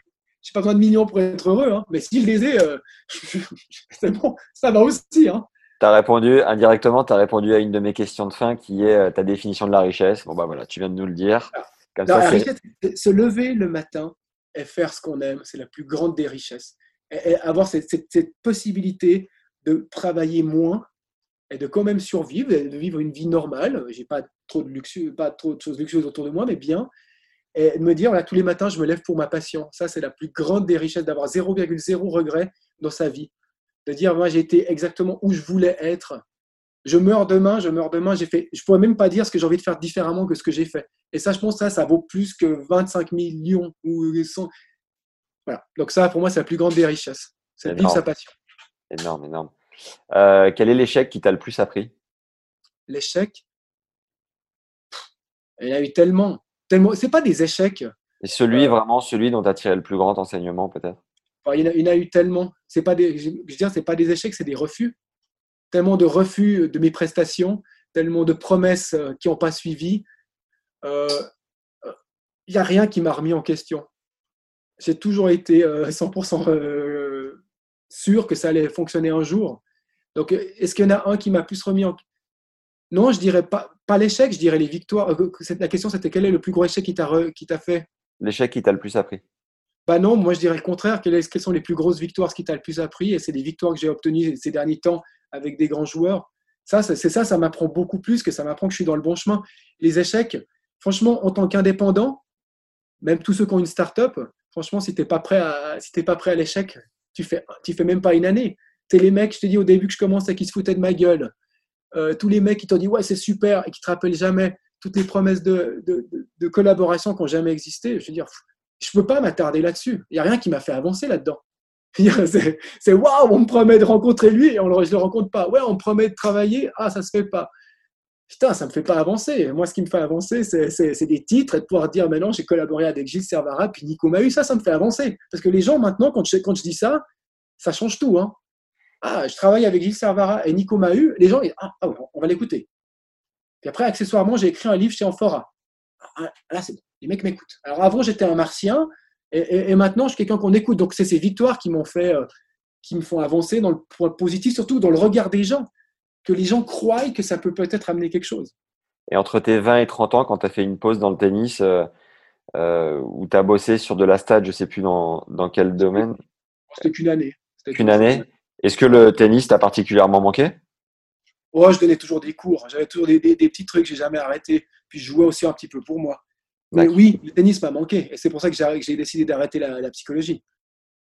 pas besoin de millions pour être heureux. Hein. Mais s'il les est, euh, (laughs) c'est bon. Ça va aussi. Hein. Tu as répondu, indirectement, tu as répondu à une de mes questions de fin qui est euh, ta définition de la richesse. Bon, bah voilà, tu viens de nous le dire. la richesse, c'est se lever le matin et faire ce qu'on aime, c'est la plus grande des richesses. Et, avoir cette, possibilité de travailler moins et de quand même survivre, de vivre une vie normale. J'ai pas trop de luxe, pas trop de choses luxueuses autour de moi, mais bien. Et de me dire, voilà, tous les matins, je me lève pour ma passion. Ça, c'est la plus grande des richesses, d'avoir 0,0 regret dans sa vie. De dire, moi, j'ai été exactement où je voulais être je meurs demain, je meurs demain, j'ai fait, je pourrais même pas dire ce que j'ai envie de faire différemment que ce que j'ai fait. Et ça, je pense ça, ça vaut plus que 25 millions ou 100. Voilà. Donc ça, pour moi, c'est la plus grande des richesses. C'est vivre sa passion. Énorme, énorme. Euh, quel est l'échec qui t'a le plus appris? L'échec? Il y a eu tellement, tellement. C'est pas des échecs. Et celui, euh, vraiment, celui dont tu as tiré le plus grand enseignement, peut-être? Il, y en a, eu tellement. C'est pas des, je veux dire, c'est pas des échecs, c'est des refus tellement de refus de mes prestations, tellement de promesses euh, qui n'ont pas suivi. Il euh, n'y a rien qui m'a remis en question. J'ai toujours été (laughs) 100% euh, sûr que ça allait fonctionner un jour. Donc, est-ce qu'il y en a un qui m'a plus remis en question Non, je dirais pas, pas l'échec, je dirais les victoires. La question, c'était quel est le plus gros échec qui t'a fait? L'échec qui t'a le plus appris bah non, moi je dirais le contraire. Quelles, sont les plus grosses victoires, ce qui t'a le plus appris? Et c'est des victoires que j'ai obtenues ces derniers temps avec des grands joueurs. Ça, c'est ça, ça m'apprend beaucoup plus que ça m'apprend que je suis dans le bon chemin. Les échecs, franchement, en tant qu'indépendant, même tous ceux qui ont une start-up, franchement, si tu n'es pas prêt à, si pas prêt à l'échec, tu fais, tu fais même pas une année. Tu es les mecs, je te dis au début que je commence, et qui se foutaient de ma gueule. Euh, tous les mecs qui t'ont dit ouais, c'est super et qui te rappellent jamais toutes les promesses de, de, collaboration qui n'ont jamais existé. Je veux dire, je ne peux pas m'attarder là-dessus. Il n'y a rien qui m'a fait avancer là-dedans. (laughs) C'est waouh, on me promet de rencontrer lui et on, je ne le rencontre pas. Ouais, on me promet de travailler, ah, ça se fait pas. Putain, ça ne me fait pas avancer. Moi, ce qui me fait avancer, c'est des titres et de pouvoir dire maintenant, j'ai collaboré avec Gilles Servara puis Nico Mahu. Ça, ça me fait avancer. Parce que les gens, maintenant, quand je, quand je dis ça, ça change tout. Hein. Ah, je travaille avec Gilles Servara et Nico Mahu. Les gens, ah, ah on va l'écouter. Puis après, accessoirement, j'ai écrit un livre chez Amphora. Ah, là, c'est Les mecs m'écoutent. Alors avant, j'étais un martien et, maintenant, je suis quelqu'un qu'on écoute. Donc, c'est ces victoires qui m'ont fait, euh, qui me font avancer dans le point positif, surtout dans le regard des gens, que les gens croient que ça peut peut-être amener quelque chose. Et entre tes 20 et 30 ans, quand tu as fait une pause dans le tennis, euh, euh, où tu as bossé sur de la stade, je ne sais plus dans, dans quel domaine C'était qu'une année. Qu'une année. Est-ce que le tennis t'a particulièrement manqué? Oh, je donnais toujours des cours. J'avais toujours des, des, des petits trucs, j'ai jamais arrêté. Puis je jouais aussi un petit peu pour moi. Mais oui, le tennis m'a manqué. Et c'est pour ça que j'ai décidé d'arrêter la, psychologie.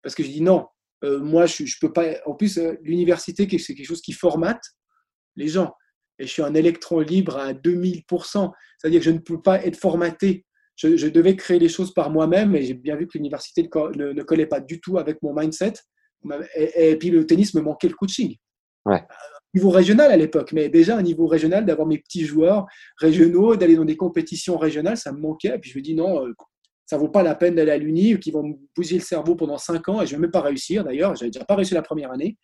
Parce que je dis non, euh, moi, je, je peux pas. En plus, euh, l'université, c'est quelque chose qui formate les gens. Et je suis un électron libre à 2000%. C'est-à-dire que je ne peux pas être formaté. Je, devais créer les choses par moi-même et j'ai bien vu que l'université ne, collait pas du tout avec mon mindset. Et, et, puis le tennis me manquait le coaching. Ouais niveau régional à l'époque, mais déjà à niveau régional, d'avoir mes petits joueurs régionaux, d'aller dans des compétitions régionales, ça me manquait. Et puis je me dis non, euh, ça vaut pas la peine d'aller à l'Uni, qui vont me bousiller le cerveau pendant cinq ans, et je vais même pas réussir d'ailleurs. J'avais déjà pas réussi la première année.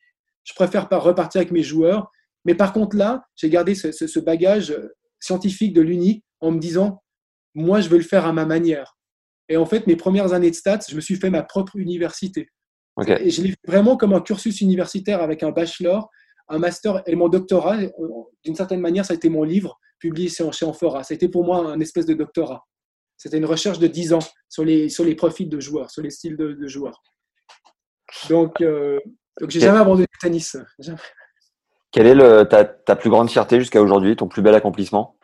je préfère pas repartir avec mes joueurs. Mais par contre, là, j'ai gardé ce, ce- ce bagage scientifique de l'Uni en me disant, moi, je veux le faire à ma manière. Et en fait, mes premières années de stats, je me suis fait ma propre université. Ok. Et je l'ai vraiment comme un cursus universitaire avec un bachelor, un master et mon doctorat. D'une certaine manière, ça a été mon livre publié chez Amphora. Ça a été pour moi un espèce de doctorat. C'était une recherche de 10 ans sur les, sur les profils de joueurs, sur les styles de, de joueurs. Donc, euh, donc j'ai jamais abandonné le tennis. Jamais. Quelle est le, ta, ta plus grande fierté jusqu'à aujourd'hui, ton plus bel accomplissement?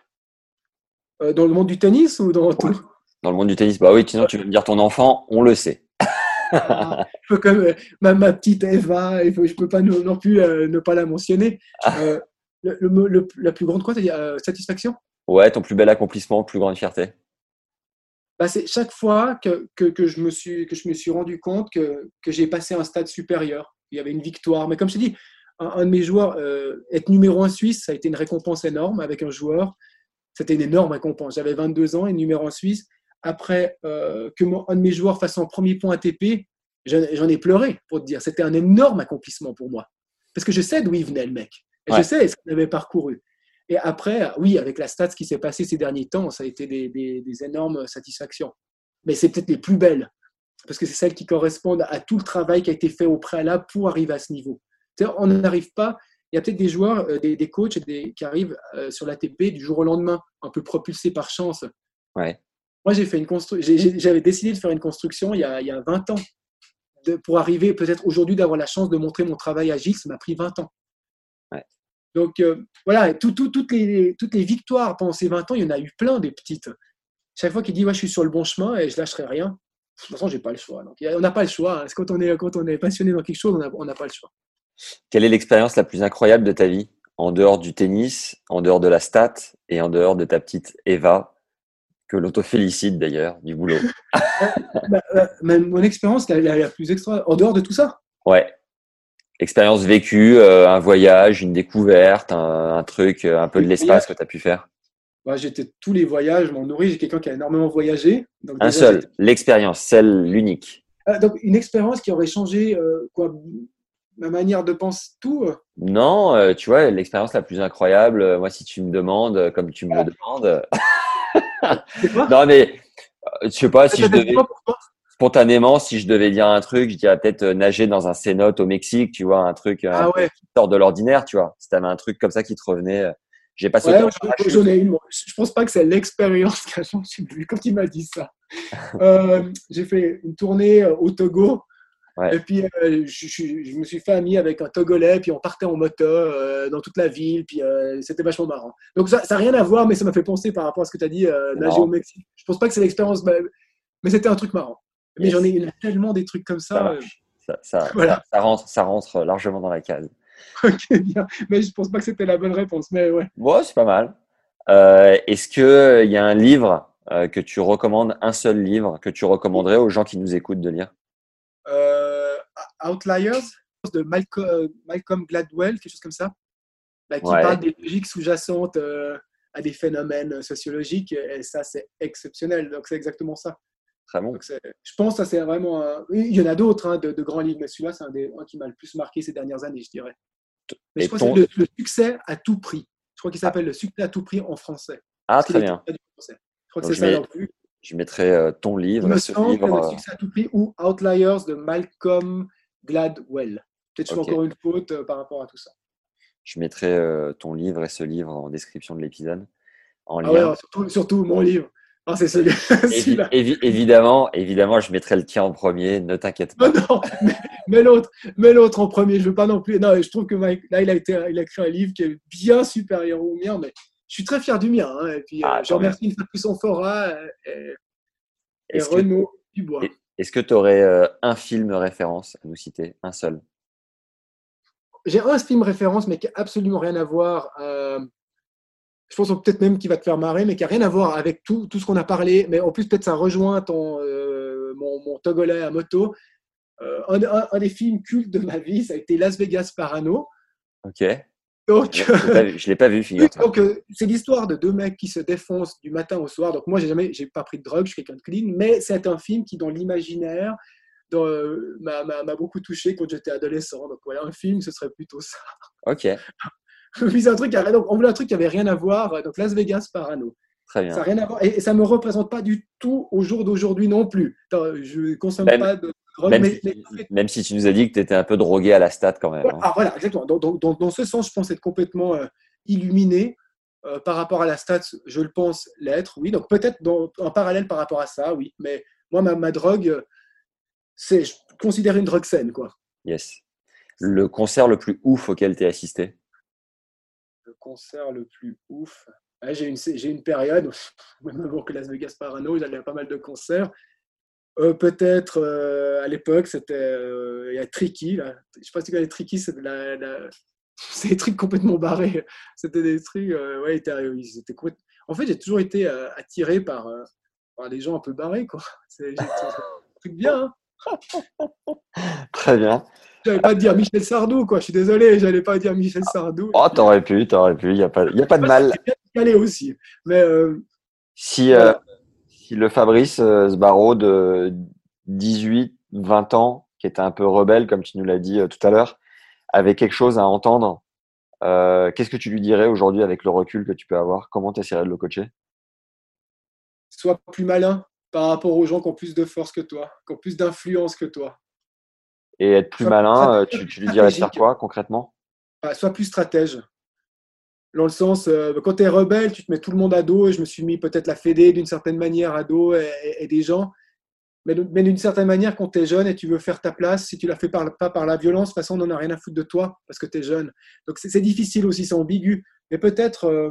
Euh, dans le monde du tennis ou dans tout? Dans le monde du tennis Bah oui, sinon tu vas me dire ton enfant, on le sait. Je peux comme euh, ma, ma petite Eva, faut, je peux pas non, non plus euh, ne pas la mentionner. Euh, le, le- le- la plus grande quoi, euh, satisfaction? Ouais, ton plus bel accomplissement, plus grande fierté. bah, c'est chaque fois que, que, que je me suis, que je me suis rendu compte que, que j'ai passé un stade supérieur. Il y avait une victoire. Mais comme je t'ai dit, un, un de mes joueurs, être numéro un suisse, ça a été une récompense énorme avec un joueur. C'était une énorme récompense. J'avais 22 ans et numéro un suisse. Après euh, que mon, un de mes joueurs fasse son premier point ATP, j'en ai pleuré pour te dire. C'était un énorme accomplissement pour moi. Parce que je sais d'où il venait le mec. Et Ouais. je sais ce qu'il avait parcouru. Et après, oui, avec la stats qui s'est passée ces derniers temps, ça a été des, des- des énormes satisfactions. Mais c'est peut-être les plus belles, parce que c'est celles qui correspondent à tout le travail qui a été fait au préalable pour arriver à ce niveau. On n'arrive pas. Il y a peut-être des joueurs, euh, des, des coachs qui arrivent euh, sur l'ATP du jour au lendemain, un peu propulsés par chance. Ouais. Moi, j'ai fait une J'avais décidé de faire une construction il y a, il y a 20 ans. De- pour arriver peut-être aujourd'hui d'avoir la chance de montrer mon travail à Gilles, ça m'a pris 20 ans. Ouais. Donc euh, voilà, tout- tout- toutes, les, toutes les victoires pendant ces 20 ans, il y en a eu plein des petites. Chaque fois qu'il dit ouais, je suis sur le bon chemin et je lâcherai rien, de toute façon, j'ai pas le choix. Donc, on n'a pas le choix. hein. Quand on, est, quand on est passionné dans quelque chose, on n'a pas le choix. Quelle est l'expérience la plus incroyable de ta vie? En dehors du tennis, en dehors de la stat et en dehors de ta petite Eva, que l'on te félicite d'ailleurs du boulot. (laughs) Bah, ma- mon expérience la, la- la plus extra, en dehors de tout ça, Ouais. Expérience vécue, euh, un voyage, une découverte, un, un truc, euh, un peu de Le l'espace que tu as pu faire. bah, j'étais tous les voyages, m'en nourris. J'ai quelqu'un qui a énormément voyagé. Donc, Un déjà, seul, l'expérience, celle, l'unique. Ah, donc, une expérience qui aurait changé euh, quoi, ma manière de penser tout. Non, euh, tu vois, l'expérience la plus incroyable, moi, si tu me demandes, comme tu me le demandes. (laughs) non, mais euh, je sais pas si je devais, spontanément, si je devais dire un truc, je dirais peut-être euh, nager dans un cénote au Mexique, tu vois, un truc euh, Ah ouais. qui sort de l'ordinaire, tu vois. Si t'avais un truc comme ça qui te revenait, j'ai pas Ouais, j'en ai une. Je pense pas que c'est l'expérience (laughs) qui a changé quand il m'a dit ça. Euh, j'ai fait une tournée au Togo. Ouais. Et puis, euh, je, je- je me suis fait ami avec un Togolais, puis on partait en moto euh, dans toute la ville, puis euh, c'était vachement marrant. Donc, ça n'a rien à voir, mais ça m'a fait penser par rapport à ce que tu as dit, nager au Mexique. Je pense pas que c'est l'expérience, mais c'était un truc marrant. Mais Yes. j'en ai tellement des trucs comme Ça ça. (laughs) Voilà. rentre, ça rentre largement dans la case. (laughs) ok, bien. Mais je pense pas que c'était la bonne réponse. Mais ouais. Bon, c'est pas mal. Est-ce que il y a un livre que tu recommandes, un seul livre que tu recommanderais aux gens qui nous écoutent de lire? Outliers de Malcolm, euh, Malcolm Gladwell, quelque chose comme ça, bah, qui Ouais. parle des logiques sous-jacentes euh, à des phénomènes sociologiques. Et ça, c'est exceptionnel. Donc, c'est exactement ça. Très bon. Donc, je pense que ça, c'est vraiment. un- Il y en a d'autres hein, de, de grands livres, mais celui-là, c'est un des un qui m'a le plus marqué ces dernières années, je dirais. Mais Et je crois ton- que c'est le, le succès à tout prix. Je crois qu'il s'appelle le succès à tout prix en français. Ah, très bien. Je crois que c'est ça. mets- non plus. Je mettrai euh, ton Il livre, me ce que livre. le euh, succès à tout prix ou Outliers de Malcolm Gladwell. Peut-être que je Ok. fais encore une faute euh, par rapport à tout ça. je mettrai euh, ton livre et ce livre en description de l'épisode. En Ah lien. ouais, alors, surtout, surtout mon livre. Ah, c'est celui- (laughs) Évi- évidemment, évidemment, je mettrai le tien en premier. Ne t'inquiète Oh pas. non, (laughs) mais, mais l'autre, mais l'autre en premier. Je veux pas non plus. Non, je trouve que Mike, là, il a été, il a écrit un livre qui est bien supérieur au mien, mais je suis très fier du mien. hein. Et puis, euh, Ah, je remercie une fois plus son fora euh, et, et Renaud Dubois. Est-ce que tu aurais un film référence à nous citer Un seul? J'ai un film référence, mais qui n'a absolument rien à voir. euh, je pense peut-être même qu'il va te faire marrer, mais qui n'a rien à voir avec tout, tout ce qu'on a parlé. Mais en plus, peut-être ça rejoint ton, euh, mon, mon Togolais à moto. Euh, un, un- un des films cultes de ma vie, ça a été Las Vegas Parano. Ok. Donc, Je l'ai pas vu- je l'ai pas vu, (laughs) donc euh, c'est l'histoire de deux mecs qui se défoncent du matin au soir. Donc moi, j'ai jamais, j'ai pas pris de drogue, je suis quelqu'un de clean, mais c'est un film qui, dans l'imaginaire euh, m'a, beaucoup touché quand j'étais adolescent. Donc voilà, un film, ce serait plutôt ça. Ok, (laughs) Puis un truc, donc, on voulait un truc qui avait rien à voir. euh, Donc Las Vegas Parano. Très Ça n'a rien à voir. Et, ça me représente pas du tout au jour d'aujourd'hui non plus. Je consomme Même- pas de drogue, Même, mais, si, mais- même si tu nous as dit que tu étais un peu drogué à la stat quand même. Voilà, hein. ah, voilà, exactement. Donc, dans ce sens, je pense être complètement euh, illuminé euh, par rapport à la stats. Je le pense l'être, oui. Donc peut-être dans- en parallèle par rapport à ça, oui. Mais moi, ma, ma drogue, euh, c'est je considère une drogue saine, quoi. Yes. Le concert le plus ouf auquel tu es assisté? Le concert le plus ouf. Ouais, j'ai une, j'ai une période, (laughs) même avant que Las Vegas Parano, j'allais à pas mal de concerts. Euh, peut-être euh, à l'époque, c'était euh, il y a Tricky. Là. Je sais pas si tu connais Tricky, c'est de la, la- (laughs) c'est des trucs complètement barrés. C'était des trucs. ouais, ils étaient- En fait, j'ai toujours été attiré par, par des gens un peu barrés. Quoi. (laughs) C'est j'ai- c'est un truc bien. Hein. Très bien. J'allais pas dire Michel Sardou, quoi. Je suis désolé, j'allais pas dire Michel Sardou. Oh, t'aurais pu, t'aurais pu, il n'y a, pas- y a pas de mal. Calé aussi. Mais euh, Si, euh, si le Fabrice euh, Sbarro de 18, 20 ans, qui était un peu rebelle, comme tu nous l'as dit tout à l'heure, avait quelque chose à entendre, qu'est-ce que tu lui dirais aujourd'hui avec le recul que tu peux avoir? Comment tu essaierais de le coacher? Sois plus malin par rapport aux gens qui ont plus de force que toi, qui ont plus d'influence que toi. Et être plus malin, tu, tu lui dirais de faire quoi concrètement? Sois plus stratège. Dans le sens, euh, quand tu es rebelle, tu te mets tout le monde à dos, et je me suis mis peut-être la Fédé d'une certaine manière à dos et, des gens. Mais, d'une certaine manière, quand tu es jeune et tu veux faire ta place, si tu la fais pas par la violence, de toute façon, on n'en a rien à foutre de toi parce que tu es jeune. Donc c'est difficile aussi, c'est ambigu. Mais peut-être, euh,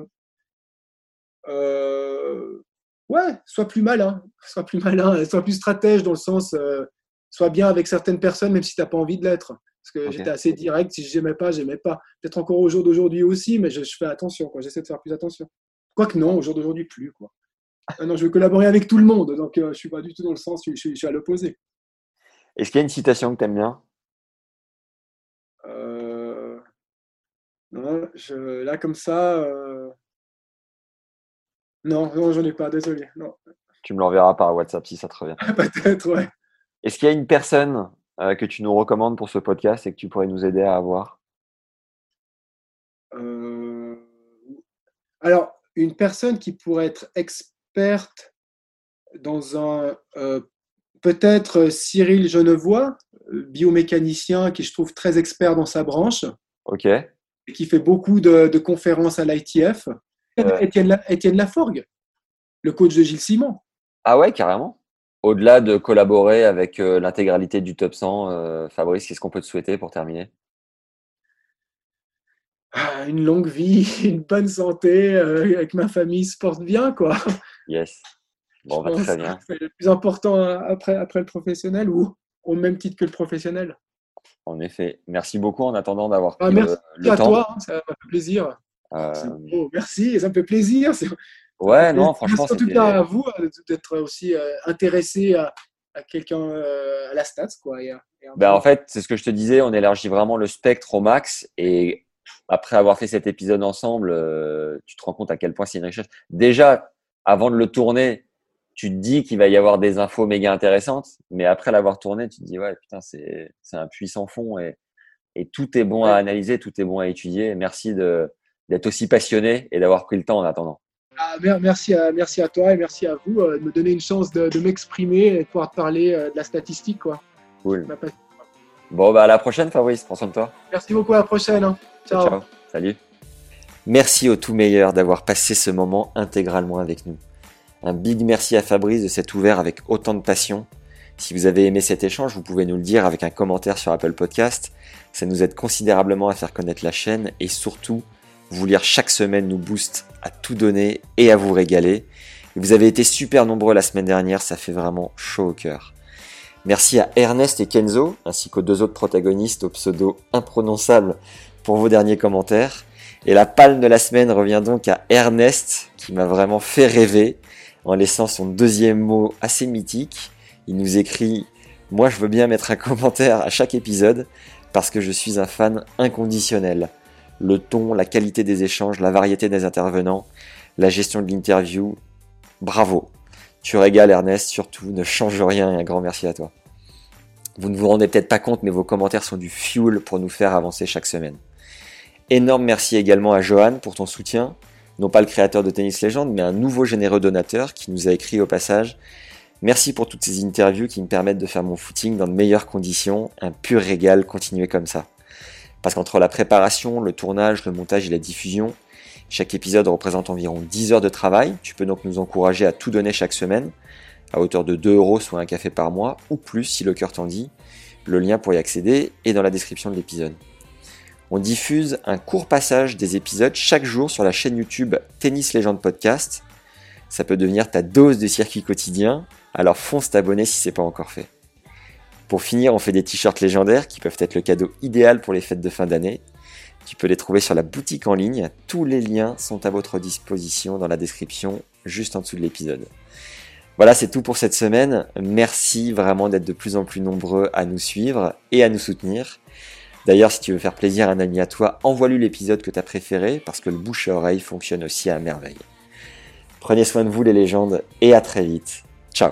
euh, ouais, sois plus malin, sois plus malin, sois plus stratège dans le sens, sois bien avec certaines personnes, même si tu n'as pas envie de l'être. Parce que j'étais assez direct, si j'aimais pas, j'aimais pas. Peut-être encore au jour d'aujourd'hui aussi, mais je, je fais attention, quoi. J'essaie de faire plus attention. Quoique non, au jour d'aujourd'hui, plus, quoi. Ah non, je veux collaborer avec tout le monde, donc euh, je suis pas du tout dans le sens, je, suis- je suis à l'opposé. Est-ce qu'il y a une citation que tu aimes bien? Euh, Non, je, là, comme ça, euh, non, non, j'en ai pas, désolé. Non, Tu me l'enverras par WhatsApp si ça te revient. (laughs) peut-être, ouais. Est-ce qu'il y a une personne euh, que tu nous recommandes pour ce podcast et que tu pourrais nous aider à avoir? Euh, Alors, une personne qui pourrait être experte dans un. euh, Peut-être Cyril Genevois, biomécanicien, qui je trouve très expert dans sa branche, Ok. et qui fait beaucoup de, de conférences à l'ITF. Étienne Laforgue, le coach de Gilles Simon. Ah ouais, carrément. Au-delà de collaborer avec euh, l'intégralité du top 100, euh, Fabrice, qu'est-ce qu'on peut te souhaiter pour terminer? Ah, Une longue vie, (laughs) une bonne santé, euh, avec ma famille se porte bien, quoi. Yes. Bon, bah, très bien. C'est le plus important après, après le professionnel ou au même titre que le professionnel. En effet. Merci beaucoup en attendant d'avoir Ah, pris merci le, le à temps. toi, hein, ça m'a fait plaisir. Merci, ça me fait plaisir. Ouais, non, Merci franchement, en tout cas à vous euh, d'être aussi euh, intéressé à, à quelqu'un euh, à la stats, quoi. et à- et un Ben, en fait, c'est ce que je te disais, on élargit vraiment le spectre au max. Et après avoir fait cet épisode ensemble, tu te rends compte à quel point c'est une richesse. Déjà, avant de le tourner, tu te dis qu'il va y avoir des infos méga intéressantes. Mais après l'avoir tourné, tu te dis, ouais, putain, c'est c'est un puits sans fond. Et, et tout est bon à analyser, tout est bon à étudier. Merci d'être aussi passionné et d'avoir pris le temps en attendant. Ah, mer- merci, à, merci à toi et merci à vous euh, de me donner une chance de, de m'exprimer et de pouvoir te parler euh, de la statistique. Quoi. Cool. Bon, bah, à la prochaine, Fabrice. Prends soin de toi. Merci beaucoup, à la prochaine. hein. Ciao. Ciao. Salut. Merci au tout meilleur d'avoir passé ce moment intégralement avec nous. Un big merci à Fabrice de s'être ouvert avec autant de passion. Si vous avez aimé cet échange, vous pouvez nous le dire avec un commentaire sur Apple Podcast. Ça nous aide considérablement à faire connaître la chaîne et surtout, vous lire chaque semaine nous booste à tout donner et à vous régaler. Vous avez été super nombreux la semaine dernière, ça fait vraiment chaud au cœur. Merci à Ernest et Kenzo, ainsi qu'aux deux autres protagonistes au pseudo imprononçable pour vos derniers commentaires. Et la palme de la semaine revient donc à Ernest, qui m'a vraiment fait rêver en laissant son deuxième mot assez mythique. Il nous écrit Moi, je veux bien mettre un (laughs) commentaire à chaque épisode parce que je suis un fan inconditionnel. Le ton, la qualité des échanges, la variété des intervenants, la gestion de l'interview. Bravo. Tu régales, Ernest, surtout, ne change rien et un grand merci à toi. Vous ne vous rendez peut-être pas compte, mais vos commentaires sont du fuel pour nous faire avancer chaque semaine. Énorme merci également à Johan pour ton soutien, non pas le créateur de Tennis Légende, mais un nouveau généreux donateur qui nous a écrit au passage Merci pour toutes ces interviews qui me permettent de faire mon footing dans de meilleures conditions. Un pur régal, continuez comme ça. Parce qu'entre la préparation, le tournage, le montage et la diffusion, chaque épisode représente environ 10 heures de travail. Tu peux donc nous encourager à tout donner chaque semaine, à hauteur de 2 euros, soit un café par mois, ou plus si le cœur t'en dit. Le lien pour y accéder est dans la description de l'épisode. On diffuse un court passage des épisodes chaque jour sur la chaîne YouTube Tennis Legend Podcast. Ça peut devenir ta dose de circuit quotidien alors fonce t'abonner si c'est pas encore fait. Pour finir, on fait des t-shirts légendaires qui peuvent être le cadeau idéal pour les fêtes de fin d'année. Tu peux les trouver sur la boutique en ligne. Tous les liens sont à votre disposition dans la description juste en dessous de l'épisode. Voilà, c'est tout pour cette semaine. Merci vraiment d'être de plus en plus nombreux à nous suivre et à nous soutenir. D'ailleurs, si tu veux faire plaisir à un ami à toi, envoie-lui l'épisode que tu as préféré parce que le bouche à oreille fonctionne aussi à merveille. Prenez soin de vous les légendes et à très vite. Ciao